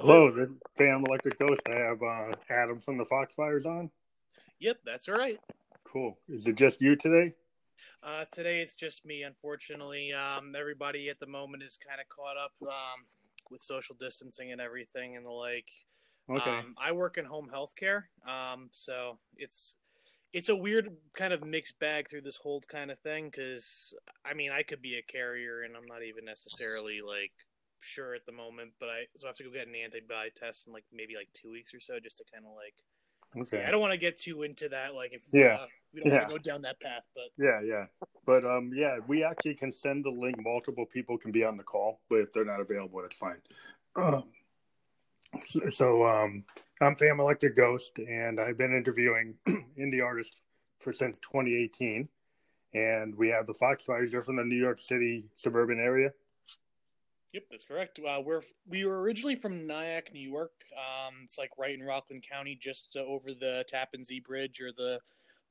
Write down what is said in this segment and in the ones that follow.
Hello, this is Electric Ghost. I have uh, Adam from the Foxfires on. Yep, that's right. Cool. Is it just you today? Uh, today it's just me, unfortunately. Um, everybody at the moment is kind of caught up um, with social distancing and everything and the like. Okay. Um, I work in home health care, um, so it's it's a weird kind of mixed bag through this whole kind of thing. Because I mean, I could be a carrier, and I'm not even necessarily like sure at the moment. But I so I have to go get an antibody test in like maybe like two weeks or so, just to kind of like. okay. I don't want to get too into that. Like if Yeah. uh, we don't Yeah. want to go down that path, but Yeah, yeah. But um, yeah, we actually can send the link. Multiple people can be on the call, but if they're not available, that's fine. Um, so, so um, I'm Fam Electric Ghost, and I've been interviewing indie artists for since 2018. And we have the Foxfires. They're from the New York City suburban area. Yep, that's correct. Uh, we're we were originally from Nyack, New York. Um, it's like right in Rockland County, just uh, over the Tappan Zee Bridge or the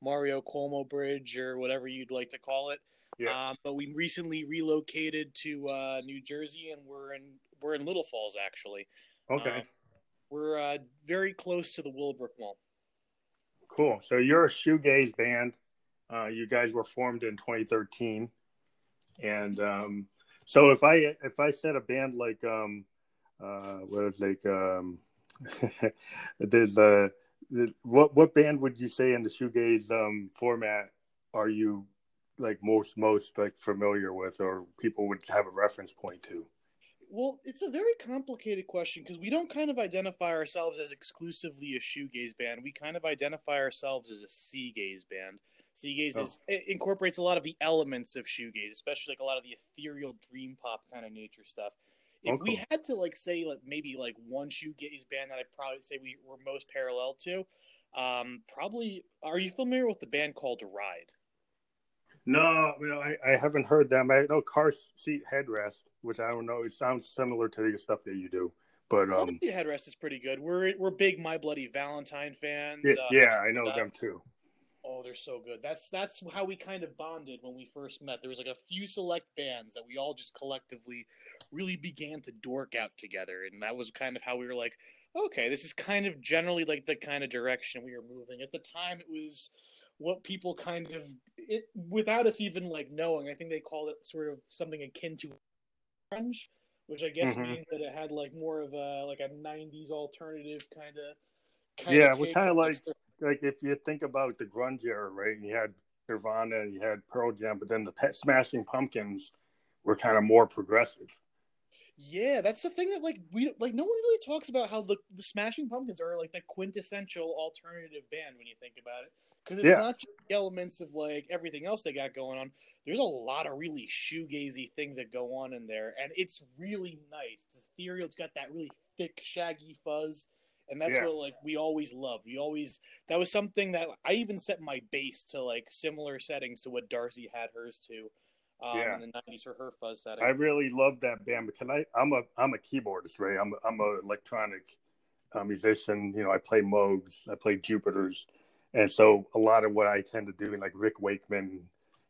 Mario Cuomo Bridge or whatever you'd like to call it. Yeah. Um, but we recently relocated to uh, New Jersey, and we're in we're in Little Falls actually. Okay. Um, we're uh, very close to the Willowbrook Mall. Cool. So you're a shoegaze band. Uh, you guys were formed in 2013, and um, so if I if I said a band like um, uh, what is like um, there's a what what band would you say in the shoegaze um, format are you like most most like familiar with or people would have a reference point to? Well, it's a very complicated question because we don't kind of identify ourselves as exclusively a shoegaze band. We kind of identify ourselves as a seagaze band. Seagaze Oh. is it incorporates a lot of the elements of shoegaze, especially like a lot of the ethereal dream pop kind of nature stuff. If we had to like say like maybe like one shoegaze band that I'd probably say we were most parallel to, um, probably are you familiar with the band called Ride? No, you know, I, I haven't heard them. I know car seat headrest, which I don't know. It sounds similar to the stuff that you do, but Well, um, the headrest is pretty good. We're we're big My Bloody Valentine fans. yeah, uh, yeah, I know them too. Oh, they're so good. That's that's how we kind of bonded when we first met. There was like a few select bands that we all just collectively really began to dork out together, and that was kind of how we were like, okay, this is kind of generally like the kind of direction we were moving. At the time, it was what people kind of it without us even like knowing. I think they called it sort of something akin to grunge, which I guess Mhm. means that it had like more of a like a '90s alternative kind of. Yeah, we're kinda like- Like if you think about the grunge era, right? You had Nirvana, and you had Pearl Jam, but then the Pet Smashing Pumpkins were kind of more progressive. Yeah, that's the thing that like we like no one really talks about how the the Smashing Pumpkins are like the quintessential alternative band when you think about it because it's Yeah. not just the elements of like everything else they got going on. There's a lot of really shoegazy things that go on in there, and it's really nice. It's ethereal. It's got that really thick, shaggy fuzz, and that's Yeah. what like we always loved. We always that was something that I even set my bass to like similar settings to what D'arcy had hers to. Um, Yeah. in the '90s for her fuzz setting. I really love that band because I I'm a I'm a keyboardist, right? I'm I'm a electronic uh, musician. You know, I play Moogs, I play Jupiters, and so a lot of what I tend to do, like Rick Wakeman,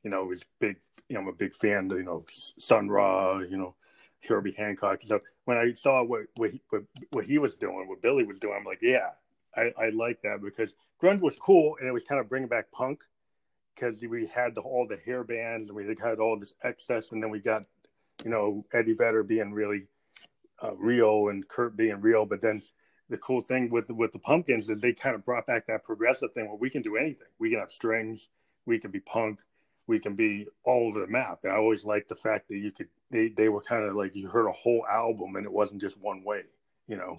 you know, is big. You know, I'm a big fan. Of, you know, Sun Ra, you know, Herbie Hancock. So when I saw what what he, what, what he was doing, what Billy was doing, I'm like, yeah, I, I like that because grunge was cool and it was kind of bringing back punk because we had the, all the hair bands and we had all this excess, and then we got you know Eddie Vedder being really uh, real and Kurt being real, but then the cool thing with with the Pumpkins is they kind of brought back that progressive thing where we can do anything. We can have strings, we can be punk, we can be all over the map. And I always liked the fact that you could they they were kind of like you heard a whole album and it wasn't just one way, you know.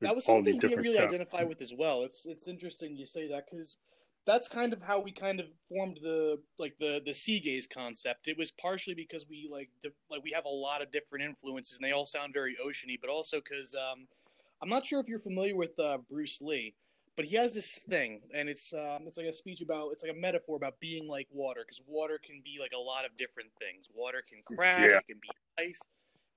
that was something we really stuff. identify with as well. It's it's interesting you say that because that's kind of how we kind of formed the like the the sea gaze concept. It was partially because we like di- like we have a lot of different influences and they all sound very oceany, but also because um, I'm not sure if you're familiar with uh, Bruce Lee, but he has this thing, and it's um, it's like a speech about it's like a metaphor about being like water because water can be like a lot of different things. Water can crash, Yeah. it can be ice,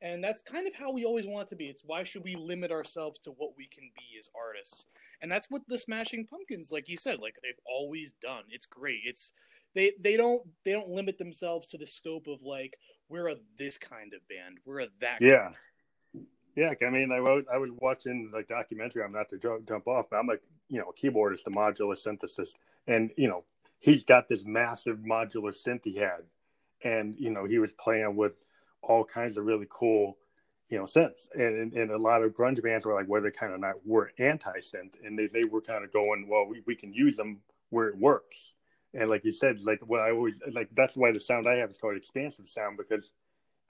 and that's kind of how we always want it to be. It's why should we limit ourselves to what we can be as artists? And that's what the Smashing Pumpkins, like you said, like they've always done. It's great. It's they they don't they don't limit themselves to the scope of like we're a this kind of band, we're a that. Yeah. Yeah, I mean, I was I was watching like documentary. I'm not to jump off, but I'm like, you know, a keyboardist, a modular synthesis, and you know, he's got this massive modular synth he had, and you know, he was playing with all kinds of really cool, you know, synths, and and, a lot of grunge bands were like, where they kind of not were anti synth, and they they were kind of going, well, we we can use them where it works, and like you said, like what I always like, that's why the sound I have is called expansive sound because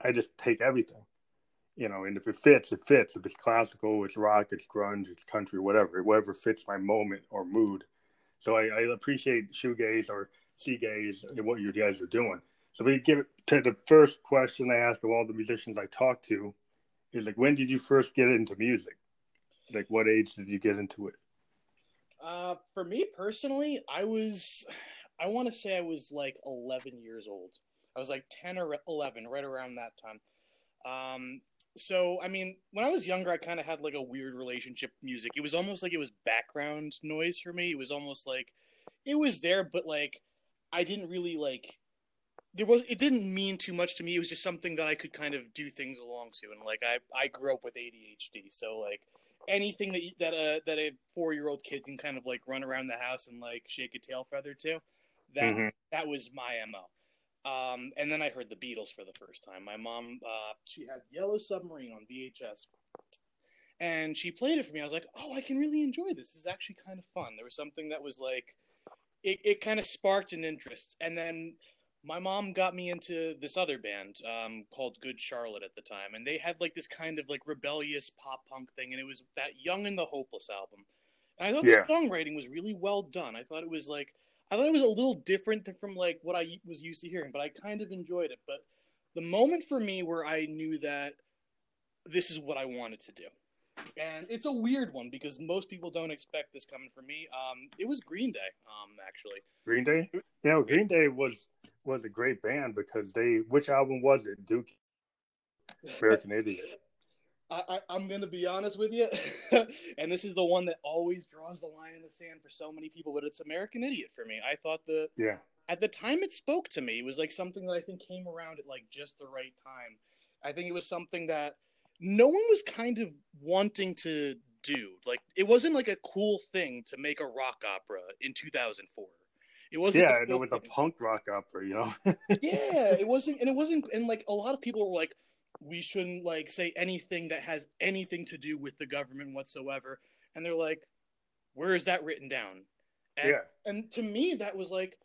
I just take everything you know, and if it fits, it fits. If it's classical, it's rock, it's grunge, it's country, whatever, whatever fits my moment or mood. So I, I appreciate shoegaze or seagaze and what you guys are doing. So we give it to the first question I ask of all the musicians I talk to is like, when did you first get into music? Like, what age did you get into it? Uh, for me personally, I was, I want to say I was like 11 years old. I was like 10 or 11, right around that time. Um, so I mean, when I was younger, I kind of had like a weird relationship with music. It was almost like it was background noise for me. It was almost like it was there, but like I didn't really like. There was it didn't mean too much to me. It was just something that I could kind of do things along to, and like I I grew up with ADHD, so like anything that that a that a four year old kid can kind of like run around the house and like shake a tail feather to, that mm-hmm. that was my mo. Um, and then I heard the Beatles for the first time. My mom, uh, she had Yellow Submarine on VHS, and she played it for me. I was like, oh, I can really enjoy this. This is actually kind of fun. There was something that was like, it, it kind of sparked an interest. And then my mom got me into this other band um, called Good Charlotte at the time, and they had like this kind of like rebellious pop punk thing, and it was that Young and the Hopeless album. And I thought yeah. the songwriting was really well done. I thought it was like I thought it was a little different from like what I was used to hearing, but I kind of enjoyed it. But the moment for me where I knew that this is what I wanted to do. And it's a weird one because most people don't expect this coming from me. Um, it was Green Day, um, actually. Green Day? Yeah, Green Day was was a great band because they. Which album was it? Duke. American Idiot. I, am going to be honest with you, and this is the one that always draws the line in the sand for so many people, but it's American Idiot for me. I thought the yeah at the time it spoke to me. It was like something that I think came around at like just the right time. I think it was something that no one was kind of wanting to do. Like it wasn't like a cool thing to make a rock opera in 2004. It wasn't. Yeah, it was thing. a punk rock opera, you know. yeah, it wasn't, and it wasn't, and like a lot of people were like, we shouldn't like say anything that has anything to do with the government whatsoever. And they're like, where is that written down? And, yeah. And to me, that was like,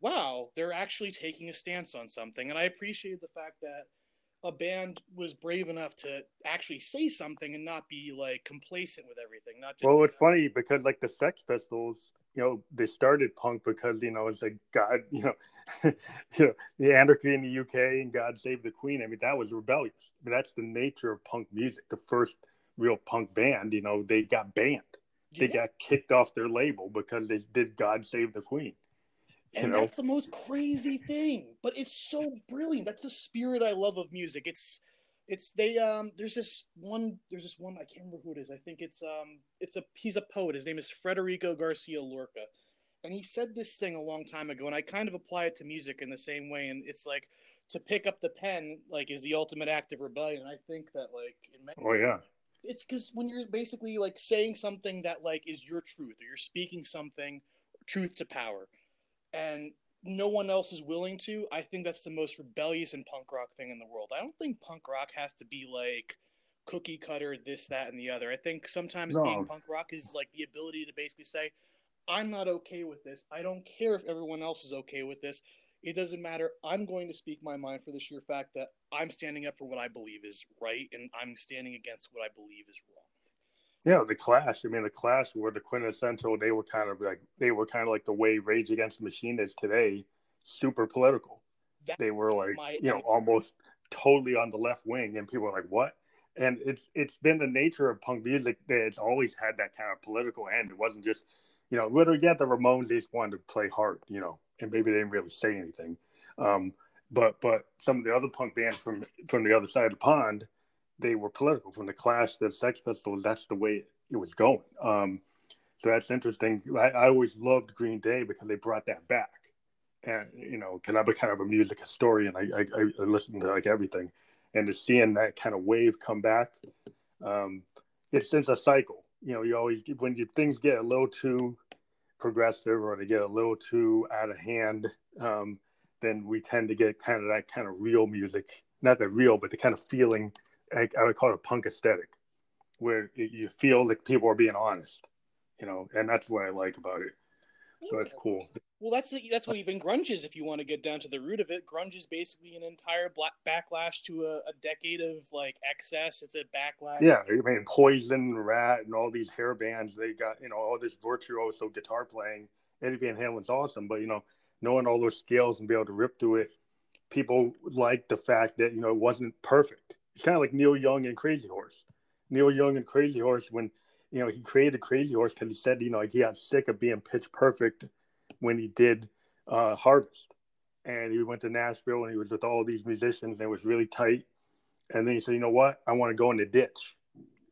wow, they're actually taking a stance on something. And I appreciate the fact that a band was brave enough to actually say something and not be like complacent with everything. Not just well, it's funny because like the Sex Pistols, you know, they started punk because you know it's like God, you know, you know, the anarchy in the UK and God Save the Queen. I mean, that was rebellious. I mean, that's the nature of punk music. The first real punk band, you know, they got banned. Yeah. They got kicked off their label because they did God Save the Queen. And know? that's the most crazy thing. But it's so brilliant. That's the spirit I love of music. It's it's they um there's this one there's this one I can't remember who it is. I think it's um it's a he's a poet. His name is Federico Garcia Lorca. And he said this thing a long time ago and I kind of apply it to music in the same way and it's like to pick up the pen like is the ultimate act of rebellion. I think that like in Oh yeah. It's cuz when you're basically like saying something that like is your truth or you're speaking something truth to power and no one else is willing to, I think that's the most rebellious and punk rock thing in the world. I don't think punk rock has to be like cookie cutter, this, that, and the other. I think sometimes no. being punk rock is like the ability to basically say, I'm not okay with this. I don't care if everyone else is okay with this. It doesn't matter. I'm going to speak my mind for the sheer fact that I'm standing up for what I believe is right and I'm standing against what I believe is wrong. Yeah, the Clash. I mean, the Clash were the quintessential. They were kind of like they were kind of like the way Rage Against the Machine is today, super political. That they were like my, you know almost totally on the left wing, and people were like, "What?" And it's it's been the nature of punk music that it's always had that kind of political end. It wasn't just you know, literally, yeah, the Ramones they just wanted to play hard, you know, and maybe they didn't really say anything. Um, but but some of the other punk bands from from the other side of the pond they were political from the Clash the Sex Pistols. That's the way it was going. Um, so that's interesting. I, I, always loved Green Day because they brought that back. And you know, because I'm a kind of a music historian, I, I, I listen to like everything, and to seeing that kind of wave come back, Um, it's it's a cycle. You know, you always when you, things get a little too progressive or they get a little too out of hand, um, then we tend to get kind of that kind of real music, not the real, but the kind of feeling. I, I would call it a punk aesthetic, where you feel like people are being honest. You know, and that's what I like about it. So that's cool. Well, that's the, that's what even grunge is. If you want to get down to the root of it, grunge is basically an entire black backlash to a, a decade of like excess. It's a backlash. Yeah, I mean, Poison, Ratt, and all these hair bands. They got you know all this virtuoso guitar playing. Eddie Van Halen's awesome, but you know, knowing all those scales and be able to rip through it, people like the fact that you know it wasn't perfect. Kind of like Neil Young and Crazy Horse. Neil Young and Crazy Horse when you know he created Crazy Horse because he said you know like he got sick of being pitch perfect when he did uh, Harvest. And he went to Nashville and he was with all these musicians and it was really tight. And then he said, you know what? I want to go in the ditch.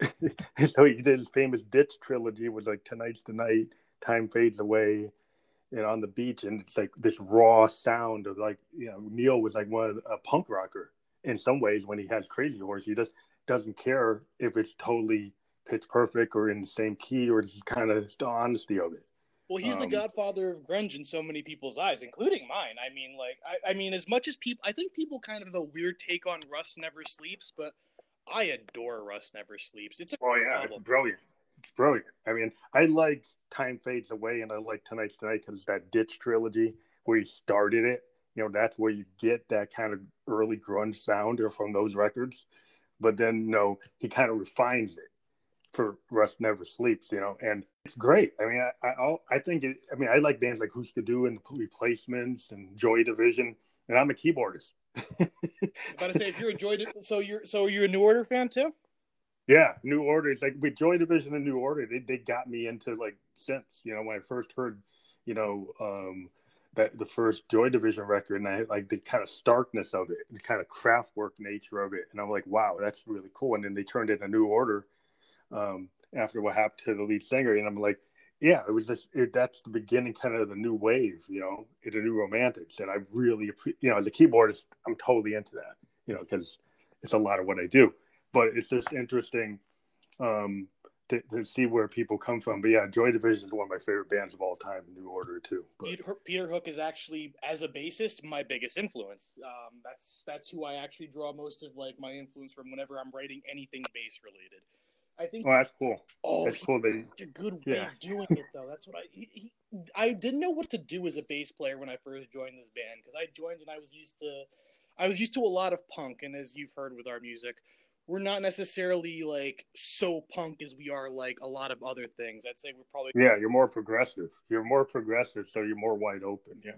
so he did his famous ditch trilogy was like Tonight's the Night, Time Fades Away, and on the beach. And it's like this raw sound of like, you know, Neil was like one of a punk rocker in some ways when he has Crazy Horse. He just doesn't care if it's totally pitch perfect or in the same key or just kind of the honesty of it. Well, he's um, the godfather of grunge in so many people's eyes, including mine. I mean, like, I, I mean, as much as people, I think people kind of have a weird take on Rust Never Sleeps, but I adore Rust Never Sleeps. It's a oh yeah, album. it's brilliant. It's brilliant. I mean, I like Time Fades Away, and I like Tonight's Tonight because that Ditch trilogy where he started it. You know, that's where you get that kind of early grunge sound or from those records. But then, you know, he kind of refines it for Rust Never Sleeps, you know, and it's great. I mean, I I, I think it. I mean, I like bands like Husker Du and the Replacements and Joy Division, and I'm a keyboardist. about to say, if you're a Joy, so you're so you're a New Order fan too. Yeah, New Order. It's like with Joy Division and New Order, they they got me into like since you know when I first heard, you know, um, that the first Joy Division record, and I like the kind of starkness of it, the kind of Kraftwerk nature of it, and I'm like, wow, that's really cool. And then they turned it a New Order um, after what happened to the lead singer, and I'm like, yeah, it was just it, that's the beginning, kind of the new wave, you know, the new romantics, and I really, you know, as a keyboardist, I'm totally into that, you know, because it's a lot of what I do. But it's just interesting um, to, to, see where people come from. But yeah, Joy Division is one of my favorite bands of all time. New Order too. But... Peter, Peter, Hook is actually, as a bassist, my biggest influence. Um, that's that's who I actually draw most of like my influence from whenever I'm writing anything bass related. I think. Oh, that's cool. Oh, that's cool. That he, a good way yeah. of doing it, though. That's what I. He, he, I didn't know what to do as a bass player when I first joined this band because I joined and I was used to, I was used to a lot of punk, and as you've heard with our music, we're not necessarily like so punk as we are like a lot of other things. I'd say we're probably. Yeah, you're more progressive. You're more progressive, so you're more wide open. Yeah.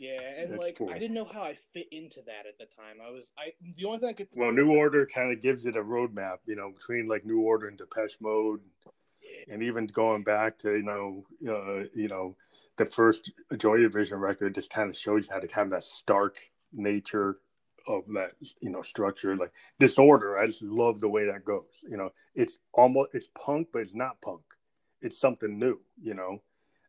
Yeah, and That's like cool. I didn't know how I fit into that at the time. I was I the only thing I could. Well, New Order kind of gives it a roadmap, you know, between like New Order and Depeche Mode, yeah. and even going back to you know, uh, you know, the first Joy Division record just kind of shows you how to have that stark nature of that you know structure like disorder i just love the way that goes you know it's almost it's punk but it's not punk it's something new you know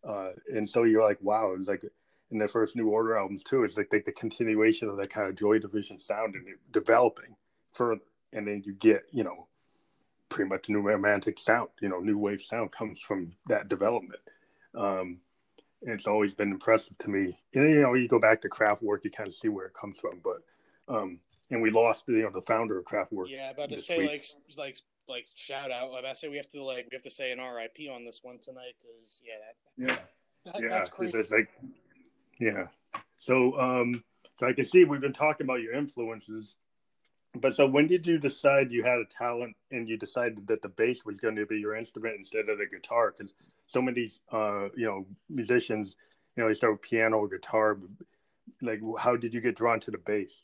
uh, and so you're like wow it's like in their first New Order albums too. It's like, the continuation of that kind of Joy Division sound and developing further, and then you get you know pretty much new romantic sound. You know, new wave sound comes from that development. Um, and it's always been impressive to me. And you know, you go back to Kraftwerk, you kind of see where it comes from. But um, and we lost you know the founder of Kraftwerk. Yeah, about to say week. like like like shout out. Like I say we have to like we have to say an RIP on this one tonight because yeah, that, yeah. That, yeah, that's crazy. It's like yeah. So, um, so I can see we've been talking about your influences, but so when did you decide you had a talent and you decided that the bass was going to be your instrument instead of the guitar? Because so many, uh, you know, musicians, you know, they start with piano or guitar. Like, how did you get drawn to the bass?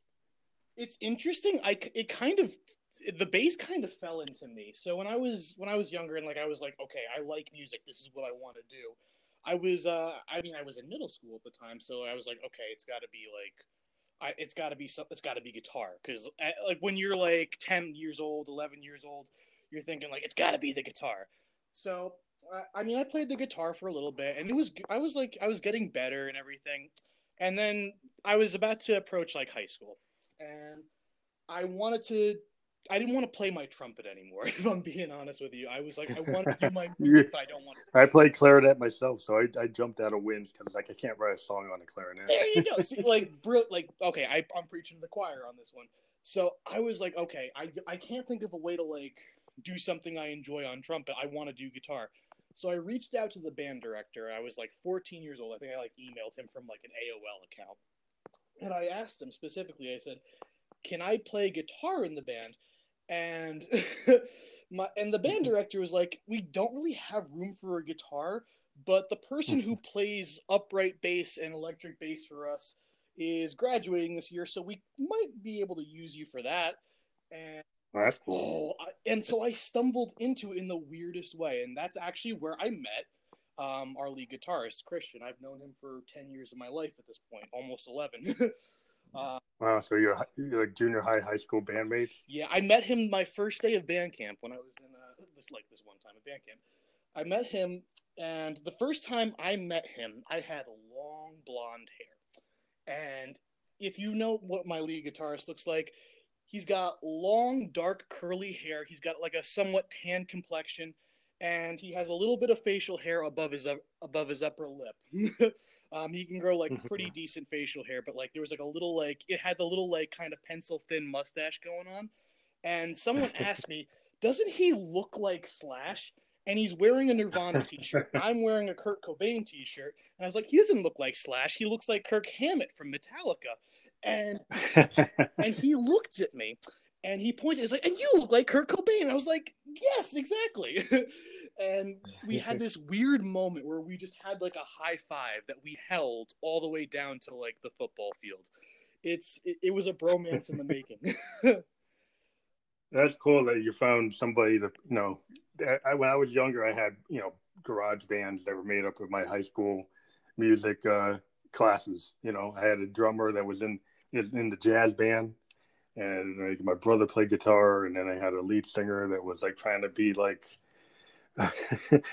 It's interesting. I it kind of the bass kind of fell into me. So when I was when I was younger and like I was like, okay, I like music. This is what I want to do. I was, uh, I mean, I was in middle school at the time, so I was like, okay, it's got to be like, I, it's got to be something. It's got to be guitar, because uh, like when you're like ten years old, eleven years old, you're thinking like it's got to be the guitar. So I mean, I played the guitar for a little bit, and it was I was like I was getting better and everything, and then I was about to approach like high school, and I wanted to I didn't want to play my trumpet anymore. If I'm being honest with you, I was like, I want to do my music, but I don't want to. I played clarinet myself, so I, I jumped out of winds because like I can't write a song on a clarinet. There you go. See, like, bro, like, okay, I, I'm preaching to the choir on this one. So I was like, okay, I, I can't think of a way to like do something I enjoy on trumpet. I want to do guitar. So I reached out to the band director. I was like 14 years old. I think I like emailed him from like an AOL account. And I asked him specifically, I said, "Can I play guitar in the band?" And my and the band director was like, "We don't really have room for a guitar, but the person who plays upright bass and electric bass for us is graduating this year, so we might be able to use you for that." And Oh, that's cool. Oh, I- and so I stumbled into it in the weirdest way, and that's actually where I met um, our lead guitarist Christian. I've known him for ten years of my life at this point, almost eleven. uh, Wow, so you're, you're like junior high, high school bandmates. yeah, I met him my first day of band camp when I was in uh, this like this one time at band camp. I met him, and the first time I met him, I had long blonde hair, and if you know what my lead guitarist looks like, he's got long, dark, curly hair. He's got like a somewhat tan complexion, and he has a little bit of facial hair above his above his upper lip. um, he can grow like pretty decent facial hair, but like there was like a little like it had the little like kind of pencil thin mustache going on. And someone asked me, "Doesn't he look like Slash?" And he's wearing a Nirvana t-shirt. I'm wearing a Kurt Cobain t-shirt, and I was like, "He doesn't look like Slash. He looks like Kirk Hammett from Metallica." And and he looked at me and he pointed he's like and you look like kurt cobain i was like yes exactly. And we had this weird moment where we just had like a high five that we held all the way down to like the football field. It's it, it was a bromance in the making. That's cool that you found somebody to, you know, I, when I was younger, I had, you know, garage bands that were made up of my high school music uh, classes. You know, I had a drummer that was in is in the jazz band, and like, my brother played guitar, and then I had a lead singer that was like trying to be like,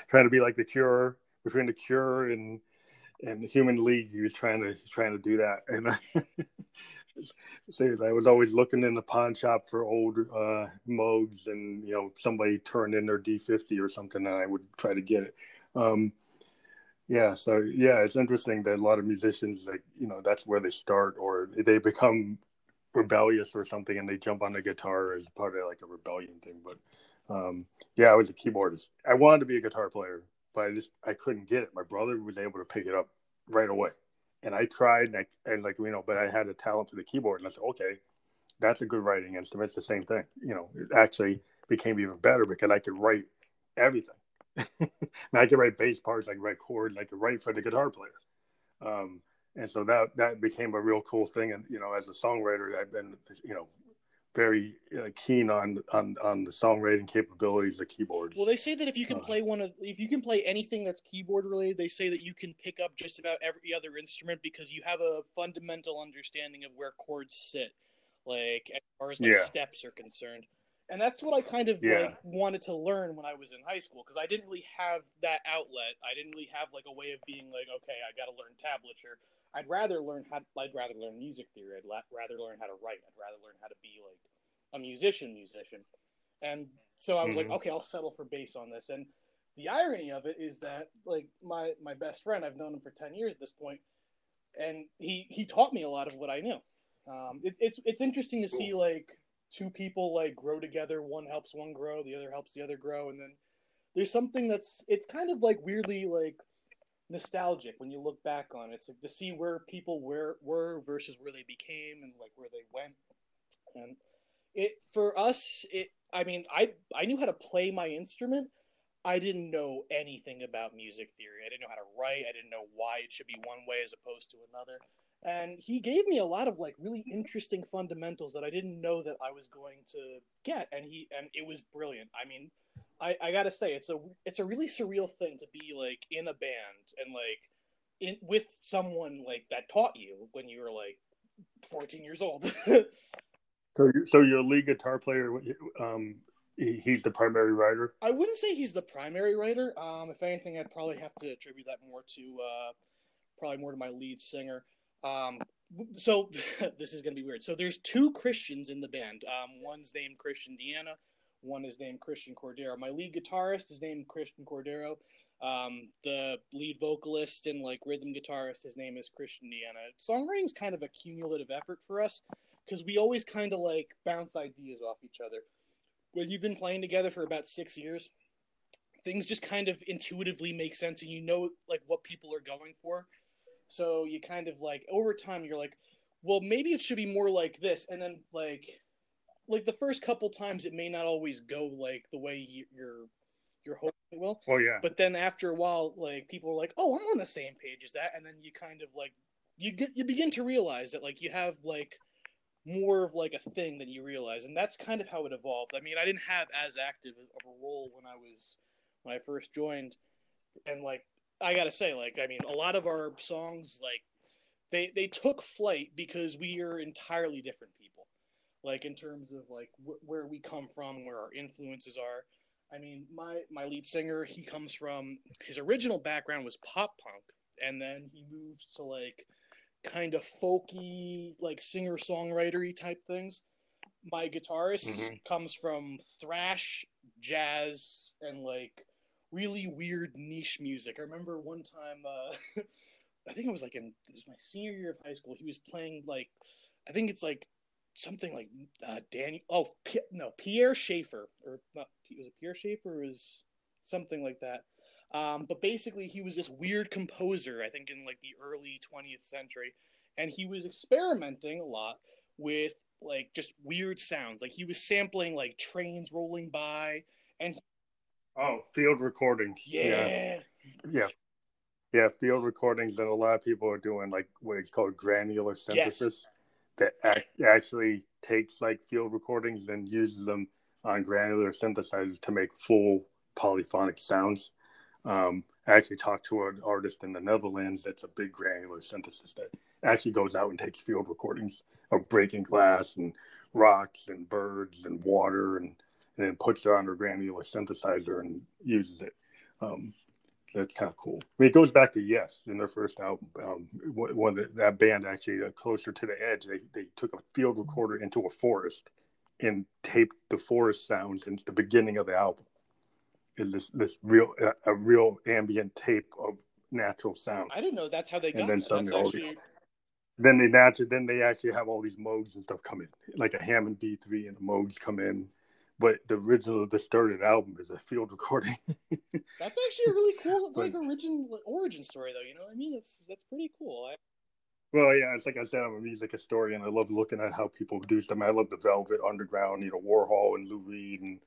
trying to be like the Cure between the Cure and and the Human League. He was trying to trying to do that, and. Seriously, I was always looking in the pawn shop for old uh, Moog, and you know somebody turned in their D50 or something, and I would try to get it. Um, yeah, so yeah, it's interesting that a lot of musicians, like you know, that's where they start, or they become rebellious or something, and they jump on the guitar as part of like a rebellion thing. But um, yeah, I was a keyboardist. I wanted to be a guitar player, but I just I couldn't get it. My brother was able to pick it up right away and I tried, and, I, and like you know, but I had a talent for the keyboard, and I said, okay, that's a good writing instrument. It's the same thing. You know, it actually became even better because I could write everything. and I could write bass parts, I could write chords, I could write for the guitar player. Um, and so that that became a real cool thing. And you know, as a songwriter, I've been you know very uh, keen on on on the songwriting capabilities of keyboards. well they say that if you can Uh. play one of if you can play anything that's keyboard related they say that you can pick up just about every other instrument because you have a fundamental understanding of where chords sit like as far as like Yeah. steps are concerned and that's what i kind of Yeah. like wanted to learn when i was in high school because i didn't really have that outlet i didn't really have like a way of being like okay i got to learn tablature i'd rather learn how i'd rather learn music theory. I'd la- rather learn how to write. I'd rather learn how to be like a musician musician. And so i was like Mhm. okay i'll settle for bass on this. And the irony of it is that like my my best friend i've known him for 10 years at this point and he he taught me a lot of what i knew. Um, it, it's it's interesting to see like two people like grow together. One helps one grow the other helps the other grow. And then there's something that's it's kind of like weirdly like nostalgic when you look back on it it's like to see where people were were versus where they became and like where they went and it for us it i mean i i knew how to play my instrument I didn't know anything about music theory. I didn't know how to write. I didn't know why it should be one way as opposed to another. And he gave me a lot of like really interesting fundamentals that I didn't know that I was going to get. And he and it was brilliant. I mean, I, I gotta say it's a it's a really surreal thing to be like in a band and like in with someone like that taught you when you were like 14 years old. So, so your lead guitar player, um, he, he's the primary writer. I wouldn't say he's the primary writer. Um, if anything, I'd probably have to attribute that more to uh, probably more to my lead singer. Um, so this is going to be weird. So there's two Christians in the band. Um, one's named Christian Deanna. One is named Christian Cordero. My lead guitarist is named Christian Cordero. Um, the lead vocalist and like rhythm guitarist, his name is Christian Deanna. Songwriting's kind of a cumulative effort for us because we always kind of like bounce ideas off each other. When you've been playing together for about six years, things just kind of intuitively make sense and you know like what people are going for. So you kind of like over time you're like, well maybe it should be more like this, and then like like the first couple times it may not always go like the way you're you're hoping it will. Oh yeah. But then after a while, like people are like, "Oh, I'm on the same page as that," and then you kind of like you get you begin to realize that like you have like more of like a thing than you realize, and that's kind of how it evolved. I mean, I didn't have as active of a role when I was when I first joined, and like I gotta say, like I mean, a lot of our songs like they they took flight because we are entirely different people, like in terms of like wh- where we come from, where our influences are I mean, my my lead singer, he comes from his original background was pop punk, and then he moved to like kind of folky, like singer songwritery type things. My guitarist mm-hmm. comes from thrash, jazz, and like really weird niche music. I remember one time, uh, I think it was like in it was my senior year of high school. He was playing like, I think it's like something like uh, Daniel. Oh, P- no, Pierre Schaeffer, or not? Was it Pierre Schaeffer? Or was something like that. Um, but basically, he was this weird composer. I think in like the early 20th century, and he was experimenting a lot with like just weird sounds. Like he was sampling like trains rolling by, and oh, field recordings. Yeah. yeah. yeah. Yeah, field recordings, and a lot of people are doing like what is called granular synthesis. Yes that actually takes like field recordings and uses them on granular synthesizers to make full polyphonic sounds. Um, I actually talked to an artist in the Netherlands that's a big granular synthesis that actually goes out and takes field recordings of breaking glass and rocks and birds and water and, and then puts it on a granular synthesizer and uses it. Um, that's kind of cool. I mean, it goes back to Yes in their first album. Um, when the, that band actually uh, closer to the edge, they they took a field recorder into a forest and taped the forest sounds into the beginning of the album. Is this this real uh, a real ambient tape of natural sounds? I didn't know that's how they got. And then suddenly, actually... then they naturally then they actually have all these modes and stuff come in, like a Hammond B three and the modes come in but the original distorted album is a field recording. that's actually a really cool like but, origin origin story though, you know what I mean? That's that's pretty cool. I... Well, yeah, it's like I said, I'm a music historian. I love looking at how people do stuff. I love the Velvet Underground, you know, Warhol and Lou Reed and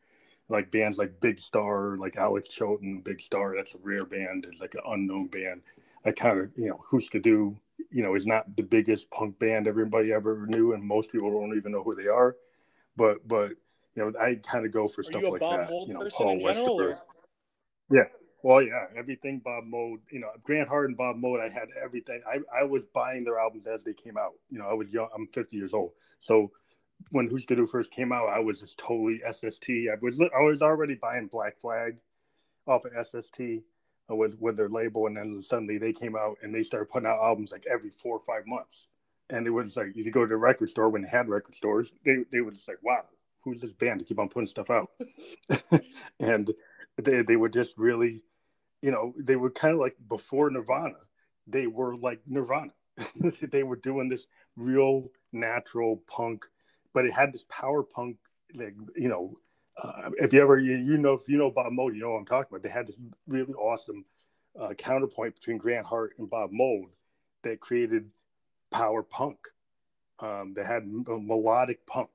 like bands like Big Star, like Alex Chilton, Big Star. That's a rare band. It's like an unknown band. I kind of, you know, Husker Du, you know, is not the biggest punk band everybody ever knew, and most people don't even know who they are. But but you know, I kind of go for Are stuff like that. You know, Paul Westerberg. Yeah. Well, yeah, everything Bob Mould, you know, Grant Hart and Bob Mould, I had everything. I, I was buying their albums as they came out. You know, I was young. I'm 50 years old. So when Husker Du first came out, I was just totally SST. I was I was already buying Black Flag off of SST uh, with with their label, and then suddenly they came out and they started putting out albums like every four or five months. And it was like you could go to the record store when they had record stores, they they were just like, wow, who's this band to keep on putting stuff out? and they they were just really, you know, they were kind of like before Nirvana. They were like Nirvana. they were doing this real natural punk, but it had this power punk, like you know, uh, if you ever you, you know if you know Bob Mould, you know what I'm talking about. They had this really awesome uh, counterpoint between Grant Hart and Bob Mould that created power punk. Um, they had melodic punk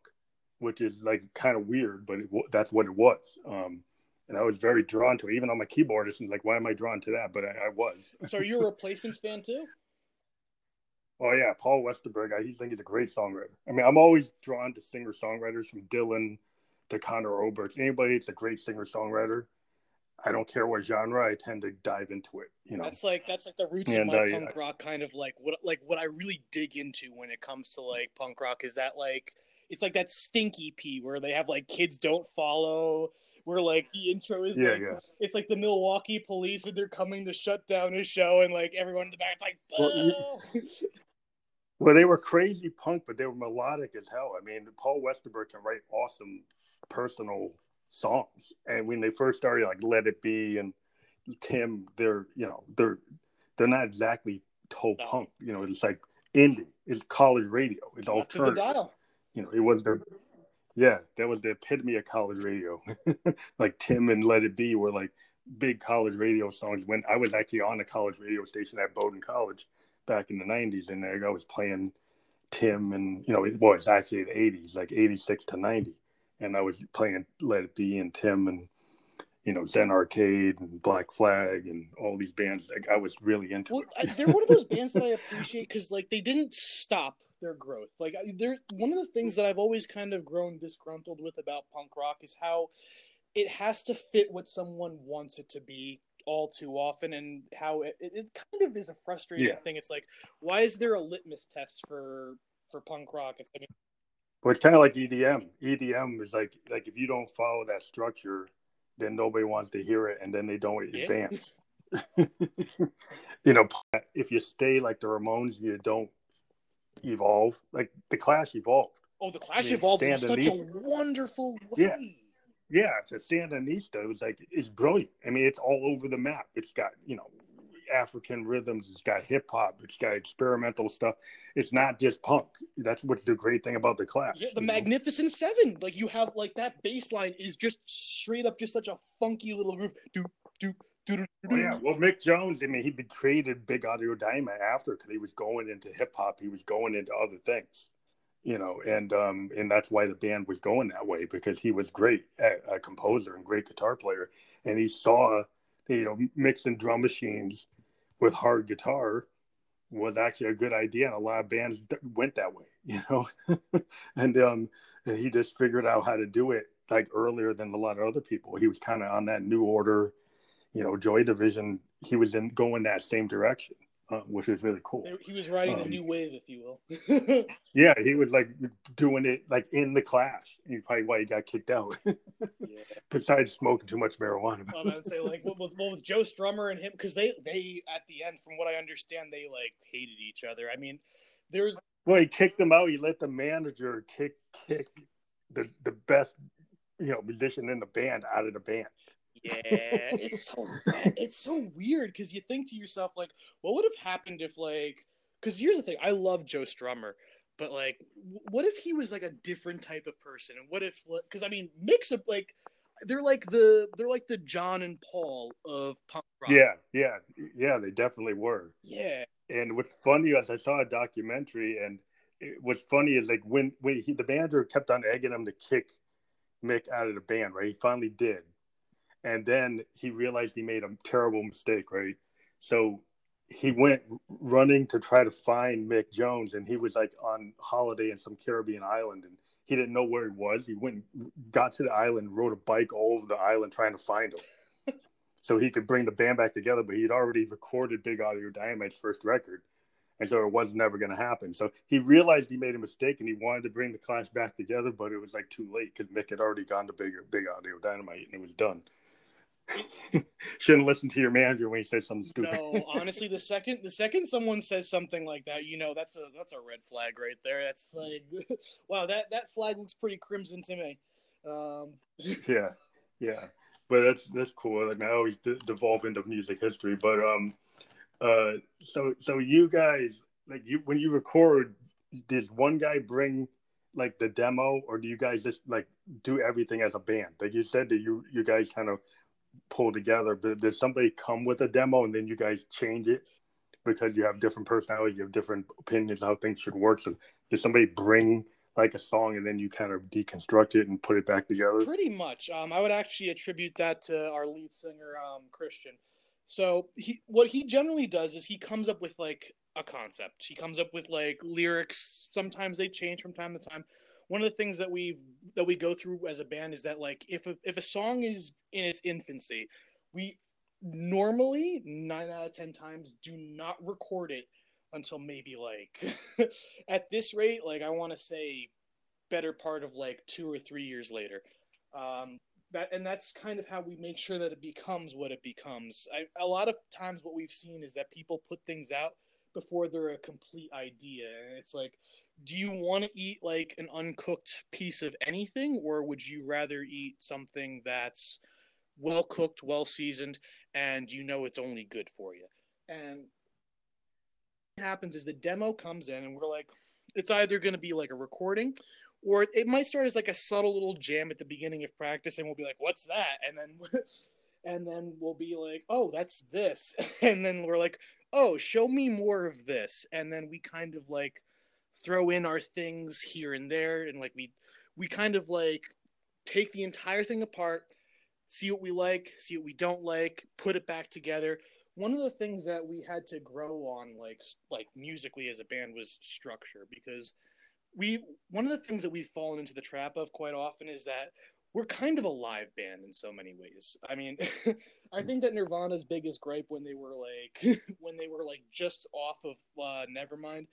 which is like kind of weird, but it, that's what it was. Um, and I was very drawn to it, even on my keyboard. It's like, why am I drawn to that? But I, I was. so you're you a replacements fan too? Oh yeah, Paul Westerberg. I think he's a great songwriter. I mean, I'm always drawn to singer songwriters from Dylan to Conor Oberst. Anybody that's a great singer songwriter, I don't care what genre. I tend to dive into it. You know, that's like that's like the roots and, of my uh, punk rock kind of like what like what I really dig into when it comes to like punk rock is that like it's like that Stink EP where they have like kids don't follow where like the intro is yeah, like yeah. it's like the Milwaukee police and they're coming to shut down a show and like everyone in the back is like well, you, Well, they were crazy punk, but they were melodic as hell. I mean, Paul Westerberg can write awesome personal songs. And when they first started, like Let It Be and Tim, they're you know they're they're not exactly toe no. punk. You know, it's like indie. It's college radio. It's Left alternative. You know, it was the yeah, that was the epitome of college radio. like Tim and Let It Be were like big college radio songs. When I was actually on a college radio station at Bowdoin College back in the '90s, and I was playing Tim and you know, it was actually the '80s, like '86 to '90, and I was playing Let It Be and Tim and you know Zen Arcade and Black Flag and all these bands. Like I was really into. Well, they're one of those bands that I appreciate because like they didn't stop their growth. Like they're one of the things that I've always kind of grown disgruntled with about punk rock is how it has to fit what someone wants it to be all too often and how it, it kind of is a frustrating yeah. thing it's like why is there a litmus test for for punk rock it's, I mean, well, it's kind of like edm edm is like like if you don't follow that structure then nobody wants to hear it and then they don't yeah. advance you know if you stay like the ramones you don't evolve like the clash evolved oh the clash I mean, evolved in such a wonderful way yeah yeah, it's a Sandinista. Was like it's brilliant. I mean, it's all over the map. It's got you know African rhythms. It's got hip hop. It's got experimental stuff. It's not just punk. That's what's the great thing about the Clash. Yeah, the Magnificent know? Seven. Like you have like that bass line is just straight up, just such a funky little groove. Do do do do. Oh, yeah, well, Mick Jones. I mean, he created Big Audio Dynamite after because he was going into hip hop. He was going into other things you know, and um, and that's why the band was going that way because he was great at, a composer and great guitar player, and he saw, you know, mixing drum machines with hard guitar was actually a good idea, and a lot of bands went that way, you know, and um, and he just figured out how to do it like earlier than a lot of other people. He was kind of on that new order, you know, Joy Division. He was in going that same direction uh, which is really cool. He was riding um, a new wave, if you will. yeah, he was like doing it like in the Clash. You probably why he got kicked out. yeah. Besides smoking too much marijuana. well, I would say like with, with, with Joe Strummer and him because they they at the end, from what I understand, they like hated each other. I mean, there's well, he kicked them out. He let the manager kick kick the the best you know musician in the band out of the band. Yeah, it's so it's so weird because you think to yourself like, what would have happened if like? Because here's the thing, I love Joe Strummer, but like, what if he was like a different type of person? And what if? Because I mean, mix up like they're like the they're like the John and Paul of punk rock. Yeah, yeah, yeah. They definitely were. Yeah. And what's funny is I saw a documentary, and it, what's funny is like when when he, the manager kept on egging him to kick Mick out of the band, right? He finally did, and then he realized he made a terrible mistake, right? So he went running to try to find Mick Jones, and he was like on holiday in some Caribbean island, and he didn't know where he was. He went, got to the island, rode a bike all over the island trying to find him, so he could bring the band back together. But he'd already recorded Big Audio Dynamite's first record, and so it was never going to happen. So he realized he made a mistake, and he wanted to bring the Clash back together, but it was like too late because Mick had already gone to Big Big Audio Dynamite, and it was done. Shouldn't listen to your manager when he says something stupid. No, honestly, the second the second someone says something like that, you know that's a that's a red flag right there. That's like, wow, that that flag looks pretty crimson to me. Um, yeah, yeah, but that's that's cool. Like I always de- devolve into music history, but um, uh, so so you guys like you when you record, does one guy bring like the demo, or do you guys just like do everything as a band? Like you said that you you guys kind of pull together. But does somebody come with a demo and then you guys change it because you have different personalities, you have different opinions how things should work? So does somebody bring like a song and then you kind of deconstruct it and put it back together? Pretty much. Um, I would actually attribute that to our lead singer, um, Christian. So he, what he generally does is he comes up with like a concept. He comes up with like lyrics. Sometimes they change from time to time one of the things that we that we go through as a band is that like if a, if a song is in its infancy, we normally nine out of ten times do not record it until maybe like at this rate, like I want to say better part of like two or three years later. Um, that and that's kind of how we make sure that it becomes what it becomes. I, a lot of times, what we've seen is that people put things out before they're a complete idea. And it's like, do you want to eat like an uncooked piece of anything, or would you rather eat something that's well cooked, well seasoned, and you know it's only good for you? And what happens is the demo comes in, and we're like, it's either going to be like a recording or it might start as like a subtle little jam at the beginning of practice and we'll be like what's that? And then and then we'll be like oh that's this. And then we're like oh show me more of this. And then we kind of like throw in our things here and there and like we we kind of like take the entire thing apart see what we like see what we don't like put it back together one of the things that we had to grow on like like musically as a band was structure because we one of the things that we've fallen into the trap of quite often is that we're kind of a live band in so many ways. I mean, I think that Nirvana's biggest gripe when they were like when they were like just off of uh, Nevermind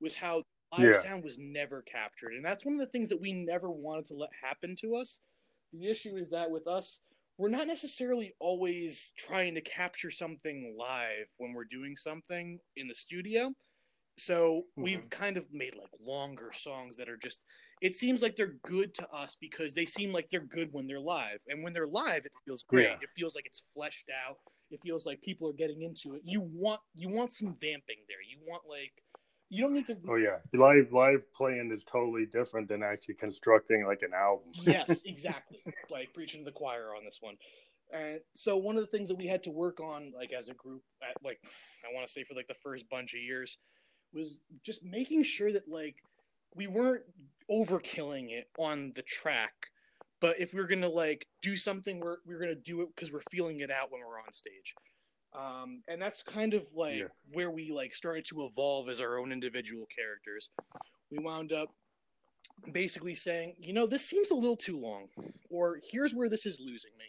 was how live yeah. sound was never captured, and that's one of the things that we never wanted to let happen to us. The issue is that with us, we're not necessarily always trying to capture something live when we're doing something in the studio. So mm-hmm. we've kind of made like longer songs that are just it seems like they're good to us because they seem like they're good when they're live. And when they're live it feels great. Yeah. It feels like it's fleshed out. It feels like people are getting into it. You want you want some vamping there. You want like you don't need to Oh yeah. Live live playing is totally different than actually constructing like an album. yes, exactly. like preaching to the choir on this one. And so one of the things that we had to work on like as a group at like I want to say for like the first bunch of years was just making sure that like we weren't overkilling it on the track but if we are gonna like do something we're, we're gonna do it because we're feeling it out when we're on stage um, and that's kind of like yeah. where we like started to evolve as our own individual characters we wound up basically saying you know this seems a little too long or here's where this is losing me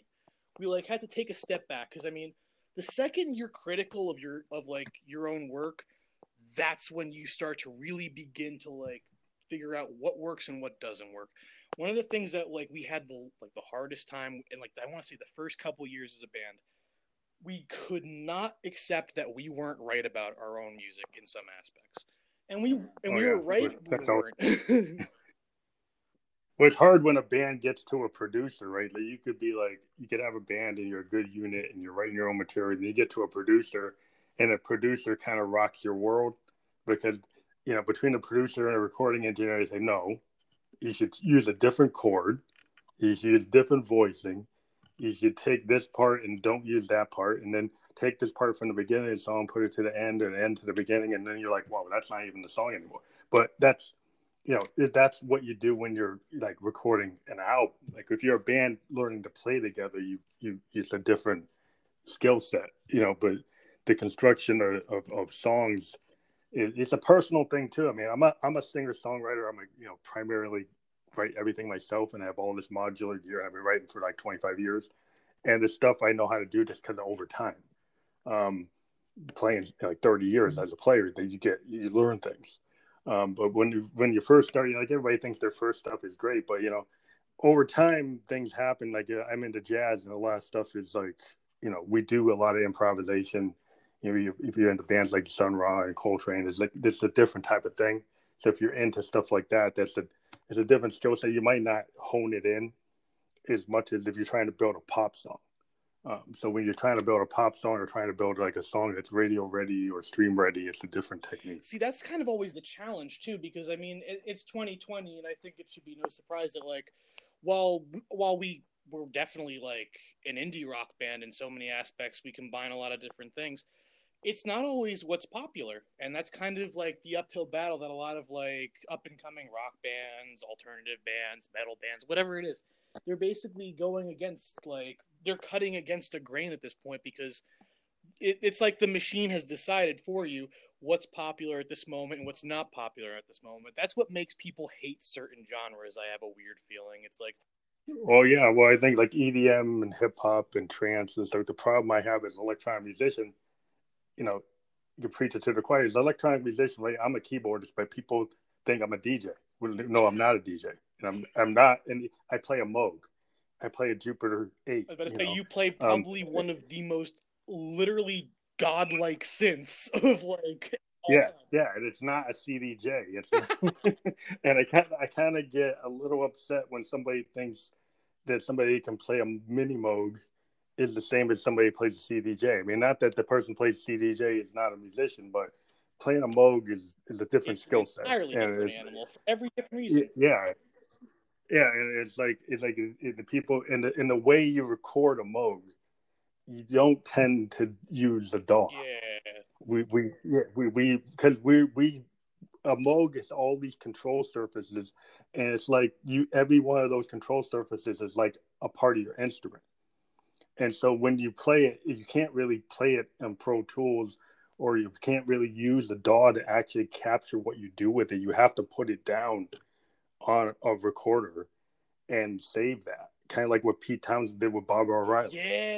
we like had to take a step back because i mean the second you're critical of your of like your own work that's when you start to really begin to like figure out what works and what doesn't work. One of the things that like we had the like the hardest time and like I want to say the first couple years as a band, we could not accept that we weren't right about our own music in some aspects. And we oh, and oh, we yeah. were right. That's we well, it's hard when a band gets to a producer, right? Like you could be like, you could have a band and you're a good unit and you're writing your own material, and you get to a producer, and a producer kind of rocks your world because you know between the producer and a recording engineer, they say no, you should use a different chord, you should use different voicing, you should take this part and don't use that part, and then take this part from the beginning of the song, put it to the end, and end to the beginning, and then you're like, wow, that's not even the song anymore. But that's you know that's what you do when you're like recording an album. Like if you're a band learning to play together, you you it's a different skill set, you know. But the construction of, of, of songs it, it's a personal thing too. I mean, I'm a I'm a singer songwriter. I'm a you know primarily write everything myself, and I have all this modular gear. I've been writing for like 25 years, and the stuff I know how to do just because of over time. Um, playing like 30 years as a player, that you get you learn things. Um, but when you when you first start, you know, like everybody thinks their first stuff is great, but you know, over time things happen. Like I'm into jazz, and a lot of stuff is like you know we do a lot of improvisation you know, if you're into bands like Sun Ra and Coltrane, it's like this is a different type of thing. So if you're into stuff like that, that's a it's a different skill set. You might not hone it in as much as if you're trying to build a pop song. Um, so when you're trying to build a pop song or trying to build like a song that's radio ready or stream ready, it's a different technique. See, that's kind of always the challenge too, because I mean, it, it's 2020, and I think it should be no surprise that like, while while we were definitely like an indie rock band in so many aspects, we combine a lot of different things it's not always what's popular and that's kind of like the uphill battle that a lot of like up and coming rock bands alternative bands metal bands whatever it is they're basically going against like they're cutting against a grain at this point because it, it's like the machine has decided for you what's popular at this moment and what's not popular at this moment that's what makes people hate certain genres i have a weird feeling it's like well, yeah. Well, I think like EDM and hip hop and trance and stuff. The problem I have as an electronic musician you know, you can preach it to the choir. As an electronic musician, right? I'm a keyboardist, but people think I'm a DJ. no, I'm not a DJ, and I'm I'm not. And I play a Moog. I play a Jupiter Eight. I was about to you say know. you play um, probably um, one of the most literally godlike synths of like yeah, time. yeah, and it's not a CDJ. It's and I kind I kind of get a little upset when somebody thinks that somebody can play a mini moog is the same as somebody plays a CDJ. I mean, not that the person plays CDJ is not a musician, but playing a moog is, is a different skill set. entirely And different animal for every different reason. Yeah, yeah, and it's like it's like the people in the in the way you record a moog, you don't tend to use the DAW. Yeah. We we yeah we we because we we a Moog is all these control surfaces, and it's like you every one of those control surfaces is like a part of your instrument. And so when you play it, you can't really play it in Pro Tools, or you can't really use the DAW to actually capture what you do with it. You have to put it down on a recorder and save that. Kind of like what Pete Townshend did with Baba O'Riley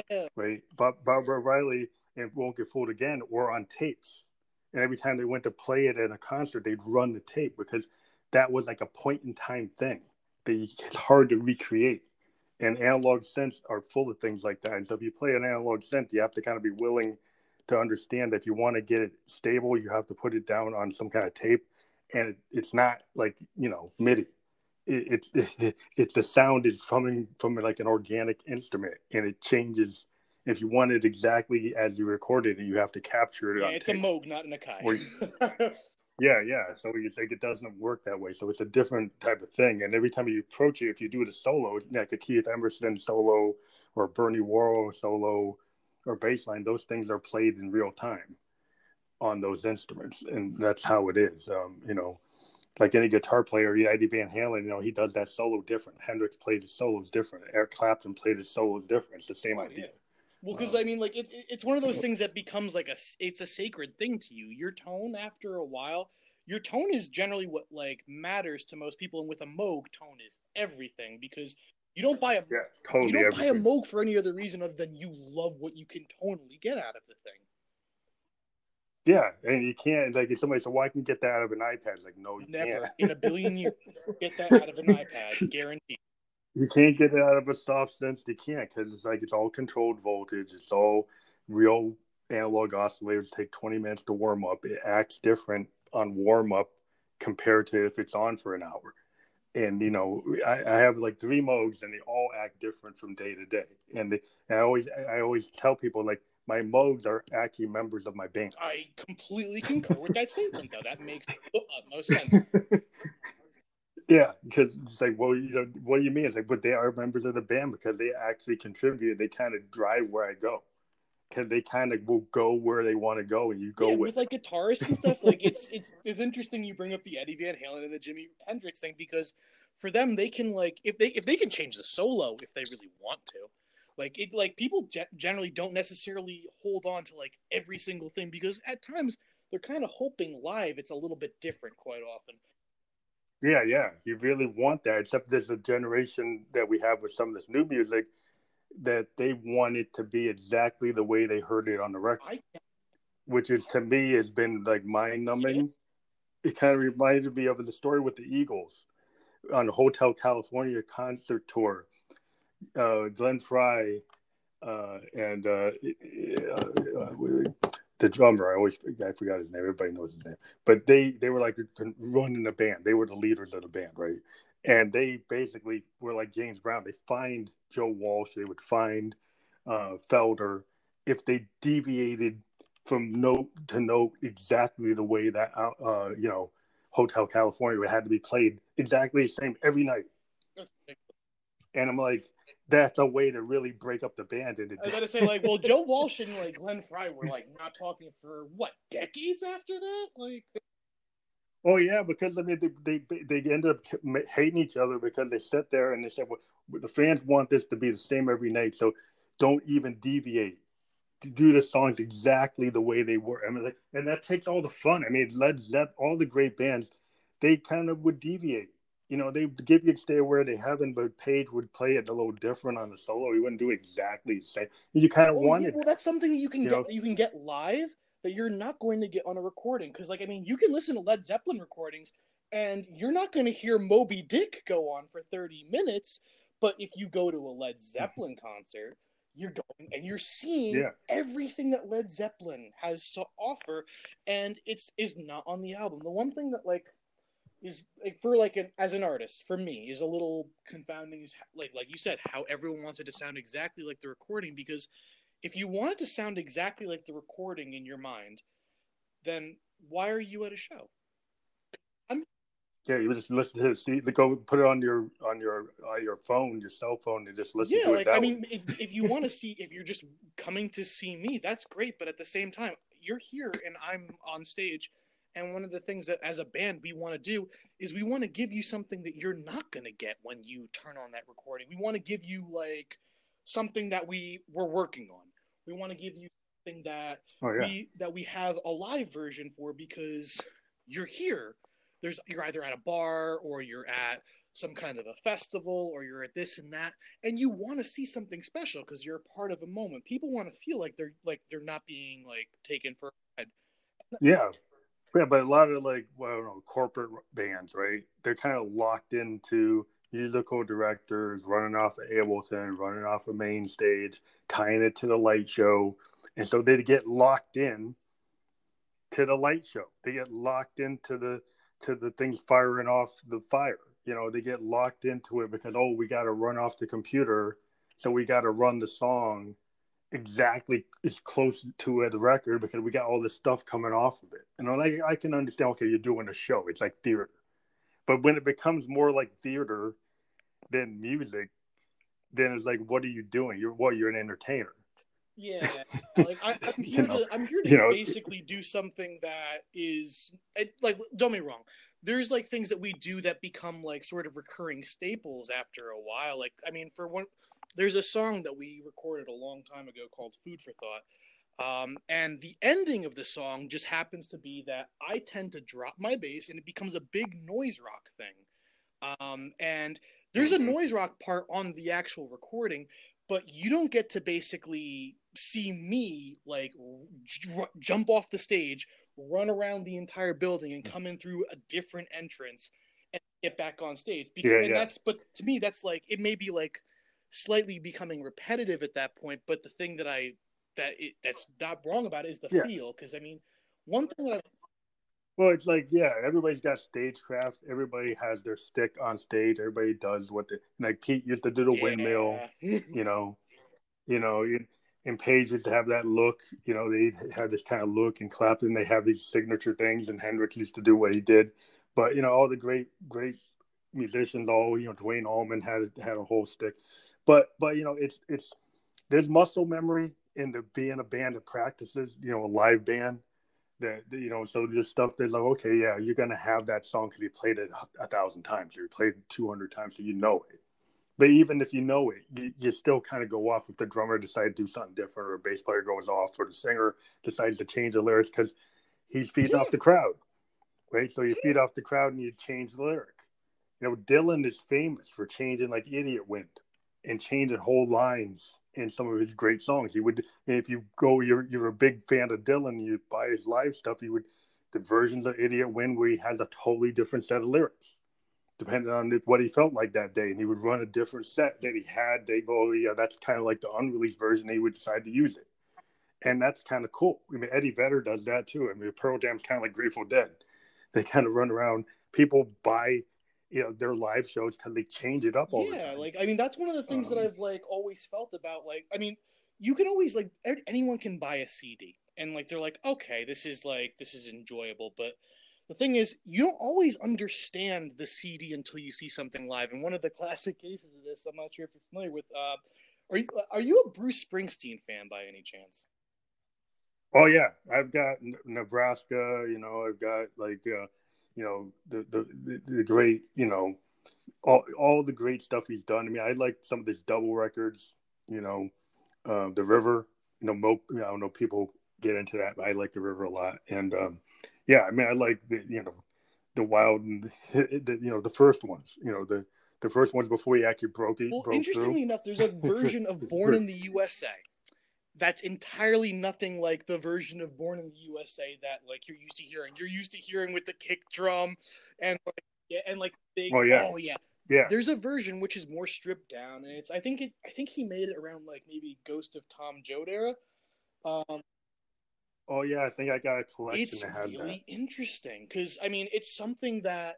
Yeah. right? But Barbara Riley and Won't Get Fooled Again were on tapes. And every time they went to play it at a concert, they'd run the tape because that was like a point in time thing that it's hard to recreate. And analog synths are full of things like that. And so if you play an analog synth, you have to kind of be willing to understand that if you want to get it stable, you have to put it down on some kind of tape. And it, it's not like, you know, MIDI. It, it's it, it's the sound is coming from like an organic instrument and it changes if you want it exactly as you recorded it, you have to capture it. Yeah, it's a. Moog, not an Akai. Or Yeah, yeah. So you think it doesn't work that way. So it's a different type of thing. And every time you approach it, if you do it a solo, like a Keith Emerson solo or Bernie Worrell solo or bass line, those things are played in real time on those instruments. And that's how it is. Um, you know, like any guitar player, Eddie Van Halen, you know, he does that solo different. Hendrix played his solos different. Eric Clapton played his solos different. It's the same Oh, idea. yeah. Well, because I mean, like it, it- it's one of those things that becomes like a it's a sacred thing to you. Your tone, after a while, your tone is generally what like matters to most people, and with a Moog, tone is everything because you don't buy a Yeah, totally you don't buy a everything. Moog for any other reason other than you love what you can tonally get out of the thing. Yeah, and you can't like if somebody said, "Well, I can get that out of an iPad." It's like, no, you Never can't. in a billion years get that out of an iPad, guaranteed. You can't get it out of a soft synths. You can't because it's like it's all controlled voltage. It's all real analog oscillators. Take twenty minutes to warm up. It acts different on warm up compared to if it's on for an hour. And you know, I, I have like three Moogs, and they all act different from day to day. And they, I always, I always tell people like my Moogs are actually members of my band. I completely concur with that statement, though. That makes the utmost sense. Yeah, because it's like, well, you know, what do you mean? It's like, but they are members of the band because they actually contribute. They kind of drive where I go, because they kind of will go where they want to go, and you go yeah, with. with like guitarists and stuff. Like it's it's it's interesting you bring up the Eddie Van Halen and the Jimi Hendrix thing because for them they can like if they if they can change the solo if they really want to. Like it like people ge- generally don't necessarily hold on to like every single thing because at times they're kind of hoping live it's a little bit different quite often. Yeah, yeah, you really want that. Except there's a generation that we have with some of this new music that they want it to be exactly the way they heard it on the record. Which is to me has been like mind numbing. It kind of reminded me of the story with the Eagles on the Hotel California concert tour. Uh, Glenn Frey uh, and uh, uh, the drummer, I always I forgot his name. Everybody knows his name, but they they were like running the band. They were the leaders of the band, right? And they basically were like James Brown. They find Joe Walsh. They would find uh, Felder if they deviated from note to note exactly the way that uh, you know Hotel California had to be played exactly the same every night. And I'm like, that's a way to really break up the band. And I gotta say, like, well, Joe Walsh and like Glenn Frey were like not talking for what decades after that. Like, oh yeah, because I mean they they they ended up hating each other because they sat there and they said, well, the fans want this to be the same every night, so don't even deviate. Do the songs exactly the way they were. I mean, like, and that takes all the fun. I mean, Led Zepp, all the great bands, they kind of would deviate. You know, they give you stay where they haven't, but Page would play it a little different on the solo. He wouldn't do exactly the same. You kind of oh, yeah, wanted. well, that's something that you can You get. know? You can get live that you're not going to get on a recording. Because, like, I mean, you can listen to Led Zeppelin recordings, and you're not going to hear Moby Dick go on for 30 minutes. But if you go to a Led mm-hmm. Zeppelin concert, you're going and you're seeing Yeah. everything that Led Zeppelin has to offer, and it's is not on the album. The one thing that like is like for like an as an artist for me is a little confounding is like like you said how everyone wants it to sound exactly like the recording because if you want it to sound exactly like the recording in your mind then why are you at a show Yeah, you just listen to it. See, go put it on your on your uh, your phone, your cell phone, and just listen yeah to it. like that i way. mean if, if you want to see if you're just coming to see me that's great but at the same time you're here and i'm on stage and one of the things that as a band we want to do is we want to give you something that you're not going to get when you turn on that recording we want to give you like something that we were working on we want to give you something that oh yeah, we that we have a live version for because you're here. There's you're either at a bar or you're at some kind of a festival or you're at this and that and you want to see something special because you're a part of a moment. People want to feel like they're like they're not being like taken for a ride. yeah, yeah. But a lot of like, well, I don't know, corporate bands, right? They're kind of locked into musical directors running off of Ableton, running off of main stage, tying it to the light show, and so they get locked in to the light show. They get locked into the to the things firing off the fire. You know, they get locked into it because oh, we got to run off the computer, so we got to run the song exactly as close to the record because we got all this stuff coming off of it. And I'm like, I can understand. Okay, you're doing a show. It's like theater, but when it becomes more like theater than music, then it's like, what are you doing? You're what? You're an entertainer. Yeah, like I, I'm here You know, to I'm here to you know, basically do something that is like don't me wrong. There's like things that we do that become like sort of recurring staples after a while. Like I mean, for one, there's a song that we recorded a long time ago called "Food for Thought," um, and the ending of the song just happens to be that I tend to drop my bass and it becomes a big noise rock thing. Um, and there's a Mhm. noise rock part on the actual recording, but you don't get to basically see me like j- jump off the stage, run around the entire building, and come in through a different entrance and get back on stage. Because, Yeah, and that's but to me that's like it may be like slightly becoming repetitive at that point. But the thing that I that it, that's not wrong about it is the Yeah. feel. Because I mean, one thing that I Well, it's like, yeah, everybody's got stagecraft. Everybody has their stick on stage. Everybody does what they like. Pete used to do the windmill. You know, you know, and Page used to have that look, you know, they had this kind of look, and Clapton they have these signature things, and Hendrix used to do what he did, but you know, all the great, great musicians, all you know, Duane Allman had had a whole stick, but but you know, it's it's there's muscle memory in the being a band that practices, you know, a live band. That you know, so this stuff they're like, okay, yeah, you're gonna have that song because you played it a, thousand times, or you played it two hundred times, so you know it. But even if you know it, you, you still kind of go off if the drummer decides to do something different, or a bass player goes off, or the singer decides to change the lyrics because he's feeding off the crowd, right? So you feed off the crowd and you change the lyric. You know, Dylan is famous for changing like "Idiot Wind" and changing whole lines in some of his great songs. He would, if you go, you're you're a big fan of Dylan, you buy his live stuff. You would the versions of "Idiot Wind" where he has a totally different set of lyrics depending on what he felt like that day. And he would run a different set that he had. They go, oh, yeah, that's kind of like the unreleased version. He would decide to use it. And that's kind of cool. I mean, Eddie Vedder does that too. I mean, Pearl Jam's kind of like Grateful Dead. They kind of run around. People buy, you know, their live shows because they change it up all the yeah like i mean that's one of the things that Um, i've like always felt about like i mean you can always like anyone can buy a cd and like they're like okay this is like this is enjoyable but the thing is you don't always understand the cd until you see something live and one of the classic cases of this i'm not sure if you're familiar with uh are you are you a bruce springsteen fan by any chance Oh yeah, I've got N- Nebraska. You know, I've got like, uh, you know, the, the the the great, you know, all all the great stuff he's done. I mean, I like some of his double records. You know, uh, the River. You know, mo- I don't know people get into that, but I like the River a lot. And um, yeah, I mean, I like the you know, the Wild and the, you know the first ones. You know, the the first ones before he actually broke it. well broke interestingly through. enough there's a version of born in the usa that's entirely nothing like the version of Born in the USA that like you're used to hearing. You're used to hearing with the kick drum and like yeah, and like big Oh, yeah. oh yeah. Yeah. There's a version which is more stripped down, and it's I think it I think he made it around like maybe Ghost of Tom Joad era. Um, Oh yeah, I think I got a collection it's that had really interesting because I mean it's something that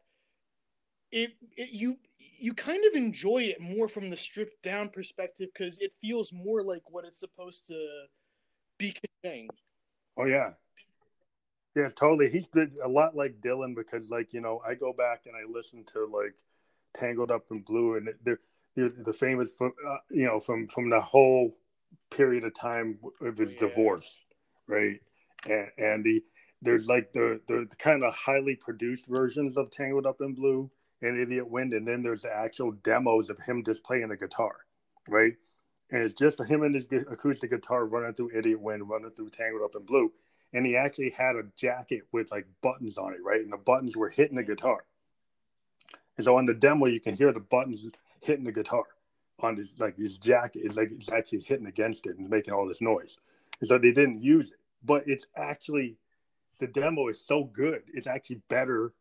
it, it you you kind of enjoy it more from the stripped down perspective because it feels more like what it's supposed to be conveying. Oh yeah. Yeah, totally. He's good a lot like Dylan because like, you know, I go back and I listen to like Tangled Up in Blue and the the, famous uh, you know from from the whole period of time of his Oh, yeah. divorce, right? And, and the there's like the the kind of highly produced versions of Tangled Up in Blue and Idiot Wind, and then there's the actual demos of him just playing the guitar, right? And it's just him and his acoustic guitar running through Idiot Wind, running through Tangled Up in Blue, and he actually had a jacket with like buttons on it, right? And the buttons were hitting the guitar. And so on the demo, you can hear the buttons hitting the guitar on his like his jacket is like it's actually hitting against it and making all this noise. And so they didn't use it, but it's actually the demo is so good. It's actually better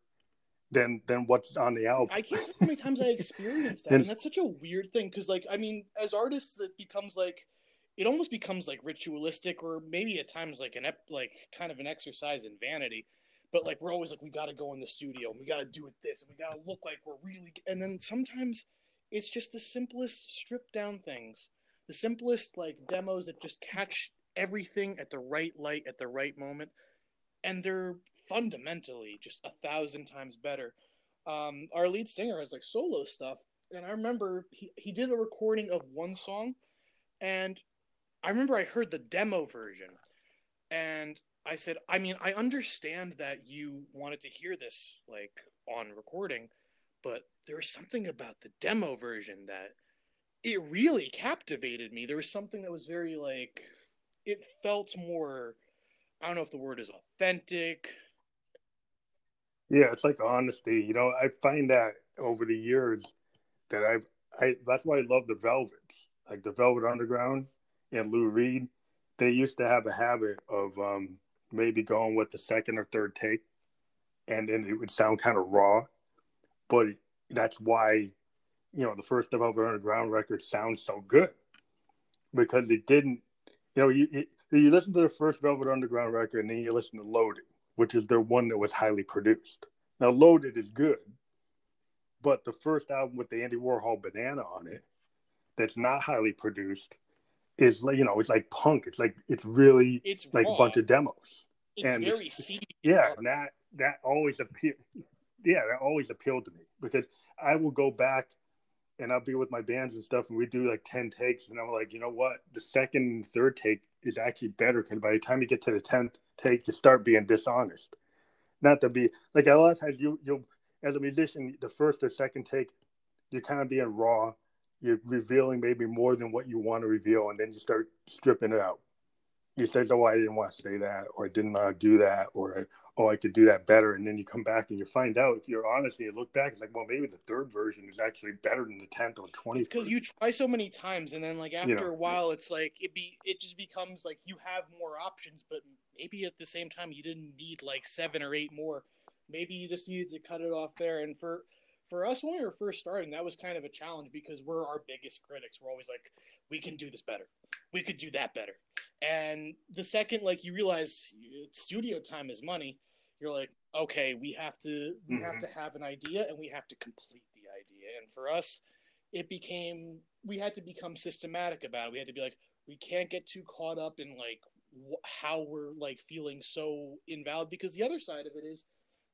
than than what's on the album. I can't tell how many times I experienced that, And- and that's such a weird thing because, like, I mean, as artists, it becomes like it almost becomes like ritualistic, or maybe at times like an ep- like kind of an exercise in vanity. But like we're always like we got to go in the studio and we got to do it this and we got to look like we're really. And then sometimes it's just the simplest stripped down things, the simplest like demos that just catch everything at the right light at the right moment, and they're fundamentally just a thousand times better um, our lead singer has like solo stuff, and I remember he, he did a recording of one song, and I remember I heard the demo version, and I said, I mean, I understand that you wanted to hear this like on recording, but there was something about the demo version that it really captivated me. There was something that was very like it felt more. I don't know if the word is authentic. Yeah, it's like honesty. You know, I find that over the years that I've I that's why I love the Velvets, like the Velvet Underground and Lou Reed. They used to have a habit of um, maybe going with the second or third take, and then it would sound kind of raw. But that's why, you know, the first Velvet Underground record sounds so good because it didn't. You know, you you, you listen to the first Velvet Underground record, and then you listen to Loaded which is their one that was highly produced. Now, Loaded is good, but the first album with the Andy Warhol banana on it, that's not highly produced, is like you know, it's like punk. It's like it's really It's like raw. a bunch of demos. It's and very it's- seedy. Yeah, and that that always appeal. Yeah, that always appealed to me because I will go back and I'll be with my bands and stuff, and we do like ten takes, and I'm like, you know what? The second and third take is actually better because by the time you get to the tenth take, you start being dishonest. Not to be like a lot of times you you as a musician, the first or second take, you're kind of being raw. You're revealing maybe more than what you want to reveal, and then you start stripping it out. You say, "Oh, I didn't want to say that, or I didn't want to do that, or oh, I could do that better." And then you come back and you find out if you're honest and you look back, it's like, well, maybe the third version is actually better than the tenth or twentieth. because you try so many times, and then like after You know. a while, it's like it be it just becomes like you have more options, but maybe at the same time you didn't need like seven or eight more. Maybe you just needed to cut it off there. And for for us when we were first starting, that was kind of a challenge because we're our biggest critics. We're always like, we can do this better, we could do that better. And the second like you realize studio time is money, you're like, okay, we have to we have Mhm. to have an idea and we have to complete the idea. And for us, it became we had to become systematic about it. We had to be like, we can't get too caught up in like wh- how we're like feeling so invalid because the other side of it is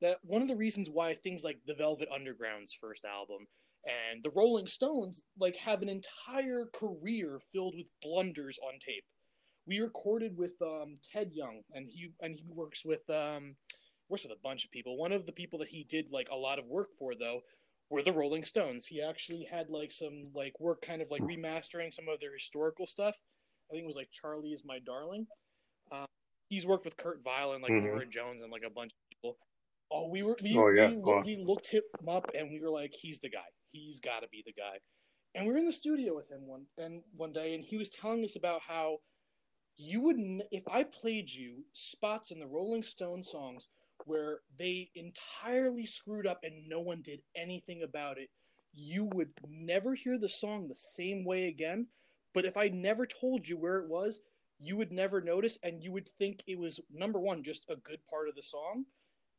that one of the reasons why things like the Velvet Underground's first album and the Rolling Stones like have an entire career filled with blunders on tape. We recorded with um, Ted Young, and he and he works with um, works with a bunch of people. One of the people that he did like a lot of work for though were the Rolling Stones. He actually had like some like work kind of like remastering some of their historical stuff. I think it was like Charlie is my darling. Uh, he's worked with Kurt Vile and like Mhm. Norah Jones and like a bunch of people. Oh, we were we, Oh, yeah. we, Wow. we looked him up and we were like, he's the guy. He's got to be the guy. And we were in the studio with him one and one day, and he was telling us about how you wouldn't if I played you spots in the Rolling Stone songs where they entirely screwed up and no one did anything about it, you would never hear the song the same way again. But if I never told you where it was, you would never notice and you would think it was number one, just a good part of the song.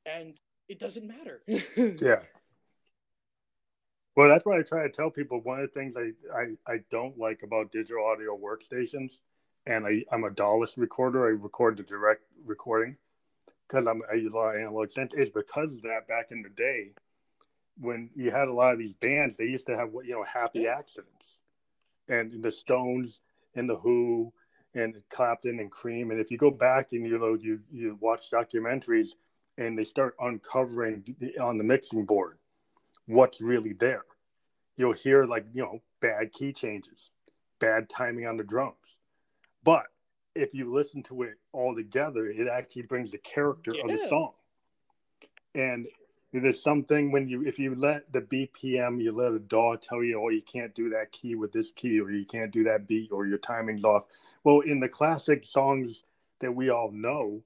And it doesn't matter. yeah. Well, that's what I try to tell people. One of the things I, I, I don't like about digital audio workstations, and I, I'm a DAWless recorder, I record the direct recording because I'm I use a lot of analog synth, is because of that back in the day, when you had a lot of these bands, they used to have what you know happy accidents, and the Stones and the Who and Clapton and Cream, and if you go back and you know you you watch documentaries, and they start uncovering on the mixing board what's really there. You'll hear like, you know, bad key changes, bad timing on the drums. But if you listen to it all together, it actually brings the character yeah. of the song. And there's something when you if you let the BPM, you let a DAW tell you, oh, you can't do that key with this key, or you can't do that beat, or your timing's off. Well, in the classic songs that we all know,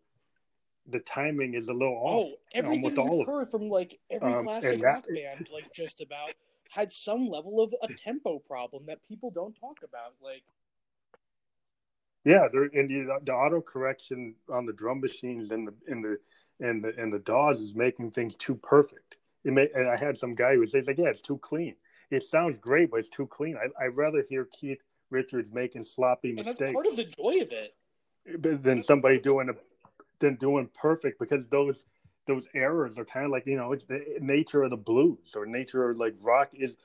the timing is a little off. Oh, everything we've heard from like every um, classic that, rock band, like just about, had some level of a tempo problem that people don't talk about. Like, yeah, there and the, the auto correction on the drum machines and the in the and the and the DAWs is making things too perfect. It may, and I had some guy who says like, yeah, it's too clean. It sounds great, but it's too clean. I, I'd rather hear Keith Richards making sloppy and mistakes. That's part of the joy of it. Than somebody doing a than doing perfect because those those errors are kind of like you know it's the nature of the blues or nature of like rock is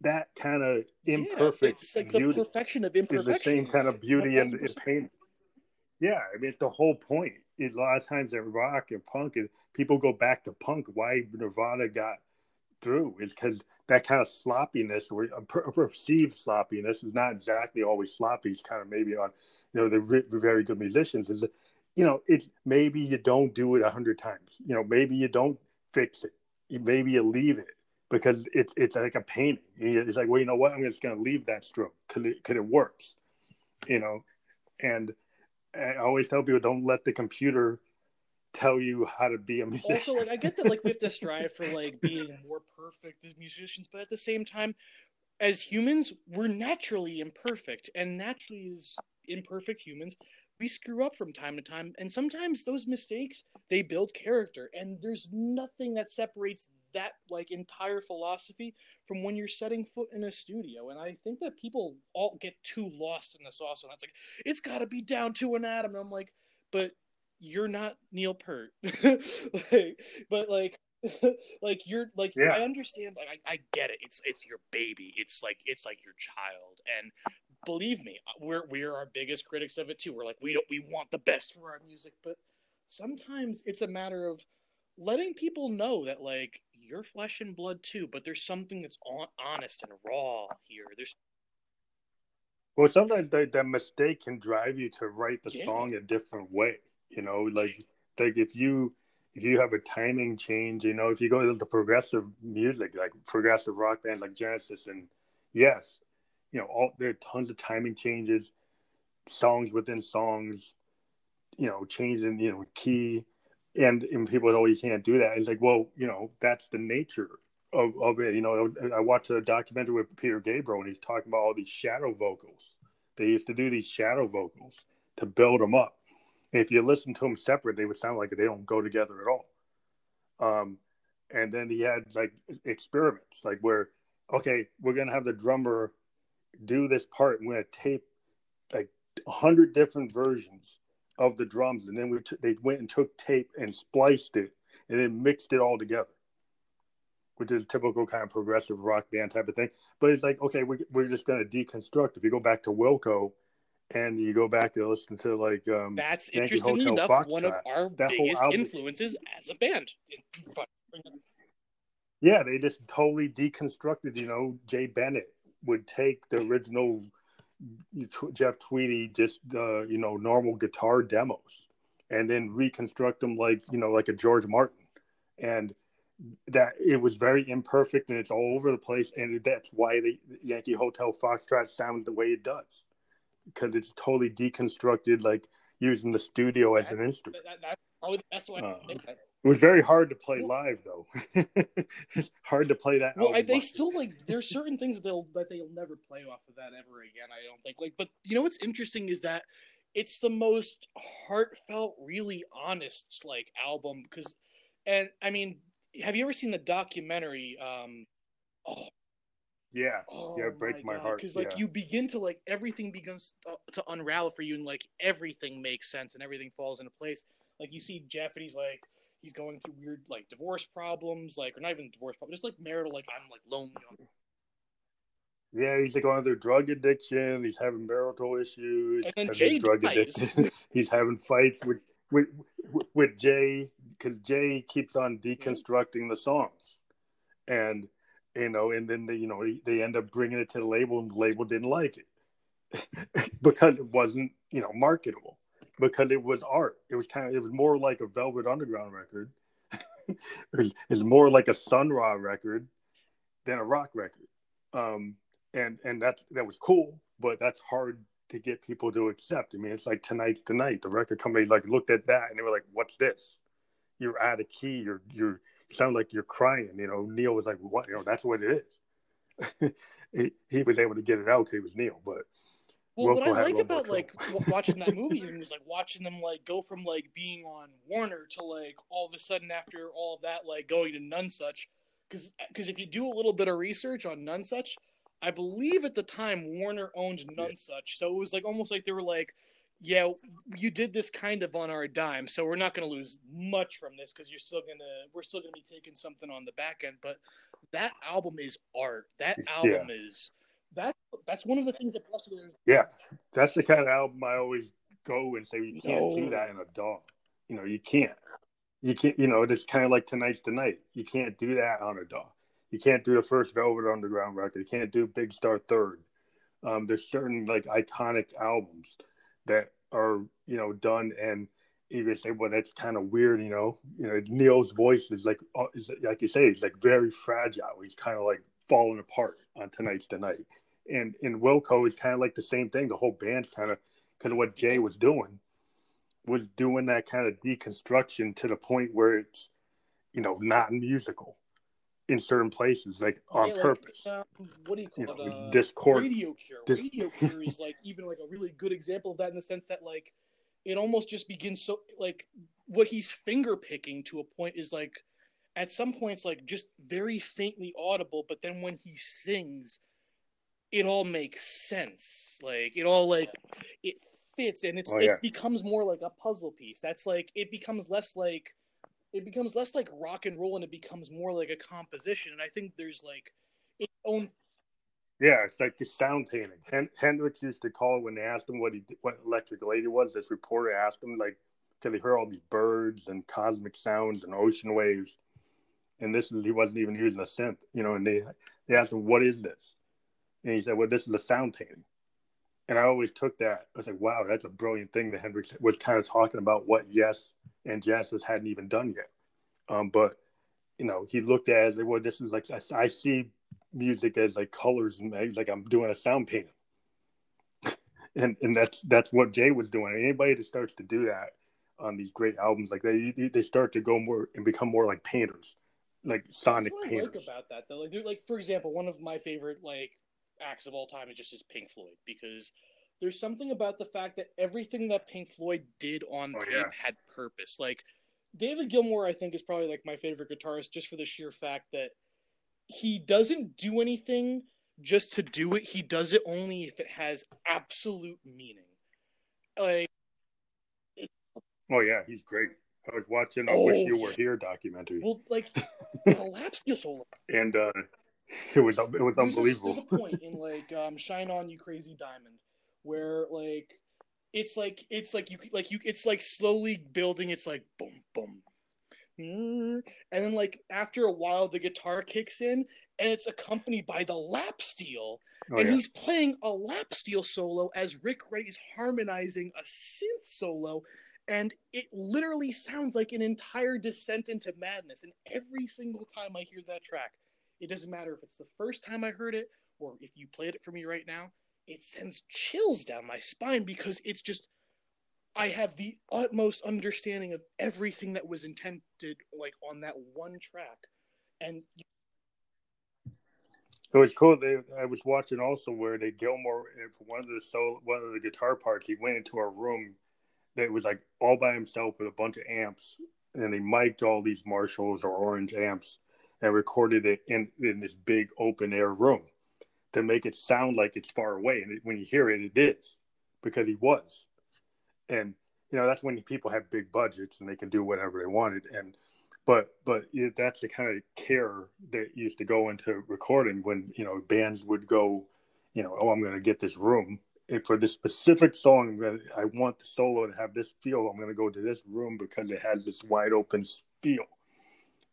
that kind of imperfect. Yeah, it's like the perfection of imperfection. Is the same kind of beauty in, in pain. Yeah, I mean, it's the whole point. A lot of times in rock and punk, and people go back to punk. Why Nirvana got through is because that kind of sloppiness, or perceived sloppiness, is not exactly always sloppy. It's kind of maybe on, you know, the very good musicians. Is you know, it's maybe you don't do it a hundred times. You know, maybe you don't fix it. Maybe you leave it because it's it's like a painting. It's like, well, you know what? I'm just going to leave that stroke because it, cause it works. You know, and I always tell people don't let the computer tell you how to be a musician. Also, like I get that, like we have to strive for like being more perfect as musicians, but at the same time, as humans, we're naturally imperfect, and naturally as imperfect humans, we screw up from time to time and sometimes those mistakes they build character and there's nothing that separates that like entire philosophy from when you're setting foot in a studio and i think that people all get too lost in the sauce and it's like it's got to be down to an atom and i'm like but you're not neil peart like, but like like you're like yeah. I understand like I, I get it. It's it's your baby. It's like it's like your child. And believe me, uh, we're we're our biggest critics of it too. We're like, we don't we want the best for our music, but sometimes it's a matter of letting people know that like you're flesh and blood too, but there's something that's on, honest and raw here. There's well, sometimes that, that mistake can drive you to write the yeah. song a different way. You know, like like if you if you have a timing change, you know, if you go to the progressive music, like progressive rock bands like Genesis, and yes, you know, all there are tons of timing changes, songs within songs, you know, changing, you know, key. And, and people oh, you can't do that. It's like, well, you know, that's the nature of, of it. You know, I watched a documentary with Peter Gabriel and he's talking about all these shadow vocals. They used to do these shadow vocals to build them up. If you listen to them separate, they would sound like they don't go together at all. Um, and then he had like experiments, like where, okay, we're gonna have the drummer do this part and we're to tape like a hundred different versions of the drums and then we t- they went and took tape and spliced it and then mixed it all together which is typical kind of progressive rock band type of thing. But it's like okay we're, we're just going to deconstruct. If you go back to wilco and you go back and listen to like um that's Yankee interestingly Hotel enough Foxtrot, one of our biggest influences as a band. Yeah they just totally deconstructed you know jay bennett would take the original Jeff Tweedy just uh, you know normal guitar demos and then reconstruct them like you know like a George Martin and that it was very imperfect and it's all over the place and that's why the Yankee Hotel Foxtrot sounds the way it does because it's totally deconstructed like using the studio as an instrument. That, that's probably the best way. Uh, to think that. It was very hard to play Well- live, though. hard to play that. Well, they still like. There's certain things that they'll that they'll never play off of that ever again. I don't think. Like, but you know what's interesting is that it's the most heartfelt, really honest like album because, and I mean, have you ever seen the documentary? Um, oh, Yeah, oh Yeah, Break My Heart, Because like yeah. you begin to like everything begins to, to unravel for you, and like everything makes sense and everything falls into place. Like you see Jeff, and he's like he's going through weird like divorce problems, like or not even divorce problems, just like marital, like I'm like lonely. yeah. He's like going through drug addiction. He's having marital issues. And then Jay drug addiction. he's having fights with with with Jay because Jay keeps on deconstructing the songs, and you know, and then they, you know they end up bringing it to the label, and the label didn't like it because it wasn't you know marketable because it was art. It was kind of it was more like a Velvet Underground record. it it's more like a Sun Ra record than a rock record. Um, and and that that was cool, but that's hard to get people to accept. I mean, it's like tonight's the night. The record company like looked at that and they were like, "What's this? You're out of key. You're you're you sound like you're crying." You know, Neil was like, "What? You know, that's what it is." he, he was able to get it out because he was Neil, but Well, what I like about like watching that movie and was like watching them like go from like being on Warner to like all of a sudden after all of that like going to Nonesuch, because because if you do a little bit of research on Nonesuch, I believe at the time Warner owned Nonesuch, so it was like almost like they were like, yeah, you did this kind of on our dime, so we're not going to lose much from this because you're still gonna we're still gonna be taking something on the back end, but that album is art. That album is. That, that's one of the things that brought us together. Yeah, that's the kind of album I always go and say you can't No. do that in a DAW. You know, you can't. You can't. You know, it's kind of like tonight's the night. You can't do that on a DAW. You can't do the first Velvet Underground record. You can't do Big Star Third. Um, there's certain like iconic albums that are you know done and you can say, well, that's kind of weird. You know, you know Neil's voice is like uh, is like you say, he's like very fragile. He's kind of like falling apart on tonight's the night and and Wilco is kind of like the same thing. The whole band's kind of kind of what Jay was doing was doing that kind of deconstruction to the point where it's you know not musical in certain places, like on Yeah, like, purpose. um, what do you call You know, it? it's Uh, discord- Radio Cure. dis- Radio Cure is like even like a really good example of that in the sense that like it almost just begins so like what he's finger picking to a point is like at some points like just very faintly audible, but then when he sings, it all makes sense. Like it all like it fits and it's Oh, it becomes more like a puzzle piece. That's like it becomes less like it becomes less like rock and roll and it becomes more like a composition. And I think there's like its own Yeah, it's like the sound painting. Hen- Hendrix used to call it when they asked him what he what Electric Lady was. This reporter asked him like, because he heard all these birds and cosmic sounds and ocean waves, and this is he wasn't even using a synth, you know. And they they asked him, "What is this?" And he said, "Well, this is a sound painting." And I always took that. I was like, "Wow, that's a brilliant thing." That Hendrix was kind of talking about what Yes and Genesis hadn't even done yet. Um, but you know, he looked at it as like, well, this is like I, I see music as like colors and like, I'm doing a sound painting. and and that's that's what Jay was doing. Anybody that starts to do that on these great albums, like they they start to go more and become more like painters, like sonic That's what I painters. like about that though. Like, like for example, one of my favorite like acts of all time is just as Pink Floyd because there's something about the fact that everything that Pink Floyd did on Oh, tape yeah. had purpose. Like David Gilmour, I think is probably like my favorite guitarist just for the sheer fact that he doesn't do anything just to do it. He does it only if it has absolute meaning. Like oh yeah, he's great. I was watching "I Oh, "Wish You. Were Here" documentary, well, like collapse your solo. and uh, it was it was There's a- unbelievable. There's a, point in like um, "Shine On You Crazy Diamond" where like it's like it's like you like you it's like slowly building. It's like boom boom, Mm. and then like after a while the guitar kicks in and it's accompanied by the lap steel, Oh, and yeah. he's playing a lap steel solo as Rick Wright is harmonizing a synth solo. And it literally sounds like an entire descent into madness. And every single time I hear that track, it doesn't matter if it's the first time I heard it or if you played it for me right now, it sends chills down my spine because it's just I have the utmost understanding of everything that was intended, like on that one track, and it was cool. They, I was watching also where they Gilmour for one of the solo, one of the guitar parts. He went into a room that was like all by himself with a bunch of amps, and he mic'd all these Marshalls or Orange amps and recorded it in in this big open air room to make it sound like it's far away. And it, when you hear it, it is because he was. And you know that's when people have big budgets and they can do whatever they wanted. And but but it, that's the kind of care that used to go into recording when you know bands would go, you know, oh I'm going to get this room if for this specific song that I want the solo to have this feel. I'm going to go to this room because it has this wide open feel,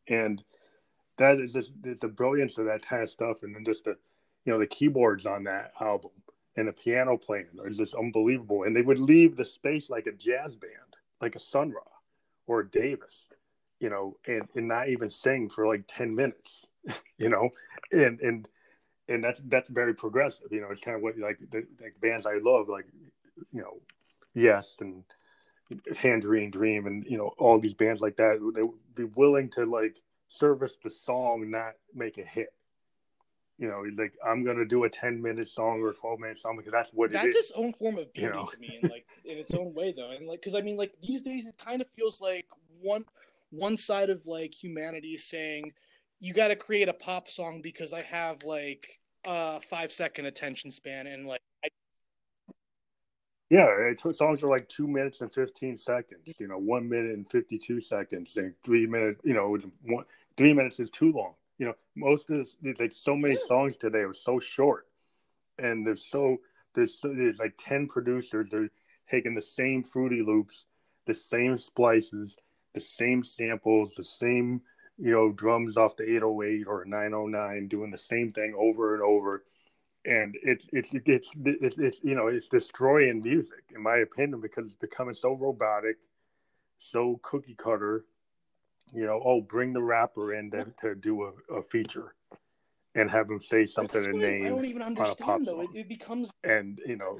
and that is just the brilliance of that kind of stuff, and then just the you know the keyboards on that album and the piano playing is just unbelievable. And they would leave the space like a jazz band, like a Sun Ra or a Davis, you know, and, and not even sing for like 10 minutes, you know, and, and, and that's, that's very progressive, you know, it's kind of what like the like bands I love, like, you know, Yes and Tangerine Dream and, you know, all these bands like that, they would be willing to like service the song, not make a hit you know, like I'm gonna do a 10 minute song or a 12 minute song because that's what that's it its own form of beauty you know? to me, and like in its own way though, and like because I mean, like these days it kind of feels like one one side of like humanity is saying you got to create a pop song because I have like a five second attention span and like Yeah, songs are like two minutes and 15 seconds, you know, one minute and 52 seconds, and three minutes, you know, one, three minutes is too long you know, most of this, like so many songs today are so short, and there's so there's there's like ten producers. They're taking the same Fruity Loops, the same splices, the same samples, the same you know drums off the 808 or 909, doing the same thing over and over, and it's it's it's it's, it's you know it's destroying music in my opinion because it's becoming so robotic, so cookie cutter you know, oh, bring the rapper in to, to do a, a feature and have him say something in name. I don't even understand though. It, it, becomes and you know.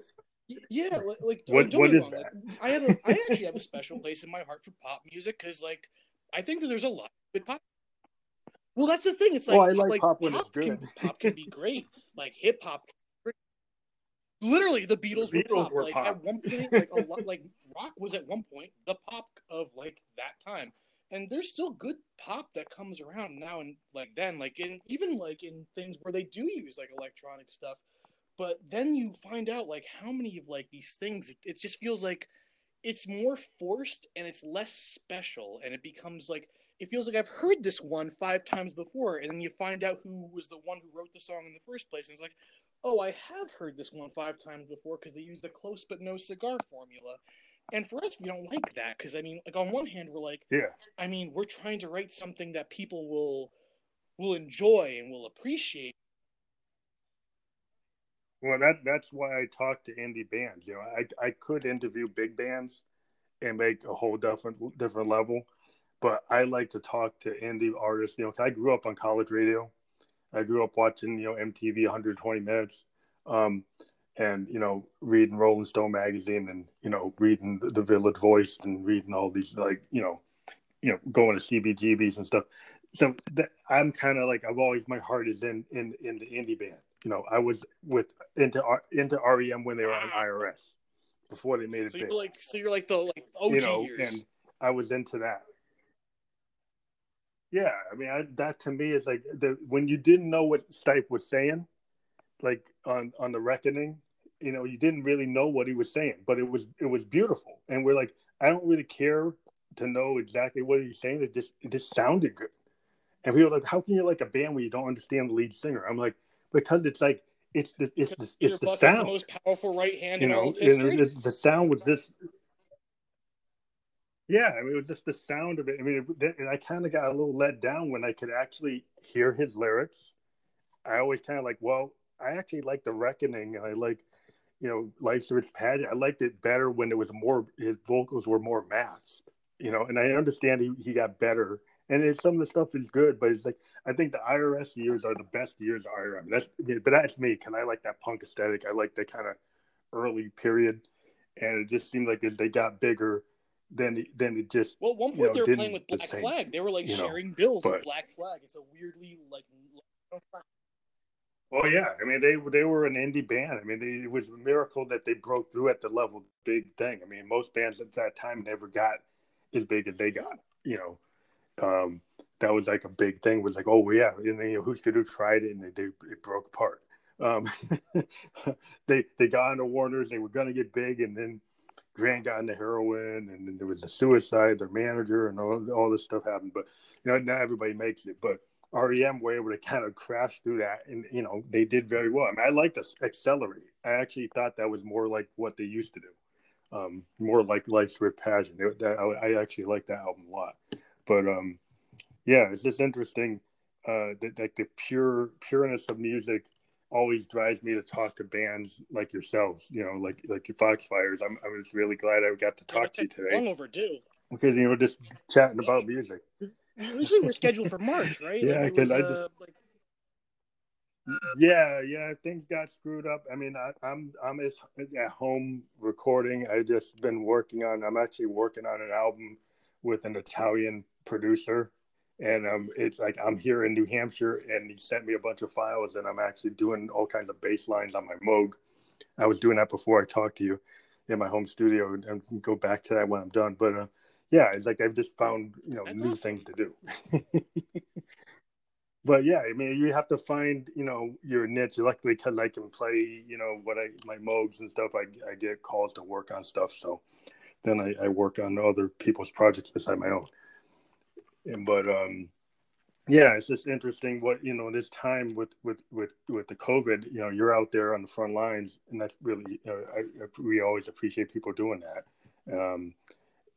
Yeah, like what, what is wrong. that? Like, I have a, I actually have a special place in my heart for pop music because like I think that there's a lot of good pop. Well, that's the thing. It's like, well, like, like pop, pop can, pop can be great. Like hip hop, literally the Beatles, the Beatles were, pop. were like pop. at one point, like a lot, like rock was at one point the pop of like that time and there's still good pop that comes around now and like then like in even like in things where they do use like electronic stuff but then you find out like how many of like these things it, it just feels like it's more forced and it's less special and it becomes like it feels like i've heard this one five times before and then you find out who was the one who wrote the song in the first place and it's like oh i have heard this one five times before because they use the close but no cigar formula and for us, we don't like that because I mean, like on one hand, we're like, yeah, I mean, we're trying to write something that people will will enjoy and will appreciate. Well, that that's why I talk to indie bands. You know, I I could interview big bands and make a whole different different level, but I like to talk to indie artists. You know, I grew up on college radio. I grew up watching you know MTV 120 minutes. Um, and you know reading Rolling Stone magazine and you know reading the Village Voice and reading all these like you know you know going to CBGBs and stuff. So that, I'm kind of like I've always my heart is in in in the indie band. You know, I was with into into REM when they were on ah. IRS before they made it. So you're big. like so you're like the like OG you know, years. and I was into that. Yeah, I mean I, that to me is like the when you didn't know what Stipe was saying, like on on the Reckoning, you know, you didn't really know what he was saying, but it was it was beautiful. And we're like, I don't really care to know exactly what he's saying. It just it just sounded good. And we were like, how can you like a band where you don't understand the lead singer? I'm like, because it's like it's the it's the it's the sound. The most powerful right hand you know, the sound was this. Yeah, I mean, it was just the sound of it. I mean, it, and I kind of got a little let down when I could actually hear his lyrics. I always kind of like, well, I actually like the Reckoning, and I like you know, Life's Rich Pageant. I liked it better when it was more his vocals were more masked, you know. And I understand he, he got better, and it, some of the stuff is good, but it's like I think the IRS years are the best years of IRM. That's but that's me because I like that punk aesthetic. I like the kind of early period, and it just seemed like as they got bigger, then then it just well, at one point know, they were playing with the Black same, Flag. They were like you know, sharing bills but- with Black Flag. It's a weirdly like. Oh yeah, I mean they they were an indie band. I mean they, it was a miracle that they broke through at the level big thing. I mean most bands at that time never got as big as they got. You know, um, that was like a big thing. Was like oh yeah, and then you know, do tried it and they, they it broke apart. Um, they they got into Warner's. They were gonna get big, and then Grant got into heroin, and then there was a suicide. Their manager and all all this stuff happened. But you know not everybody makes it, but. REM were able to kind of crash through that, and you know they did very well. I mean, I like to Accelerate. I actually thought that was more like what they used to do, um, more like Life's Rich Pageant. It, that, I, I actually like that album a lot. But um, yeah, it's just interesting uh, that like the pure pureness of music always drives me to talk to bands like yourselves. You know, like like your Foxfires. I'm I was really glad I got to talk to you today Long overdue. because you know just chatting about music. Usually we're scheduled for March, right? Yeah, it 'cause was, I just- uh, like, Yeah, yeah, things got screwed up. I mean, I, I'm I'm at home recording. I just been working on. I'm actually working on an album with an Italian producer, and um, it's like I'm here in New Hampshire, and he sent me a bunch of files, and I'm actually doing all kinds of bass lines on my Moog. I was doing that before I talked to you in my home studio, and, and go back to that when I'm done. But uh, yeah, it's like I've just found you know That's new awesome. things to do. but yeah, I mean, you have to find, you know, your niche. Luckily, because I can play, you know, what I my Moogs and stuff. I I get calls to work on stuff, so then I, I work on other people's projects beside my own. And but um, yeah, it's just interesting what you know this time with with with with the COVID. You know, you're out there on the front lines, and that's really uh, I, I, we always appreciate people doing that. Um,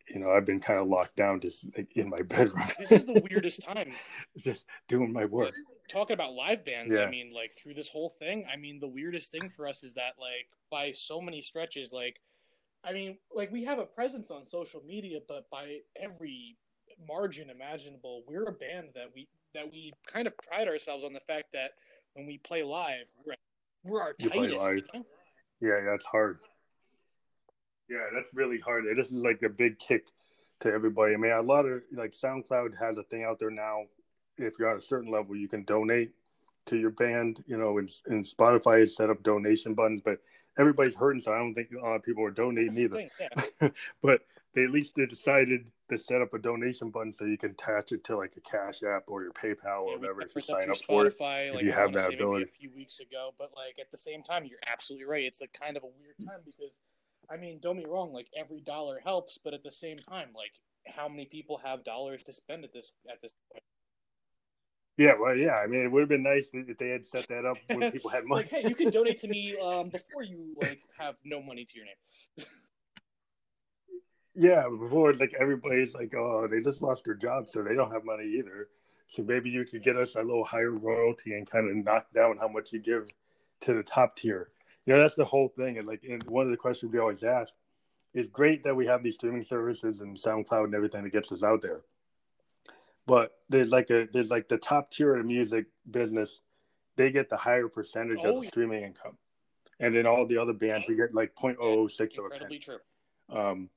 you know, I've been kind of locked down just like, in my bedroom. this is the weirdest time. just doing my work. Talking about live bands, Yeah. I mean, like through this whole thing, I mean, the weirdest thing for us is that, like, by so many stretches, like, I mean, like we have a presence on social media, but by every margin imaginable, we're a band that we that we kind of pride ourselves on the fact that when we play live, we're, we're our You tightest. live. You know? Yeah, that's hard. Yeah, that's really hard. This is like a big kick to everybody. I mean, a lot of like SoundCloud has a thing out there now. If you're on a certain level, you can donate to your band. You know, and, and Spotify has set up donation buttons, but everybody's hurting, so I don't think a lot of people are donating That's either. thing, yeah. but they at least they decided to set up a donation button so you can attach it to like a Cash App or your PayPal or Yeah, whatever if you sign up for it. Spotify, if like you I have that ability. a few weeks ago. But like at the same time, you're absolutely right. It's like kind of a weird time because, I mean, don't be wrong. Like every dollar helps, but at the same time, like how many people have dollars to spend at this at this point? Yeah, well, yeah. I mean, it would have been nice if they had set that up when people had money. like, hey, you can donate to me um, before you like have no money to your name. Yeah, before like everybody's like, oh, they just lost their job, so they don't have money either. So maybe you could get us a little higher royalty and kind of knock down how much you give to the top tier. You know, that's the whole thing. And like, and one of the questions we always ask is great that we have these streaming services and SoundCloud and everything that gets us out there. But there's like a there's like the top tier of the music business, they get the higher percentage of Oh, the yeah. streaming income, and then all the other bands we get like 0.006 of a penny Incredibly true. um,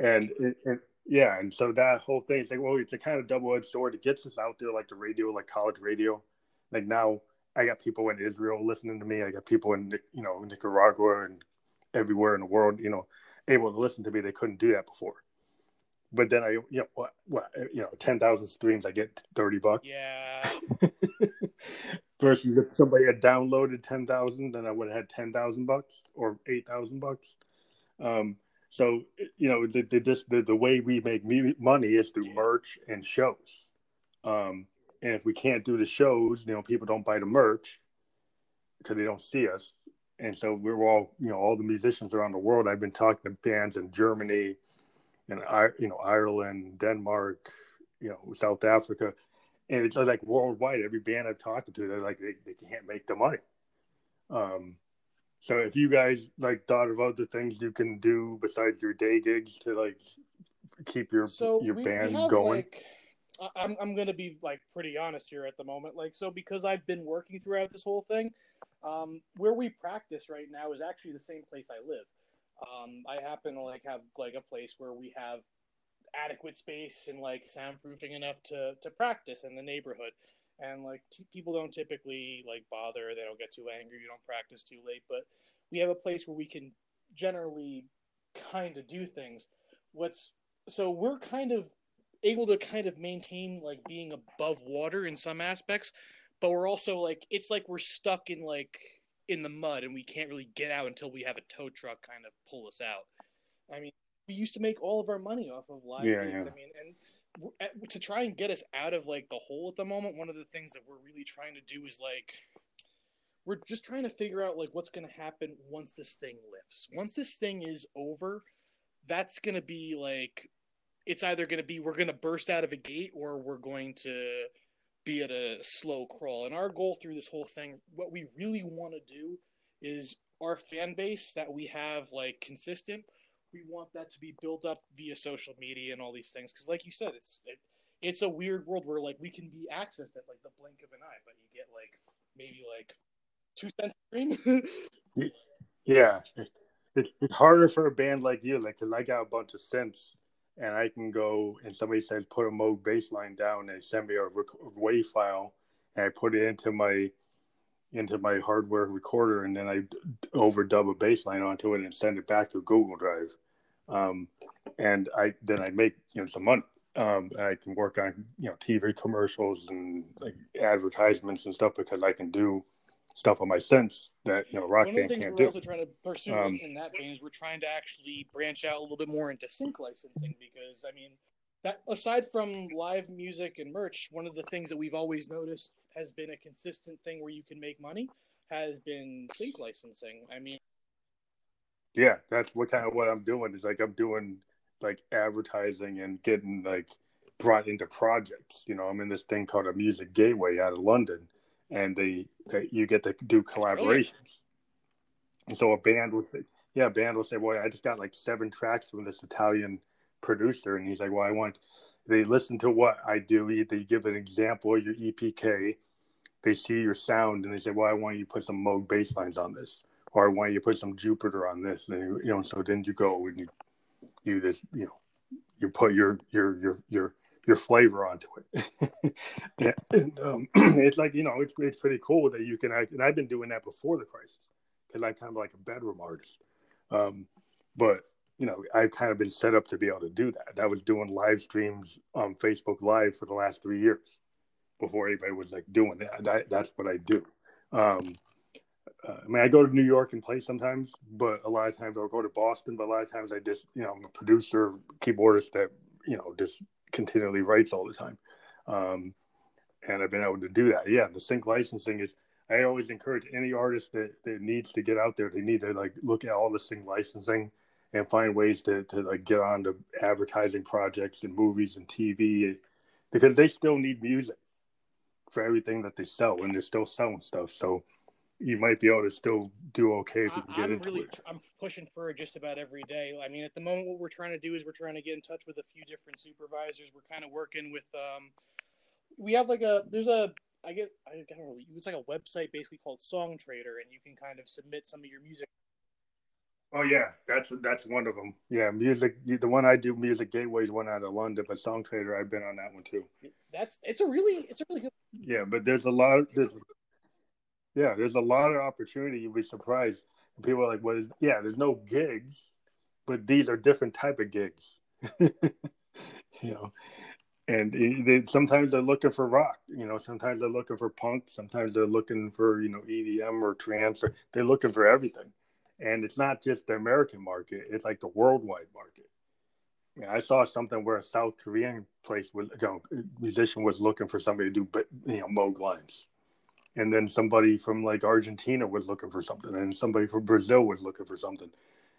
and, it, and yeah, and so that whole thing is like, well, it's a kind of double edged sword. It gets us out there like the radio, like college radio. Like now, I got people in Israel listening to me. I got people in you know Nicaragua and everywhere in the world, you know, able to listen to me. They couldn't do that before. But then I, you know, what, what, you know, ten thousand streams, I get thirty bucks. Yeah, Versus if somebody had downloaded ten thousand, then I would have had ten thousand bucks or eight thousand bucks. Um, so you know, the the, this, the the way we make money is through merch and shows. Um, and if we can't do the shows, you know, people don't buy the merch because they don't see us. And so we're all, you know, all the musicians around the world. I've been talking to bands in Germany, and I, you know, Ireland, Denmark, you know, South Africa, and it's like worldwide. Every band I've talked to, they're like they, they can't make the money. Um, so if you guys like thought of other things you can do besides your day gigs to like keep your so your we, band we going, like I'm I'm gonna be like pretty honest here at the moment. Like so because I've been working throughout this whole thing, um, where we practice right now is actually the same place I live. Um, I happen to like have like a place where we have adequate space and like soundproofing enough to to practice in the neighborhood. And like t- people don't typically like bother. They don't get too angry. You don't practice too late. But we have a place where we can generally kind of do things. What's so we're kind of able to kind of maintain like being above water in some aspects, but we're also like it's like we're stuck in like in the mud and we can't really get out until we have a tow truck kind of pull us out. I mean, we used to make all of our money off of live Yeah, gigs. yeah. I mean, and to try and get us out of like the hole at the moment, one of the things that we're really trying to do is like we're just trying to figure out like what's going to happen once this thing lifts. Once this thing is over, that's going to be like it's either going to be we're going to burst out of a gate or we're going to be at a slow crawl. And our goal through this whole thing, what we really want to do is our fan base that we have like consistent. We want that to be built up via social media and all these things because, like you said, it's it, it's a weird world where like we can be accessed at like the blink of an eye, but you get like maybe like two cents a stream. Yeah, it's, it's harder for a band like you, like, cause I got a bunch of synths, and I can go and somebody says put a Moog bass line down, and send me a rec- WAV file, and I put it into my into my hardware recorder, and then I overdub a bass line onto it and send it back to Google Drive, um, and I then I make you know some money. Um, I can work on you know TV commercials and like advertisements and stuff because I can do stuff on my synths that you know rock One of the band things can't we're do. also trying to pursue Um, in that vein is we're trying to actually branch out a little bit more into sync licensing because I mean that aside from live music and merch, one of the things that we've always noticed has been a consistent thing where you can make money has been sync licensing. I mean, Yeah, that's what kind of what I'm doing is like I'm doing like advertising and getting like brought into projects. You know, I'm in this thing called a Music Gateway out of London, and they, they you get to do collaborations. And so a band will say, yeah, a band will say, "Boy, I just got like seven tracks from this Italian producer," and he's like, "Well, I want." They listen to what I do. You- They give an example of your EPK. They see your sound, and they say, "Well, I want you to put some Moog bass lines on this." Or why you put some Jupiter on this, and you know, so then you go and you you just you know you put your your your your your flavor onto it. yeah, and um, it's like you know it's it's pretty cool that you can act, and I've been doing that before the crisis because I'm kind of like a bedroom artist, um, but you know I've kind of been set up to be able to do that. I was doing live streams on Facebook Live for the last three years before anybody was like doing that. that that's what I do. Um, uh, I mean, I go to New York and play sometimes, but a lot of times I'll go to Boston. But a lot of times I just, you know, I'm a producer, keyboardist that, you know, just continually writes all the time. Um, and I've been able to do that. Yeah, the sync licensing is. I always encourage any artist that, that needs to get out there. They need to like look at all the sync licensing and find ways to, to like get on to advertising projects and movies and TV because they still need music for everything that they sell and they're still selling stuff. So you might be able to still do okay if you I, get I'm into really it. I'm pushing for it just about every day. I mean, at the moment, what we're trying to do is we're trying to get in touch with a few different supervisors. We're kind of working with um, we have like a there's a I get I don't know it's like a website basically called Songtradr, and you can kind of submit some of your music. Oh yeah, that's that's one of them. Yeah, music. The one I do, Music Gateway, is one out of London, but Songtradr, I've been on that one too. That's it's a really it's a really good. Yeah, but there's a lot. There's, yeah, there's a lot of opportunity. You'll be surprised. People are like, "What is?" Yeah, there's no gigs, but these are different type of gigs. you know, and they, sometimes they're looking for rock. You know, sometimes they're looking for punk. Sometimes they're looking for you know EDM or trance. Or, they're looking for everything, and it's not just the American market. It's like the worldwide market. I saw something where a South Korean place was, you know, musician was looking for somebody to do, you know, Moog lines, and then somebody from like Argentina was looking for something, and somebody from Brazil was looking for something,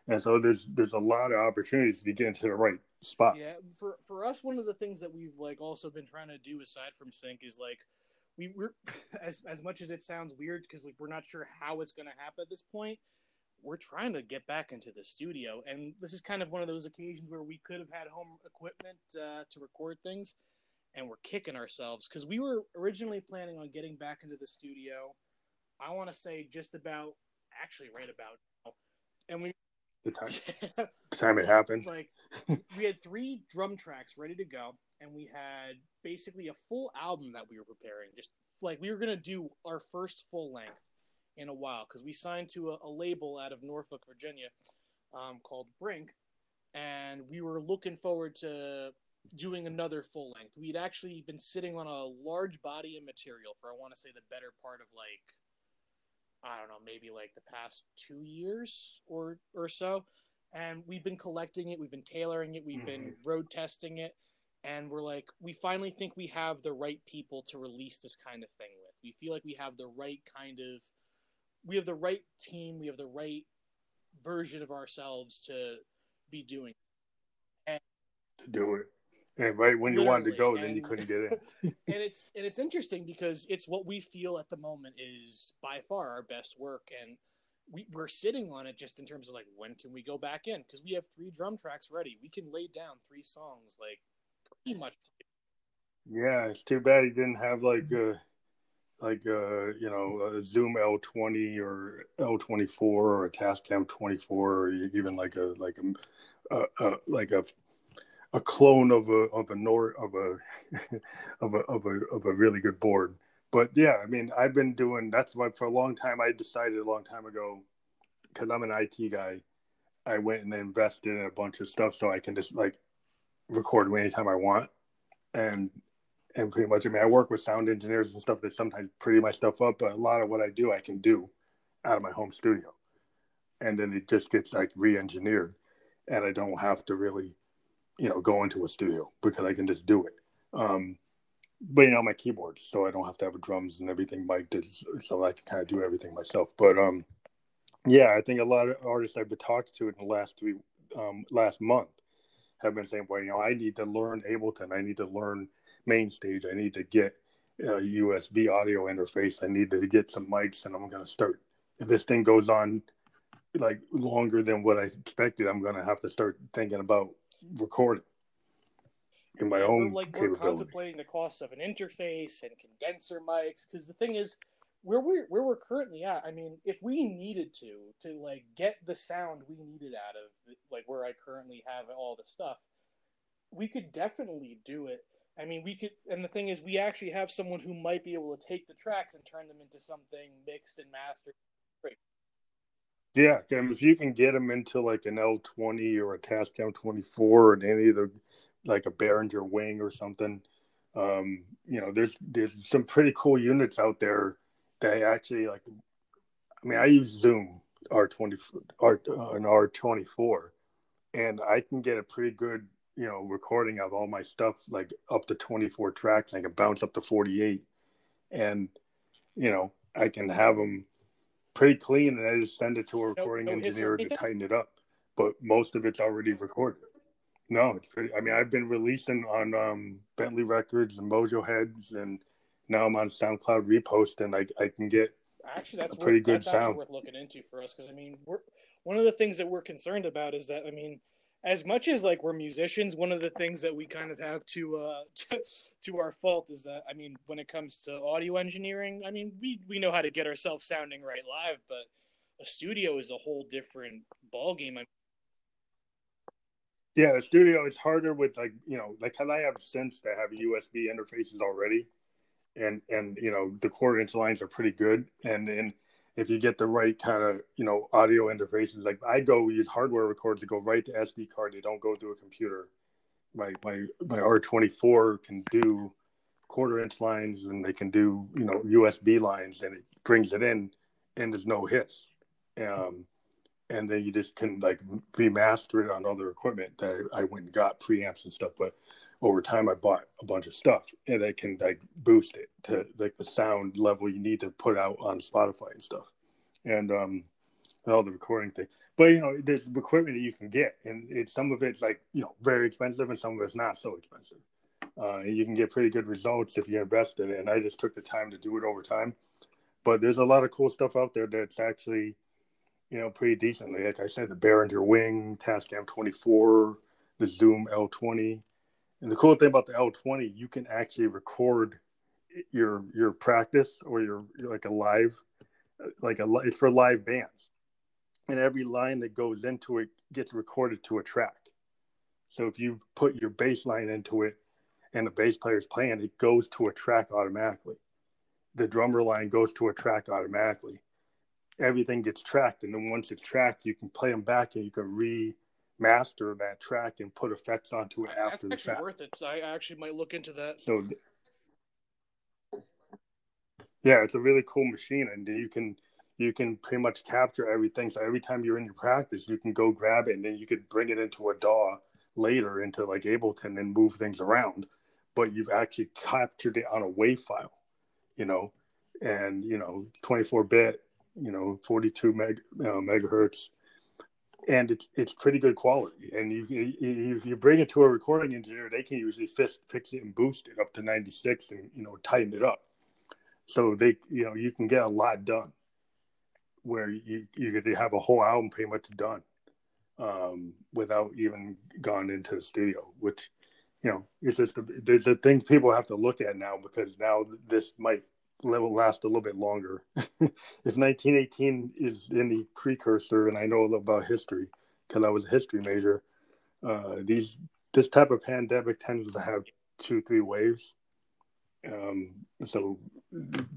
and so there's there's a lot of opportunities to get into the right spot. Yeah, for for us, one of the things that we've like also been trying to do aside from sync is like we we're as as much as it sounds weird because like we're not sure how it's going to happen at this point. We're trying to get back into the studio, and this is kind of one of those occasions where we could have had home equipment uh, to record things, and we're kicking ourselves because we were originally planning on getting back into the studio. I want to say just about, actually, right about now, and we the time the time it happened. like we had three drum tracks ready to go, and we had basically a full album that we were preparing. Just like we were gonna do our first full length in a while because we signed to a, a, label out of Norfolk, Virginia, um, called Brink, and we were looking forward to doing another full length. We'd actually been sitting on a large body of material for I want to say the better part of like I don't know, maybe like the past two years or or so. And we've been collecting it, we've been tailoring it, we've mm-hmm. been road testing it, and we're like, we finally think we have the right people to release this kind of thing with. We feel like we have the right kind of, we have the right team, we have the right version of ourselves to be doing. And to do it. And right when you wanted to go, then you couldn't get in. and it's and it's interesting because it's what we feel at the moment is by far our best work, and we, we're sitting on it just in terms of like when can we go back in because we have three drum tracks ready. We can lay down three songs like pretty much. Yeah, it's too bad he didn't have like a like a you know a Zoom L twenty or L twenty four or a Tascam twenty four or even like a like a, a, a like a a clone of a of a nor of a of a of a of a really good board. But yeah, I mean, I've been doing that's why for a long time I decided a long time ago because I'm an IT guy. I went and invested in a bunch of stuff so I can just like record anytime I want, and and pretty much I mean I work with sound engineers and stuff that sometimes pretty my stuff up, but a lot of what I do I can do out of my home studio, and then it just gets like re-engineered, and I don't have to really you know, go into a studio because I can just do it. Um, but you know, my keyboard, so I don't have to have drums and everything mic'd, so I can kind of do everything myself. But um, yeah, I think a lot of artists I've been talking to in the last three, um, last month, have been saying, well, you know, I need to learn Ableton, I need to learn MainStage, I need to get a USB audio interface, I need to get some mics, and I'm going to start. If this thing goes on like longer than what I expected, I'm going to have to start thinking about recording in my own like we're contemplating the cost of an interface and condenser mics because the thing is where we where we're currently at i mean if we needed to to like get the sound we needed out of like where i currently have all the stuff we could definitely do it. I mean we could and the thing is we actually have someone who might be able to take the tracks and turn them into something mixed and mastered yeah, if you can get them into like an L20 or a Tascam 24 and any of the like a Behringer Wing or something, um, you know, there's there's some pretty cool units out there that actually like. I mean, I use Zoom R20 R uh, an R24, and I can get a pretty good you know recording of all my stuff like up to 24 tracks. I can bounce up to 48, and you know I can have them pretty clean, and I just send it to a recording no, no engineer to tighten it up. But most of it's already recorded. No, it's pretty. I mean, I've been releasing on um, Bentley Records and Mojo Heads, and now I'm on SoundCloud Repost, and I I can get actually that's pretty worth, good that's sound. worth looking into for us because I mean, we're one of the things that we're concerned about is that I mean, as much as like we're musicians, one of the things that we kind of have to uh to, to, our fault is that I mean, when it comes to audio engineering, I mean, we we know how to get ourselves sounding right live, but a studio is a whole different ball game. yeah, the studio is harder with like you know, like I have synths that have USB interfaces already, and and you know the quarter inch lines are pretty good, and then if you get the right kind of you know audio interfaces like i go use hardware records that go right to sd card. They don't go through a computer. My my my r24 can do quarter inch lines and they can do you know usb lines and it brings it in and there's no hiss um, and then you just can like remaster it on other equipment that I went and got preamps and stuff but over time I bought a bunch of stuff and I can like boost it to like the sound level you need to put out on Spotify and stuff. And um and all the recording thing. But you know, there's equipment that you can get and it's some of it's like, you know, very expensive and some of it's not so expensive. Uh, and you can get pretty good results if you invest in it. And I just took the time to do it over time. But there's a lot of cool stuff out there that's actually, you know, pretty decently. Like I said, the Behringer Wing, Tascam 24, the Zoom L20, and the cool thing about the L20, you can actually record your your practice or your, like a live like a it's for live bands. and every line that goes into it gets recorded to a track. So if you put your bass line into it and the bass player is playing, it goes to a track automatically. The drummer line goes to a track automatically. Everything gets tracked, and then once it's tracked, you can play them back and you can remaster that track and put effects onto it after That's the actually fact. worth it. I actually might look into that. So, yeah, it's a really cool machine, and you can you can pretty much capture everything. So every time you're in your practice, you can go grab it, and then you could bring it into a DAW later into like Ableton and move things around. But you've actually captured it on a WAV file, you know, and you know, 24 bit, you know, 42 meg uh, megahertz, and it's it's pretty good quality. And you, you if you bring it to a recording engineer, they can usually fix fix it and boost it up to 96 and you know tighten it up. So they you know you can get a lot done where you you could have a whole album pretty much done um, without even going into the studio, which you know it's just the, there's the things people have to look at now because now this might last a little bit longer. if 1918 is any precursor, and I know about history because I was a history major, uh, these this type of pandemic tends to have two three waves. Um, so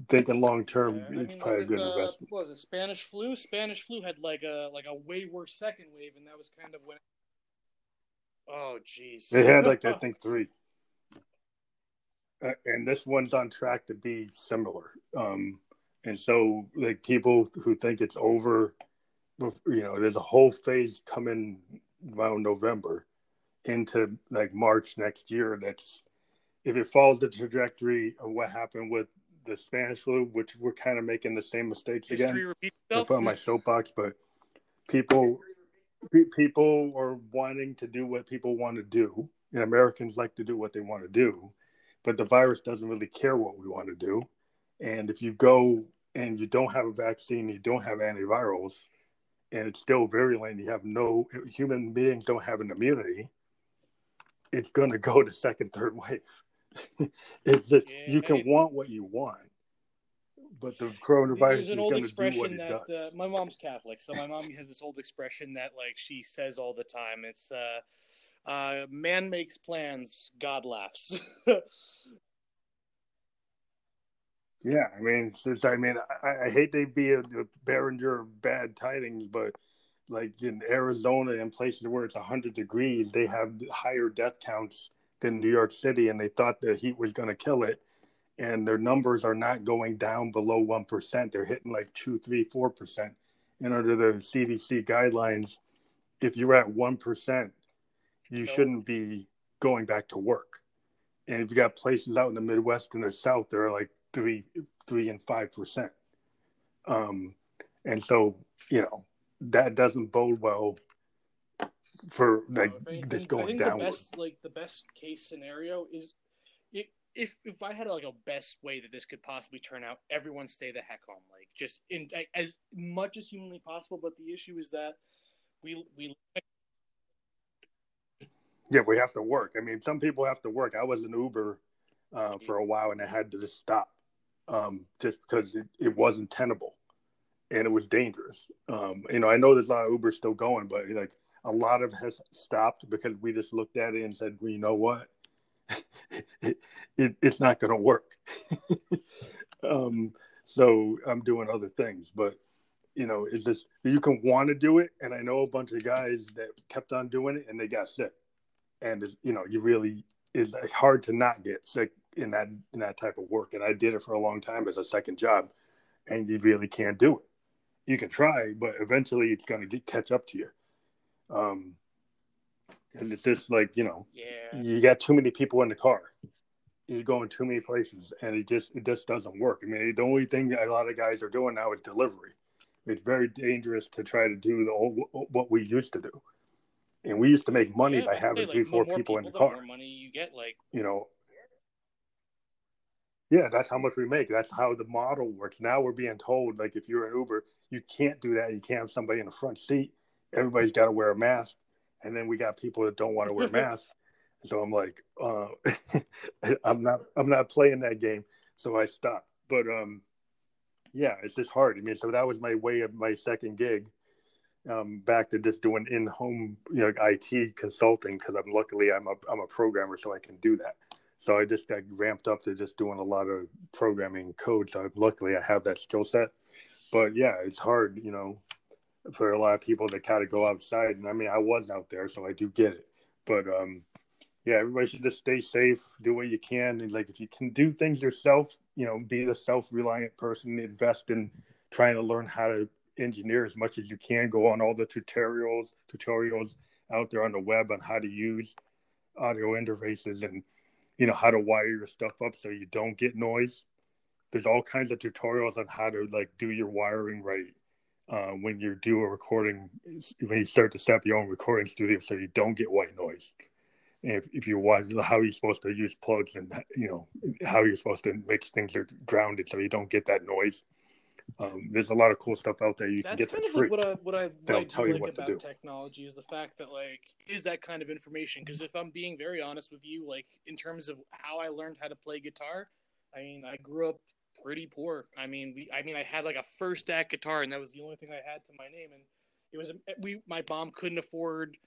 thinking long term, Yeah, I it's mean, probably a good the- investment. What was it Spanish flu? Spanish flu had like a like a way worse second wave, and that was kind of when. Oh jeez. They had like I think three, uh, and this one's on track to be similar. Um, and so like people who think it's over, you know, there's a whole phase coming around November into like March next year. That's if it follows the trajectory of what happened with the Spanish flu, which we're kind of making the same mistakes again. history repeats I itself. put on my soapbox, but people people are wanting to do what people want to do, and Americans like to do what they want to do, but the virus doesn't really care what we want to do. And if you go and you don't have a vaccine, you don't have antivirals, and it's still virulent, you have no human beings don't have an immunity, it's going to go to second, third wave. it's just you Yeah, can want what you want, but the There's coronavirus is old going to do what it that does. uh, my mom's Catholic, so my mom has this old expression that like she says all the time. It's uh, uh, "Man makes plans, God laughs." Yeah, I mean, since I mean, I, I hate to be a, a bearer of bad tidings, but like in Arizona and places where it's hundred degrees, they have higher death counts than New York City, and they thought the heat was going to kill it, and their numbers are not going down below one percent. They're hitting like two, three, four percent, and under the CDC guidelines, if you're at one percent, you shouldn't be going back to work. And if you got places out in the Midwest and the South, they're like three, three and five percent. Um, and so you know that doesn't bode well for like If anything, this I going think downward. the best, like the best case scenario is if if if I had like a best way that this could possibly turn out, everyone stay the heck home, like just in as much as humanly possible. But the issue is that we we Yeah, we have to work. I mean, some people have to work. I was an Uber uh, for a while, and I had to just stop um, just because it, it wasn't tenable and it was dangerous. Um, you know, I know there's a lot of Uber still going, but like a lot of has stopped because we just looked at it and said, well, you know what, it, it, it's not going to work. um, so I'm doing other things, but you know, it's just you can want to do it, and I know a bunch of guys that kept on doing it and they got sick. And you know you really it's hard to not get sick in that in that type of work. And i did it for a long time as a second job and you really can't do it. You can try but eventually it's going to get catch up to you um and it's just like you know yeah. you got too many people in the car. You're going too many places and it just it just doesn't work. I mean the only thing a lot of guys are doing now is delivery. It's very dangerous to try to do the old, what we used to do. And we used to make money Yeah, by having like, three four more people in the the car. money you get, like you know? Yeah that's how much we make. That's how the model works. Now we're being told like if you're an uber you can't do that. You can't have somebody in the front seat everybody's got to wear a mask and then we got people that don't want to wear masks so i'm like uh, i'm not i'm not playing that game so i stopped but um yeah it's just hard i mean so that was my way of my second gig um, back to just doing in-home you know IT consulting because I'm luckily I'm a I'm a programmer so I can do that. So I just got ramped up to just doing a lot of programming code. So luckily I have that skill set. But yeah, it's hard, you know, for a lot of people to kind of go outside. And I mean, I was out there, so I do get it. But um, yeah, everybody should just stay safe, do what you can, and like if you can do things yourself, you know, be the self-reliant person, invest in trying to learn how to engineer as much as you can. Go on all the tutorials, tutorials out there on the web on how to use audio interfaces and you know how to wire your stuff up so you don't get noise. There's all kinds of tutorials on how to like do your wiring right uh, when you do a recording, when you start to set up your own recording studio, so you don't get white noise. And if, if you watch how you're supposed to use plugs and you know how you're supposed to make things are grounded so you don't get that noise. Um, there's a lot of cool stuff out there you that's can get kind that's of free. like what I what I, They'll I tell you like what to about do. technology is the fact that like is that kind of information. Because if I'm being very honest with you, like in terms of how I learned how to play guitar, I mean I grew up pretty poor. I mean we I mean I had like a First Act guitar and that was the only thing I had to my name and it was we my mom couldn't afford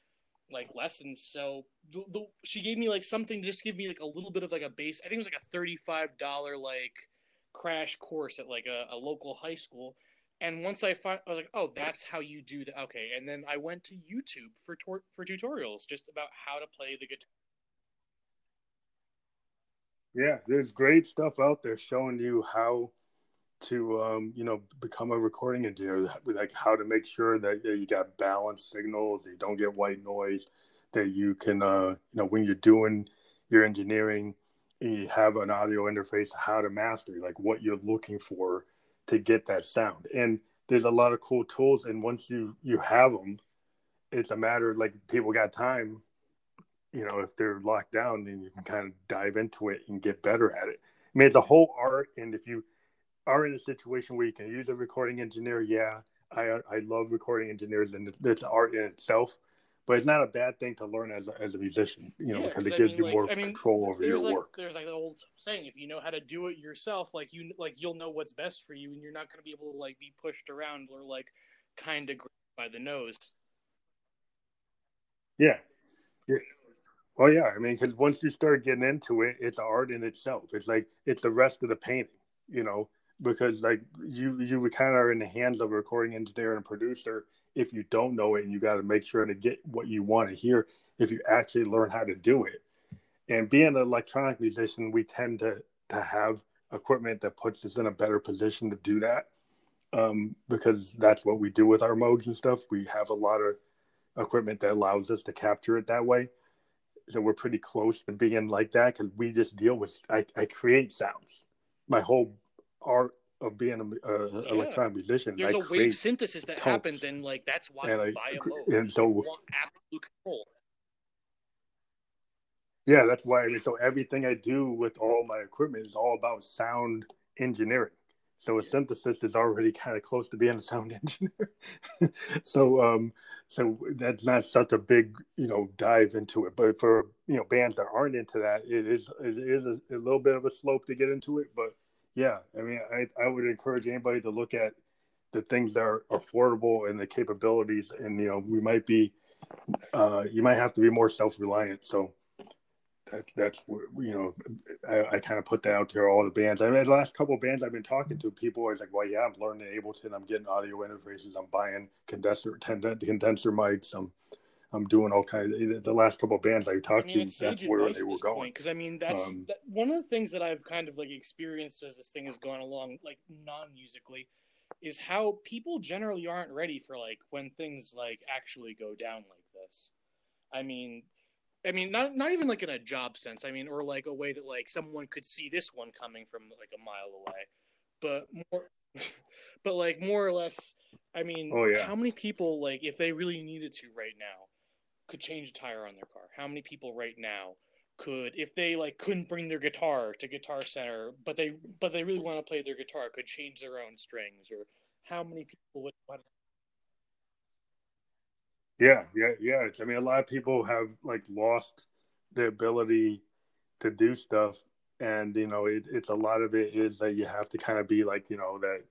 like lessons so the, the, she gave me like something to just give me like a little bit of like a base i think it was like a $35 like crash course at like a, a local high school and once I find, I was like, oh, that's how you do that. Okay, and then I went to YouTube for tor- for tutorials just about how to play the guitar. Yeah, there's great stuff out there showing you how to, um, you know, become a recording engineer, like how to make sure that you got balanced signals, you don't get white noise, that you can, uh, you know, when you're doing your engineering, you have an audio interface, how to master, like what you're looking for to get that sound. And there's a lot of cool tools, and once you you have them, it's a matter of, like people got time you know, if they're locked down, then you can kind of dive into it and get better at it. I mean, it's a whole art, and if you are in a situation where you can use a recording engineer, yeah, I I love recording engineers, and it's art in itself. But it's not a bad thing to learn as a, as a musician, you know, Yeah, because 'cause it I gives mean, you like- more I mean, control over your like work. there's like the old saying, if you know how to do it yourself, like you like you'll know what's best for you, and you're not going to be able to like be pushed around or like kind of by the nose. Yeah. yeah. Well, yeah. I mean, because once you start getting into it, it's art in itself. It's like it's the rest of the painting, you know. Because like you, you kind of are in the hands of a recording engineer and producer if you don't know it, and you got to make sure to get what you want to hear. If you actually learn how to do it, and being an electronic musician, we tend to to have equipment that puts us in a better position to do that. Um, because that's what we do with our Moogs and stuff. We have a lot of equipment that allows us to capture it that way. So we're pretty close to being like that because we just deal with. I, I create sounds. My whole art of being an Yeah. electronic musician. There's I a wave synthesis that tones. happens, and like that's why And I- buy a Moog. and so- you want absolute control. Yeah, that's why. I mean, so everything I do with all my equipment is all about sound engineering. So a synthesis is already kind of close to being a sound engineer. so, um, so that's not such a big, you know, dive into it. But for you know bands that aren't into that, it is it is a, a little bit of a slope to get into it. But yeah, I mean, I I would encourage anybody to look at the things that are affordable and the capabilities, and you know, we might be, uh, you might have to be more self reliant. So that's that's where, you know I, I kind of put that out there all the bands I mean the last couple of bands I've been talking to people always like well yeah I'm learning Ableton I'm getting audio interfaces I'm buying condenser tend- condenser mics I'm I'm doing all kinds of the last couple of bands I I talked mean, to that's where they were going because I mean that's Um, that, one of the things that I've kind of like experienced as this thing has gone along, like non-musically, is how people generally aren't ready for like when things like actually go down like this. I mean, I mean, not not even like in a job sense. I mean, or like a way that like someone could see this one coming from like a mile away, but more, but like more or less. I mean, Oh, yeah. how many people like if they really needed to right now could change a tire on their car? How many people right now could, if they like couldn't bring their guitar to Guitar Center, but they but they really want to play their guitar, could change their own strings? Or how many people would? Yeah yeah yeah I mean a lot of people have like lost the ability to do stuff and you know it, it's a lot of it is that you have to kind of be like you know that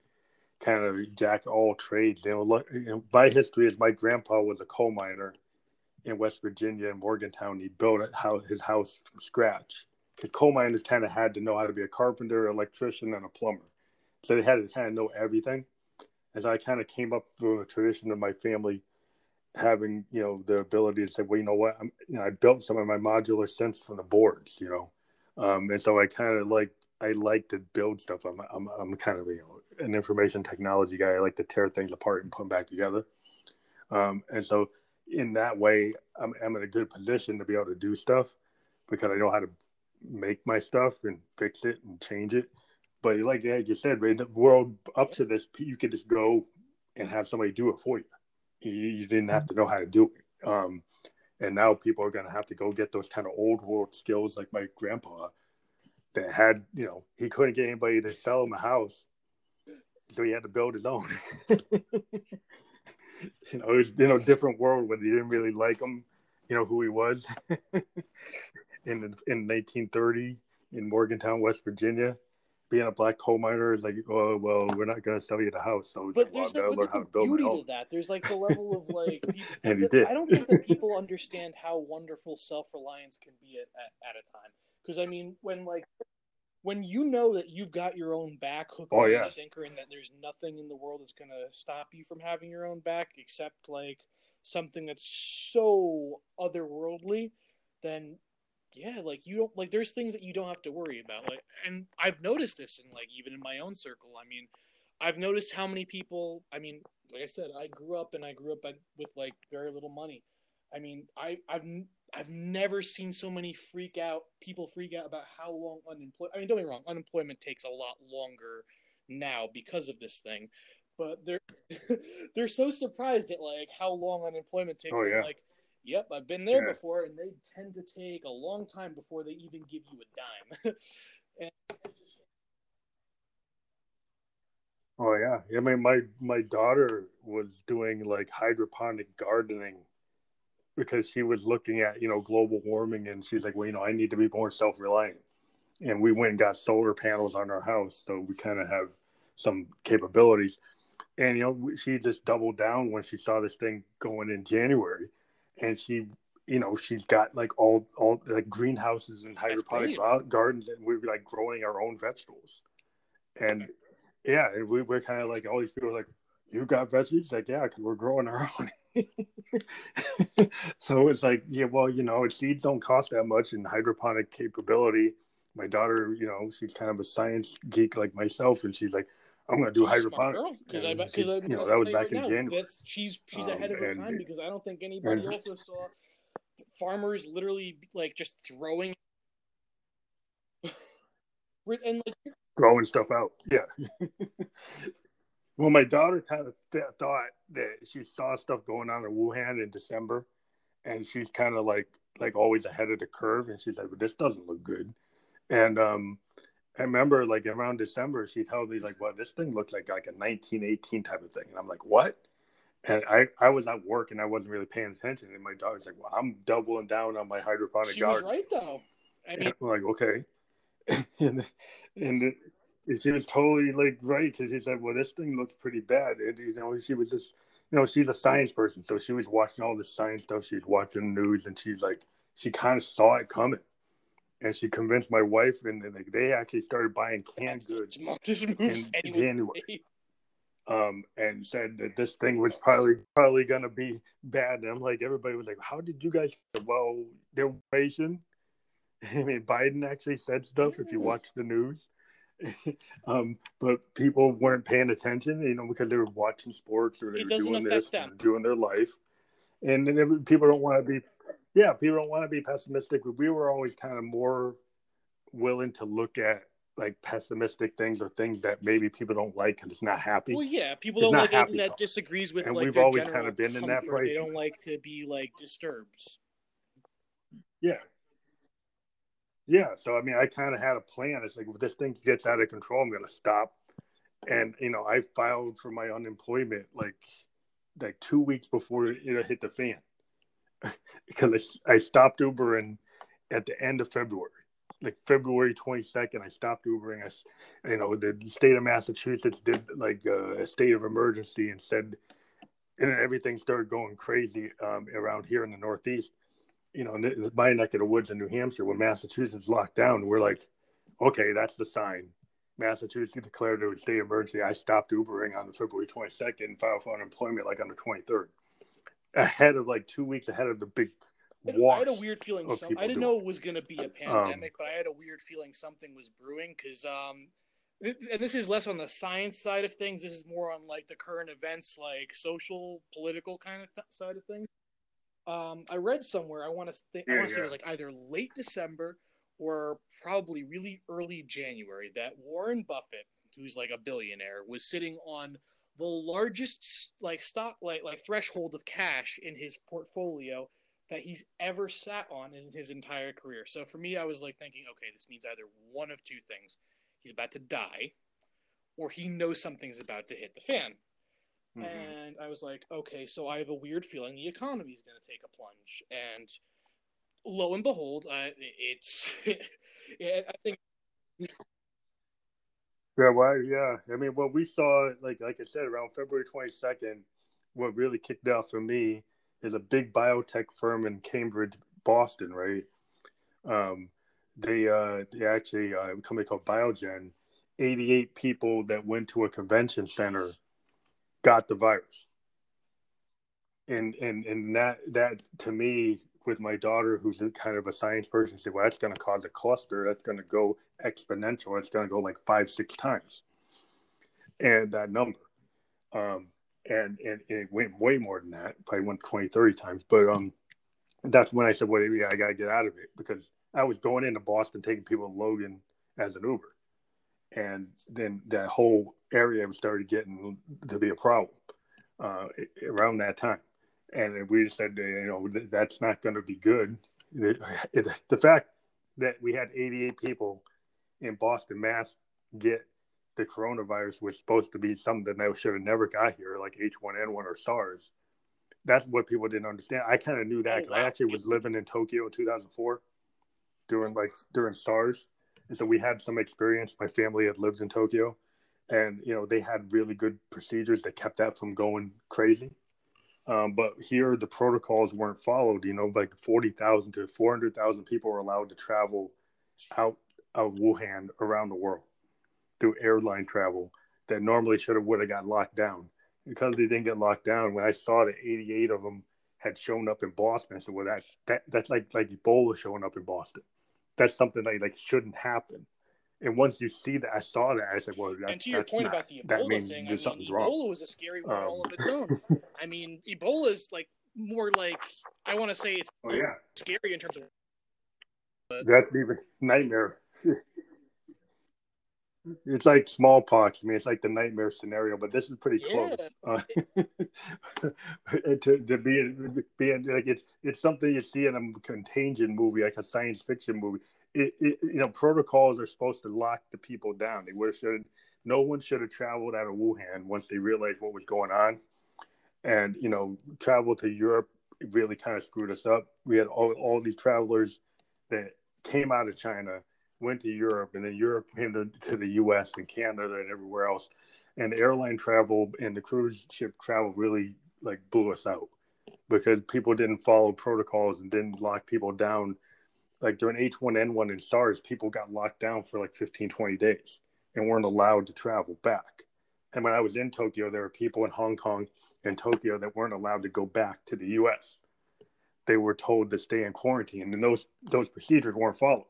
kind of jack all trades. You know, look, my history is my grandpa was a coal miner in West Virginia in Morgantown. He built his house from scratch because coal miners kind of had to know how to be a carpenter, electrician, and a plumber. So they had to kind of know everything. As I kind of came up through the tradition of my family having, you know, the ability to say, well, you know what, I'm, you know, I built some of my modular synths from the boards, you know, um, and so I kind of like I like to build stuff. I'm I'm I'm kind of you know an information technology guy. I like to tear things apart and put them back together. Um, and so in that way, I'm I'm in a good position to be able to do stuff because I know how to make my stuff and fix it and change it. But like you said, right, the world up to this, you could just go and have somebody do it for you. You, didn't have to know how to do it. Um, and now people are going to have to go get those kind of old world skills like my grandpa that had, you know, he couldn't get anybody to sell him a house. So he had to build his own. you know, it was, you know, different world when he didn't really like him, you know, who he was in, in 1930 in Morgantown, West Virginia being a black coal miner is like, oh well, we're not going to sell you the house. So but there's, the, but there's the beauty to that. There's like the level of like, people, and he did. I don't think that people understand how wonderful self reliance can be at, at, at a time. Because I mean, when like when you know that you've got your own back hook oh, yeah. sinker and that there's nothing in the world that's going to stop you from having your own back except like something that's so otherworldly, then yeah, like you don't like there's things that you don't have to worry about. Like and I've noticed this in like even in my own circle. I mean, I've noticed how many people, I mean, like I said, I grew up and I grew up uh, with like very little money. I mean, I I've I've never seen so many freak out people freak out about how long unemployment. I mean, don't get me wrong, unemployment takes a lot longer now because of this thing, but they're they're so surprised at like how long unemployment takes. Oh, yeah. like Yep, I've been there yeah. before, and they tend to take a long time before they even give you a dime. and... Oh yeah, I mean my my daughter was doing like hydroponic gardening because she was looking at you know global warming, and she's like, well, you know, I need to be more self reliant, and we went and got solar panels on our house, so we kind of have some capabilities. And you know, she just doubled down when she saw this thing going in January and she you know she's got like all all like greenhouses and hydroponic gardens and we are like growing our own vegetables. And yeah and we're kind of like all these people are like you got veggies? Like yeah because we're growing our own. So it's like yeah well you know seeds don't cost that much and hydroponic capability. My daughter you know she's kind of a science geek like myself and she's like I'm going to do hydroponics because I because you know that was back right in now, January. That's she's she's um, ahead of her time because I don't think anybody also saw farmers literally like just throwing and like growing stuff out. Yeah. well, my daughter kind of th- thought that she saw stuff going on in Wuhan in December, and she's kind of like like always ahead of the curve, and she's like, well, "This doesn't look good," and um I remember like around December, she told me like, "Well, this thing looks like like a 1918 type of thing," and I'm like, "What?" And I I was at work and I wasn't really paying attention, and my daughter's like, "Well, I'm doubling down on my hydroponic she garden." was right though. I mean, I'm like, okay, and and it, she was totally like right because she said, "Well, this thing looks pretty bad," and you know, she was just you know, she's a science person, so she was watching all this science stuff. She's watching the news, and she's like, she kind of saw it coming and she convinced my wife, and, and they actually started buying canned goods in January. Um, and said that this thing was probably probably gonna be bad. And I'm like, everybody was like, "How did you guys?" Well, they're patient. I mean, Biden actually said stuff if you watch the news. um, but people weren't paying attention, you know, because they were watching sports or they it were doing this, doing their life. And, and people don't want to be yeah, people don't want to be pessimistic, but we were always kind of more willing to look at like pessimistic things or things that maybe people don't like and it's not happy. Well, yeah, people don't like anything that disagrees with. And like, we've always kind of been in that place. They don't like to be like disturbed. Yeah, yeah. So I mean, I kind of had a plan. It's like if this thing gets out of control, I'm going to stop. And you know, I filed for my unemployment like like two weeks before it hit the fan because I stopped Ubering at the end of February. like February 22nd, I stopped Ubering. I, you know, the state of Massachusetts did like uh, a state of emergency and said, and everything started going crazy um, around here in the Northeast. You know, my neck of the woods in New Hampshire, when Massachusetts locked down, we're like, okay, that's the sign. Massachusetts declared it a state of emergency. I stopped Ubering on February 22nd and filed for unemployment like on the 23rd, ahead of like two weeks ahead of the big I had a weird feeling. Some, I didn't know it was going to be a um, pandemic, um, but I had a weird feeling something was brewing because, um, and this is less on the science side of things. This is more on like the current events, like social, political kind of th- side of things. Um, I read somewhere. I want to think. Yeah, I want to yeah. say it was like either late December or probably really early January that Warren Buffett, who's like a billionaire, was sitting on the largest like stock like like threshold of cash in his portfolio that he's ever sat on in his entire career. So for me, I was like thinking, okay, this means either one of two things: he's about to die, or he knows something's about to hit the fan. Mm-hmm. And I was like, okay, so I have a weird feeling the economy is going to take a plunge. And lo and behold, uh, it's. Yeah I think. Yeah, well, yeah. I mean, what we saw, like like I said, around February twenty second, what really kicked off for me is a big biotech firm in Cambridge, Boston, right? Um, they uh, they actually uh, a company called Biogen. Eighty eight people that went to a convention center got the virus, and and and that that to me with my daughter, who's kind of a science person, said, "Well, that's going to cause a cluster. That's going to go exponential. It's going to go like five, six times." And that number, um, and, and, and it went way more than that. Probably went 20, 30 times. But um, that's when I said, "Well, yeah, I got to get out of it," because I was going into Boston taking people to Logan as an Uber, and then that whole area started getting to be a problem uh, around that time. And we said, you know, that's not going to be good. The fact that we had 88 people in Boston, Mass, get the coronavirus was supposed to be something that should have never got here, like H1N1 or SARS. That's what people didn't understand. I kind of knew that because oh. I actually was living in Tokyo in 2004 during like during SARS, and so we had some experience. My family had lived in Tokyo, and you know they had really good procedures that kept that from going crazy. Um, but here the protocols weren't followed. You know, like 40,000 to 400,000 people were allowed to travel out of Wuhan around the world through airline travel that normally should have would have got locked down because they didn't get locked down. When I saw that 88 of them had shown up in Boston, I said, "Well, that, that that's like like Ebola showing up in Boston. That's something that like shouldn't happen." And once you see that, I saw that. I said, "Well, and to your point not, about the Ebola thing, I mean, Ebola wrong. was a scary one um, all of its own. I mean, Ebola is like more like I want to say it's oh, yeah. scary in terms of. But... That's even nightmare. It's like smallpox. I mean, it's like the nightmare scenario, but this is pretty yeah. close. Uh, to, to be, be like it's it's something you see in a contagion movie, like a science fiction movie. It, it, you know, protocols are supposed to lock the people down. They would should no one should have traveled out of Wuhan once they realized what was going on, and you know, travel to Europe really kind of screwed us up. We had all all these travelers that came out of China went to Europe, and then Europe came to, to the U.S. and Canada and everywhere else. And airline travel and the cruise ship travel really like blew us out because people didn't follow protocols and didn't lock people down. Like during H1N1 and SARS, people got locked down for like 15, 20 days and weren't allowed to travel back. And when I was in Tokyo, there were people in Hong Kong and Tokyo that weren't allowed to go back to the US. They were told to stay in quarantine, and those those procedures weren't followed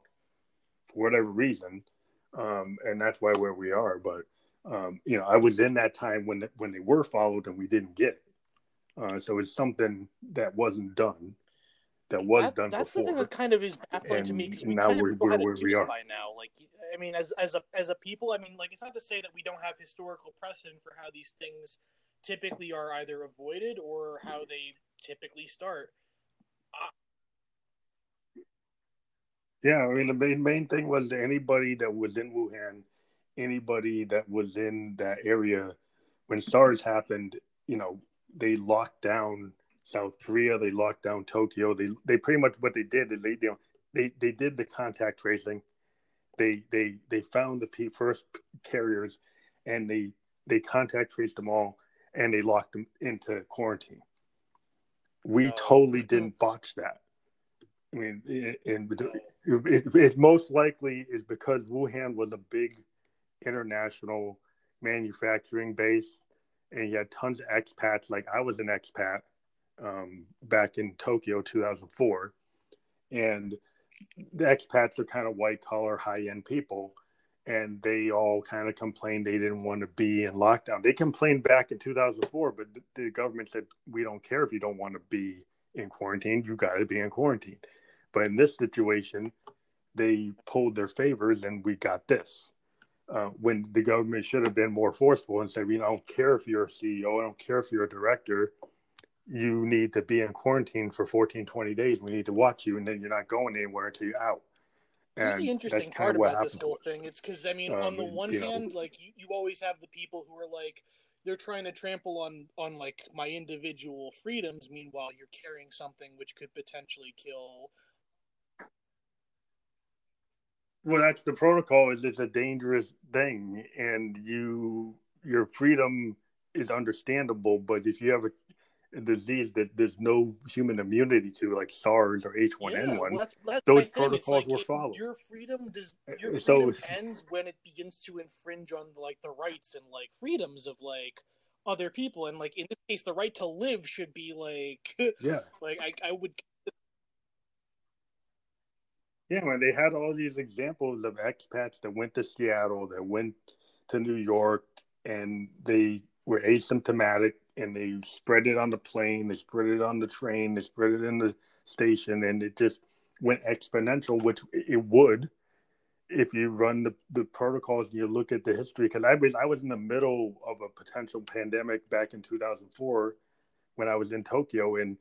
for whatever reason, um, and that's why where we are. But um, you know, I was in that time when when they were followed and we didn't get it. Uh, so it's something that wasn't done. That was that, done. That's before. the thing that kind of is baffling and to me because we now kind we're, of we're, where we are by now. Like, I mean, as as a as a people, I mean, like it's not to say that we don't have historical precedent for how these things typically are either avoided or how they typically start. Ah. Yeah, I mean the main main thing was that anybody that was in Wuhan, anybody that was in that area when SARS happened, you know, they locked down South Korea, they locked down Tokyo. They they pretty much what they did is they you know they they did the contact tracing, they they they found the first carriers, and they they contact traced them all, and they locked them into quarantine. We oh. totally didn't botch that. I mean, and it, it, most likely is because Wuhan was a big international manufacturing base, and you had tons of expats. Like I was an expat um, back in Tokyo, 2004, and the expats are kind of white collar, high end people, and they all kind of complained they didn't want to be in lockdown. They complained back in 2004, but the government said we don't care if you don't want to be in quarantine. You got to be in quarantine. But in this situation, they pulled their favors, and we got this. Uh, when the government should have been more forceful and said, "We don't care if you're a CEO. I don't care if you're a director you need to be in quarantine for 14, 20 days. We need to watch you, and then you're not going anywhere until you're out. And Here's the interesting part about this whole thing. It's because I mean, um, on the one hand, know, like you, you always have the people who are like they're trying to trample on on like my individual freedoms. Meanwhile, you're carrying something which could potentially kill. Well, that's the protocol. Is it's a dangerous thing, and you your freedom is understandable, but if you have a disease that there's no human immunity to, like SARS or H1N1, yeah, well, that's, that's those protocols like were followed. Your freedom does uh, your freedom so, ends when it begins to infringe on like the rights and like freedoms of like other people, and like in this case, the right to live should be like yeah, like I, I would. Yeah, man, they had all these examples of expats that went to Seattle, that went to New York, and they were asymptomatic and they spread it on the plane, they spread it on the train, they spread it in the station, and it just went exponential, which it would if you run the, the protocols and you look at the history. Because I was I was in the middle of a potential pandemic back in 2004 when I was in Tokyo, and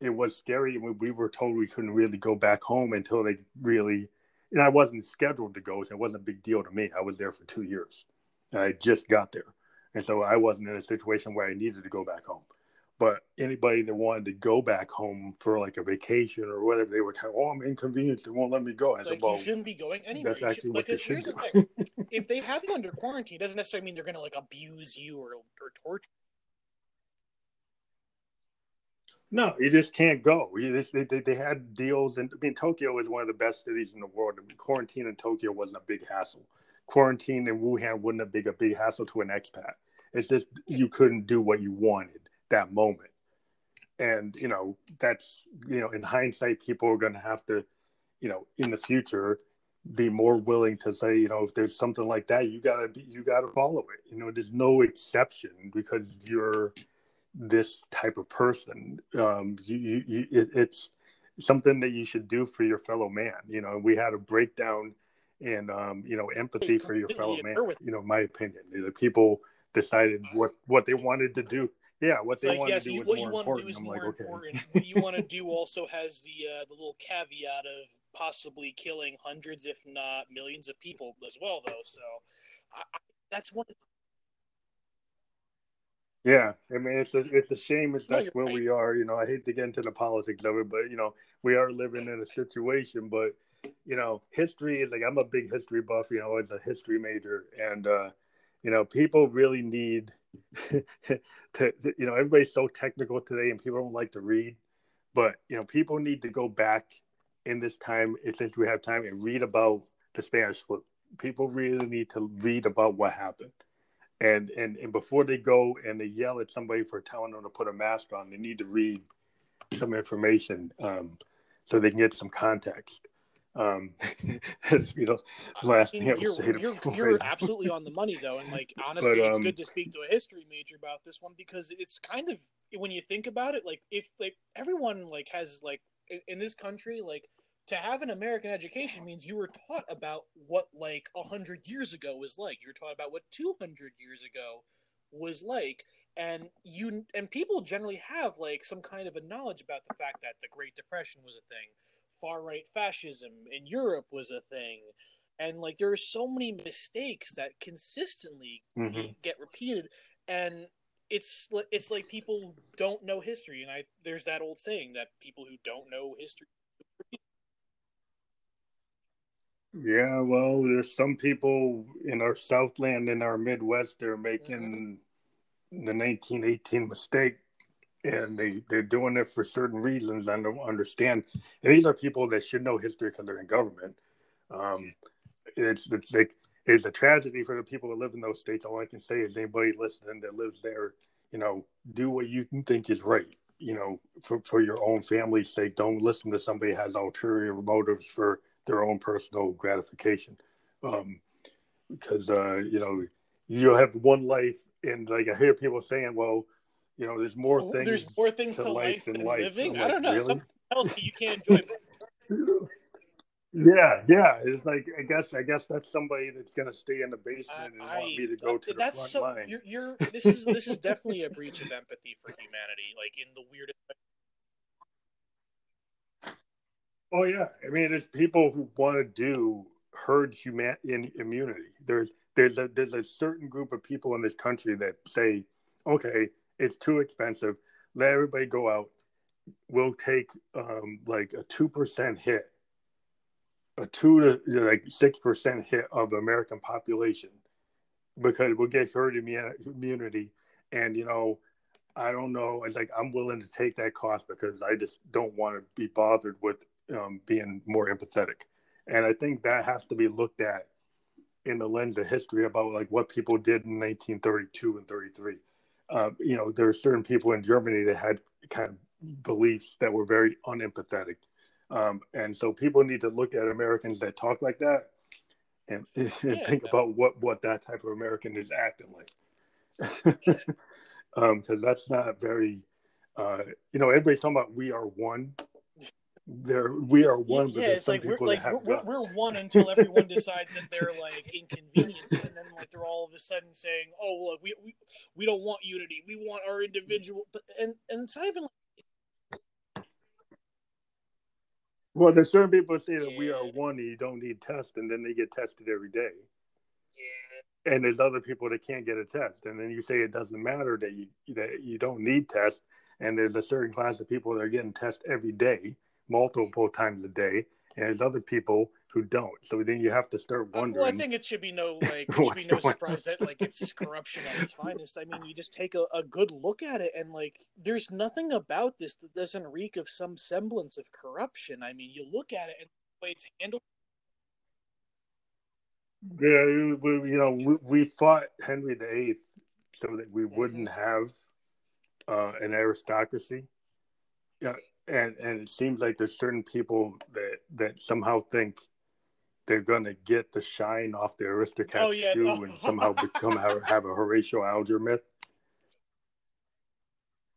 it was scary. We, we were told we couldn't really go back home until they really. And I wasn't scheduled to go, so it wasn't a big deal to me. I was there for two years, and I just got there and so I wasn't in a situation where I needed to go back home. But anybody that wanted to go back home for like a vacation or whatever, they were kind of, oh, I'm inconvenienced. They won't let me go. I like, well, you shouldn't be going anywhere. That's actually what you should do. The if they have you under quarantine, it doesn't necessarily mean they're going to like abuse you or, or torture. No, you just can't go. You just, they, they had deals, and I mean, Tokyo is one of the best cities in the world. I mean, quarantine in Tokyo wasn't a big hassle. Quarantine in Wuhan wouldn't have been a big hassle to an expat. It's just you couldn't do what you wanted that moment. And, you know, that's, you know, in hindsight, people are going to have to, you know, in the future, be more willing to say, you know, if there's something like that, you gotta be, you gotta follow it. You know, there's no exception because you're this type of person. Um, you, you, you it, it's something that you should do for your fellow man. You know, we had a breakdown in, um, you know, empathy for your fellow man. You know, my opinion, the people decided what what they wanted to do. Yeah, what it's they like, wanted yes, to do you, was more important. I'm like, okay. Important. what you want to do also has the uh, the little caveat of possibly killing hundreds, if not millions, of people as well, though. So I, I, that's one. Yeah, I mean it's a it's a shame it's that's where right. we are. You know, I hate to get into the politics of it, but you know, we are living in a situation. But you know, history is like I'm a big history buff. You know, as a history major, and uh, you know people really need to, to, you know everybody's so technical today and people don't like to read but you know people need to go back in this time since we have time and read about the spanish flu. People really need to read about what happened. And and and before they go and they yell at somebody for telling them to put a mask on they need to read some information um, so they can get some context um, you know, last I mean, you're, you're, you're absolutely on the money though, and like honestly, but, um, it's good to speak to a history major about this one because it's kind of when you think about it, like if like everyone like has like in, in this country, like to have an American education means you were taught about what like a hundred years ago was like. You were taught about what two hundred years ago was like, and you and people generally have like some kind of a knowledge about the fact that the Great Depression was a thing far right fascism in Europe was a thing. And like there are so many mistakes that consistently mm-hmm. get repeated and it's it's like people don't know history and I there's that old saying that people who don't know history Yeah, well, there's some people in our Southland in our Midwest they're making mm-hmm. the 1918 mistake, and they they're doing it for certain reasons. I don't understand. And these are people that should know history because they're in government. Um, it's it's like it's a tragedy for the people that live in those states. All I can say is anybody listening that lives there, you know, do what you think is right. You know, for for your own family's sake, don't listen to somebody who has ulterior motives for their own personal gratification. Um, because uh, you know, you have one life, and like I hear people saying, "Well, you know, there's more things. There's more things to, to life, than life. living." I don't know. Really? Something else that you can't enjoy. Yeah, yeah. It's like I guess I guess that's somebody that's gonna stay in the basement and I, want me to go to the front so, line. You're, you're this is this is definitely a breach of empathy for humanity, like in the weirdest. Oh yeah, I mean, it's people who want to do herd human in immunity. There's there's a there's a certain group of people in this country that say, okay, it's too expensive. Let everybody go out. We'll take um, like a two percent hit a two to like six percent hit of the American population because we'll get herd immunity. And you know, I don't know. It's like I'm willing to take that cost because I just don't want to be bothered with um, being more empathetic. And I think that has to be looked at in the lens of history about like what people did in 1932 and 33. Uh, you know, there are certain people in Germany that had kind of beliefs that were very unempathetic um, and so people need to look at Americans that talk like that and, and yeah, think about what, what that type of American is acting like. Because um, that's not very, uh, you know, everybody's talking about we are one. There, we are one. Yeah, it's like we're like we're, we're, one until everyone decides that they're like inconvenienced, and then like they're all of a sudden saying, "Oh, look, we we, we don't want unity. We want our individual." But and and it's not even like Well, there's certain people say that yeah. we are one and you don't need tests, and then they get tested every day. Yeah. And there's other people that can't get a test, and then you say it doesn't matter that you that you don't need tests, and there's a certain class of people that are getting tested every day, multiple times a day, and there's other people who don't. So then you have to start wondering. Well, I think it should be no like it should be no surprise that like it's corruption at its finest. I mean, you just take a, a good look at it, and like there's nothing about this that doesn't reek of some semblance of corruption. I mean, you look at it and the way it's handled. Yeah, we, you know, we, we fought Henry VIII so that we wouldn't mm-hmm. have uh, an aristocracy. Yeah, and and it seems like there's certain people that that somehow think they're going to get the shine off the aristocrat oh, yeah, shoe no. and somehow become have, have, a Horatio Alger myth.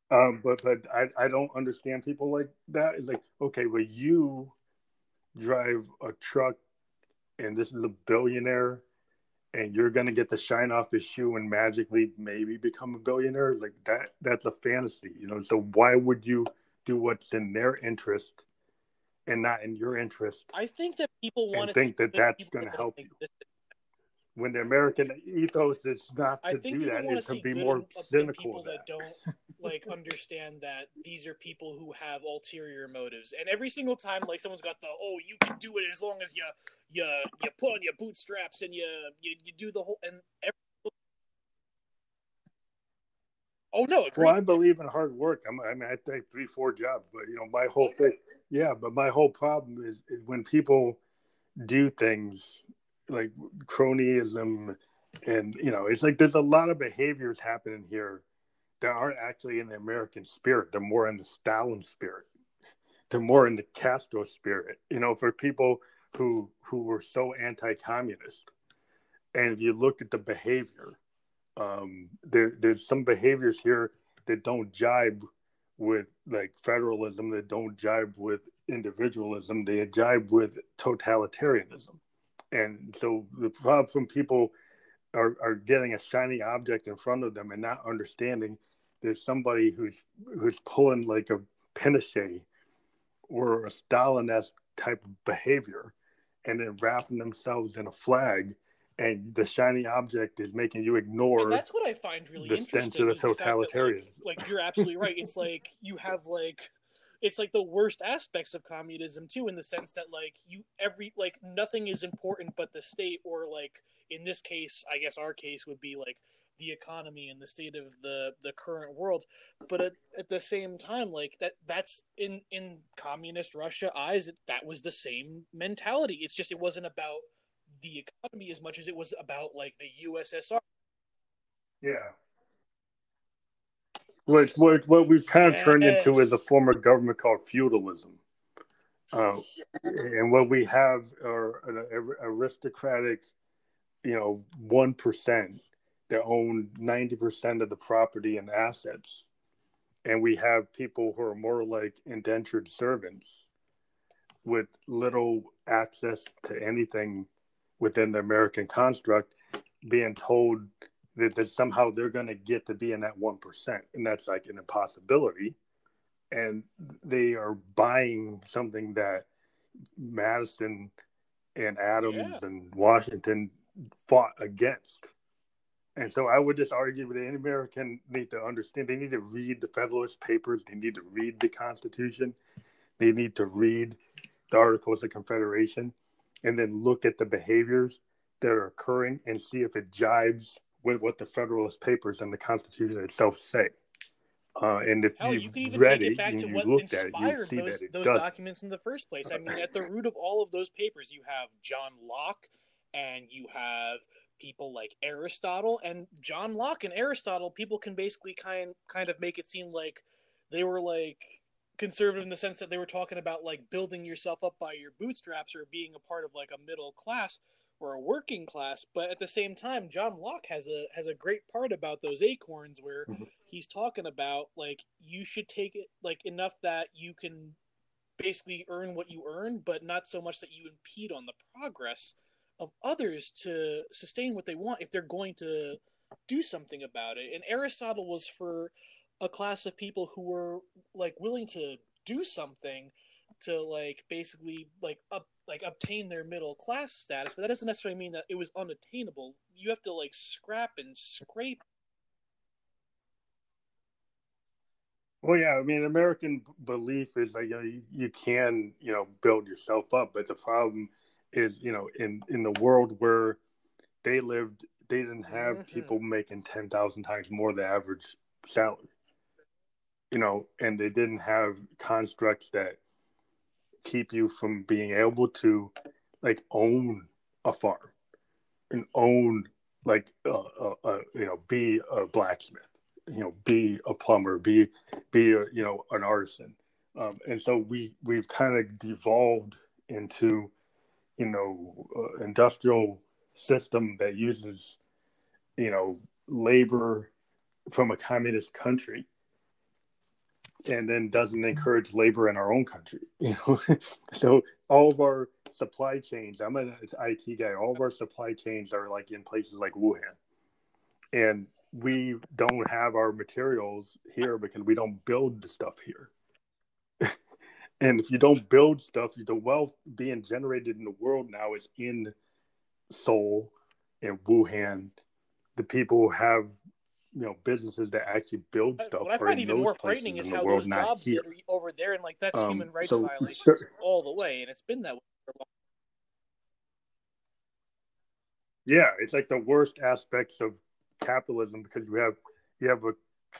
Um, but but I, I don't understand people like that. It's like okay, well you drive a truck, and this is a billionaire, and you're gonna get the shine off his shoe and magically maybe become a billionaire. Like that that's a fantasy, you know. So why would you do what's in their interest and not in your interest. I think that people want to think that that's going to help you. When the American ethos is not to do that, it to be more cynical. People that don't like understand that these are people who have ulterior motives, and every single time, like someone's got the oh, you can do it as long as you you you put on your bootstraps and you you, you do the whole and every Oh no! Agreed. Well, I believe in hard work. I'm, I mean, I take three, four jobs, but you know, my whole thing, yeah. But my whole problem is, is when people do things like cronyism, and you know, it's like there's a lot of behaviors happening here that aren't actually in the American spirit. They're more in the Stalin spirit. They're more in the Castro spirit. You know, for people who who were so anti-communist, and if you look at the behavior um, there, there's some behaviors here that don't jibe with like federalism, that don't jibe with individualism, they jibe with totalitarianism. And so the problem people are, are getting a shiny object in front of them and not understanding there's somebody who's who's pulling like a Pinochet or a Stalin-esque type of behavior and then wrapping themselves in a flag and the shiny object is making you ignore. And that's what I find really the interesting. Of the totalitarianism. That, like, like, you're absolutely right. It's like you have like it's like the worst aspects of communism too in the sense that like you every like nothing is important but the state or like in this case i guess our case would be like the economy and the state of the the current world but at, at the same time like that that's in in communist russia eyes that was the same mentality it's just it wasn't about the economy as much as it was about like the ussr yeah Which what, what we've kind of yes. turned into is a form of government called feudalism uh, and what we have are an aristocratic you know one percent that own 90% of the property and assets. And we have people who are more like indentured servants with little access to anything within the American construct being told that, that somehow they're going to get to be in that 1%. And that's like an impossibility. And they are buying something that Madison and Adams yeah. and Washington fought against and so I would just argue that any American need to understand they need to read the Federalist Papers, they need to read the Constitution, they need to read the Articles of Confederation, and then look at the behaviors that are occurring and see if it jives with what the Federalist Papers and the Constitution itself say. Uh, and if Hell, you, you read it, it and you looked at it, see those, that it those does. documents in the first place. I mean, at the root of all of those papers, you have John Locke, and you have people like Aristotle and John Locke and Aristotle, people can basically kind kind of make it seem like they were like conservative in the sense that they were talking about like building yourself up by your bootstraps or being a part of like a middle class or a working class but at the same time John Locke has a has a great part about those acorns where mm-hmm. he's talking about like you should take it like enough that you can basically earn what you earn but not so much that you impede on the progress of others to sustain what they want if they're going to do something about it. And Aristotle was for a class of people who were like willing to do something to like basically like up like obtain their middle class status, but that doesn't necessarily mean that it was unattainable. You have to like scrap and scrape. Well, yeah, I mean, American belief is like you, know, you, you can, you know, build yourself up, but the problem is you know in in the world where they lived they didn't have mm-hmm. people making 10,000 times more the average salary you know and they didn't have constructs that keep you from being able to like own a farm and own like uh, uh, uh, you know be a blacksmith you know be a plumber be be a, you know an artisan. Um, and so we we've kind of devolved into you know uh, industrial system that uses you know labor from a communist country and then doesn't encourage labor in our own country you know? So all of our supply chains i'm an it guy all of our supply chains are like in places like wuhan. And we don't have our materials here because we don't build the stuff here. And if you don't build stuff, the wealth being generated in the world now is in Seoul and Wuhan. The people have you know businesses that actually build stuff. What I find even more frightening is how those jobs that are over there and like that's um, human rights so, violations sure. all the way, and it's been that way for a long. Yeah, it's like the worst aspects of capitalism because you have you have a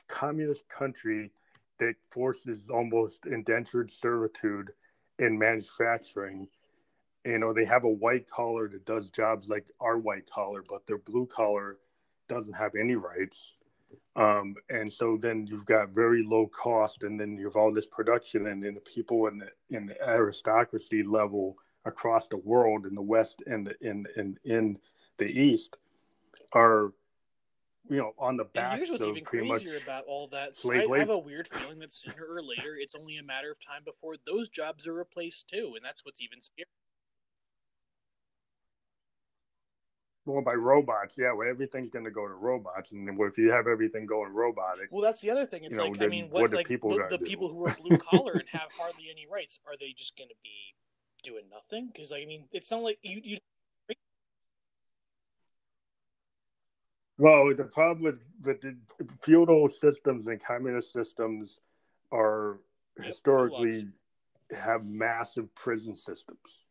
communist country that forces almost indentured servitude in manufacturing. You know, they have a white collar that does jobs like our white collar, but their blue collar doesn't have any rights. Um, and so then you've got very low cost, and then you have all this production, and then the people in the in the aristocracy level across the world in the West and the, in in in the East are you know, on the back. And here's what's even crazier about all that. So I, I, have a weird feeling that sooner or later, it's only a matter of time before those jobs are replaced too, and that's what's even scary. Well, by robots, yeah. Well, everything's going to go to robots, and if you have everything going robotic, well, that's the other thing. It's you know, like, I mean, what, what like people the, the people who are blue collar and have hardly any rights are they just going to be doing nothing? Because I mean, it's not like you you Well, the problem with, with the feudal systems and communist systems are Yep, historically have massive prison systems.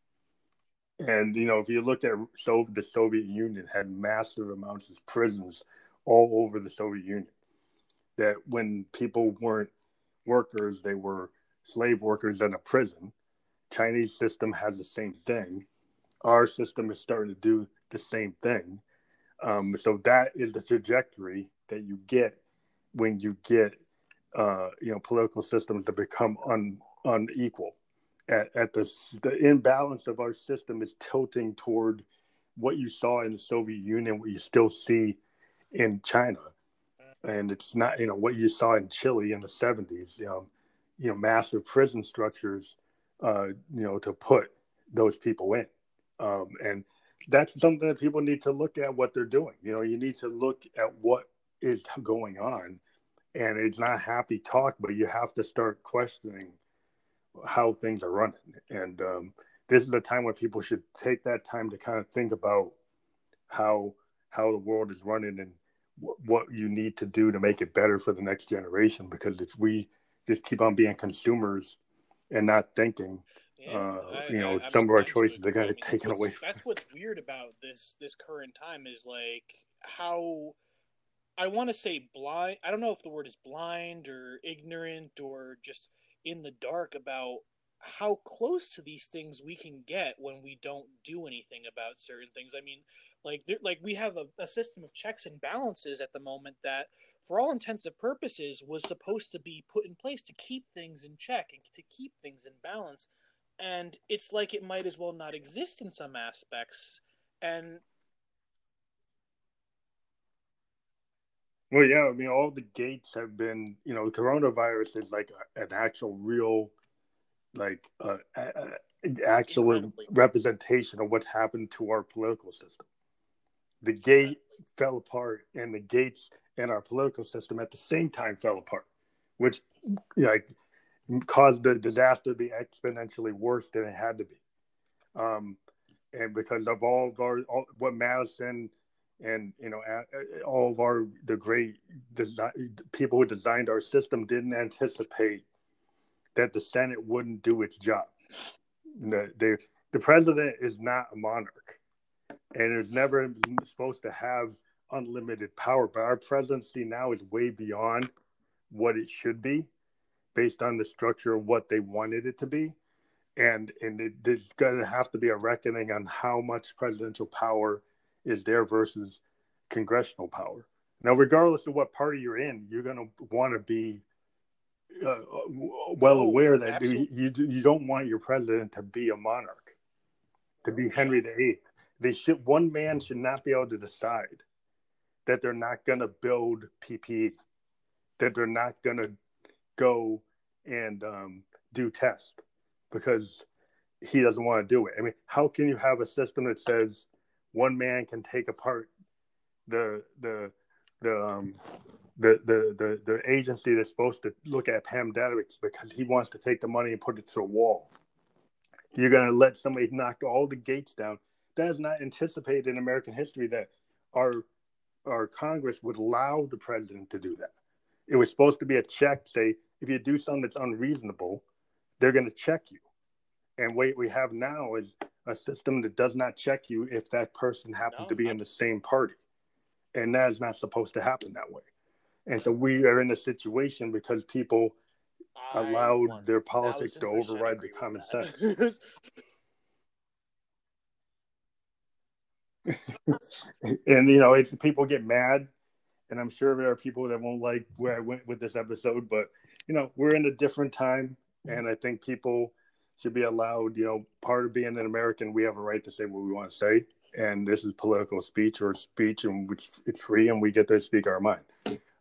And you know, if you look at so the Soviet Union had massive amounts of prisons all over the Soviet Union. That when people weren't workers, they were slave workers in a prison. Chinese system has the same thing. Our system is starting to do the same thing. Um, so that is the trajectory that you get when you get uh, you know political systems to become un, unequal. At, at the the imbalance of our system is tilting toward what you saw in the Soviet Union, what you still see in China, and it's not you know what you saw in Chile in the seventies. You know, you know massive prison structures, uh, you know, to put those people in, um, and that's something that people need to look at what they're doing. You know, you need to look at what is going on, and it's not happy talk, but you have to start questioning how things are running. And um, this is the time when people should take that time to kind of think about how how the world is running and w- what you need to do to make it better for the next generation. Because if we just keep on being consumers and not thinking, Yeah, uh, I- you know, I- I'm some of our choices are agree. going I to mean, get taken away. From That's what's weird about this this current time is like how I want to say blind. I don't know if the word is blind or ignorant or just in the dark about how close to these things we can get when we don't do anything about certain things. I mean, like like we have a, a system of checks and balances at the moment that, for all intents and purposes, was supposed to be put in place to keep things in check and to keep things in balance. And it's like it might as well not exist in some aspects. And Well, yeah, I mean, all the gates have been, you know, coronavirus is like a, an actual, real, like, uh, actual Incredibly. representation of what's happened to our political system. The gate fell apart, and the gates in our political system at the same time fell apart, which, like, caused the disaster to be exponentially worse than it had to be. Um, and because of all of our, all, what Madison and you know all of our the great people who designed our system didn't anticipate that the Senate wouldn't do its job. The the, the president is not a monarch, and is never supposed to have unlimited power. But our presidency now is way beyond what it should be, based on the structure of what they wanted it to be. And and it, there's going to have to be a reckoning on how much presidential power is there versus congressional power. Now, regardless of what party you're in, you're going to want to be uh, well aware that absolutely. you you don't want your president to be a monarch, to be Henry VIII. They should one man should not be able to decide that they're not going to build PPE, that they're not going to go and um, do tests because he doesn't want to do it. I mean, how can you have a system that says one man can take apart the the the um the the the, the agency that's supposed to look at Pam pandemics because he wants to take the money and put it to a wall. You're going to let somebody knock all the gates down. That is not anticipated in American history that our our Congress would allow the president to do that. It was supposed to be a check. Say if you do something that's unreasonable, they're going to check you. And what we have now is a system that does not check you if that person happens No, to be in the same party. And that is not supposed to happen that way. And so we are in a situation because people I allowed their politics to override the common sense. and you know, it's people get mad, and I'm sure there are people that won't like where I went with this episode, but you know, we're in a different time, and I think people should be allowed. You know, part of being an American, we have a right to say what we want to say, and this is political speech or speech, and which it's free, and we get to speak our mind.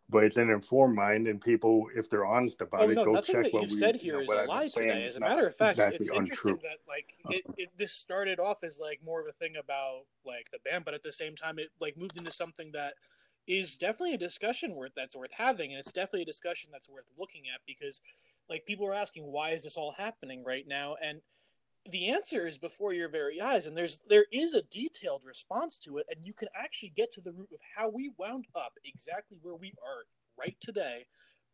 But it's an informed mind, and people, if they're honest about Oh it, no, go check that what you've we said you here know, is a lie today. As a matter of fact, exactly it's untrue. interesting that like it, it this started off as like more of a thing about like the band, but at the same time it like moved into something that is definitely a discussion worth that's worth having, and it's definitely a discussion that's worth looking at because like people are asking why is this all happening right now, and the answer is before your very eyes, and there's there is a detailed response to it, and you can actually get to the root of how we wound up exactly where we are right today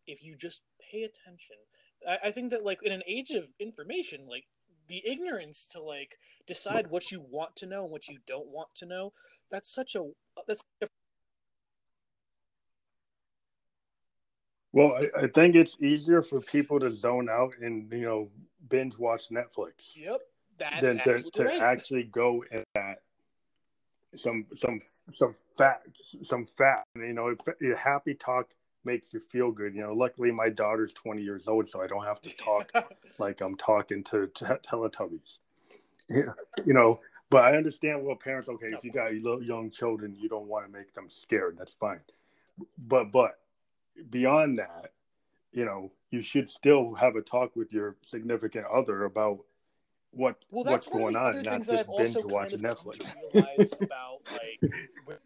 if you just pay attention. I, I think that like in an age of information, like the ignorance to like decide what you want to know and what you don't want to know, that's such a that's such a Well, I, I think it's easier for people to zone out and you know binge watch Netflix Yep, that's than to, to right. actually go in that some some some facts some fact. You know, if, happy talk makes you feel good. You know, luckily my daughter's twenty years old, so I don't have to talk like I'm talking to, to Teletubbies. Yeah, you know, but I understand well, parents. Okay, if you got little young children, you don't want to make them scared. That's fine. But but beyond that, you know, you should still have a talk with your significant other about what well, what's that's one of going on, not just binge watching Netflix. about like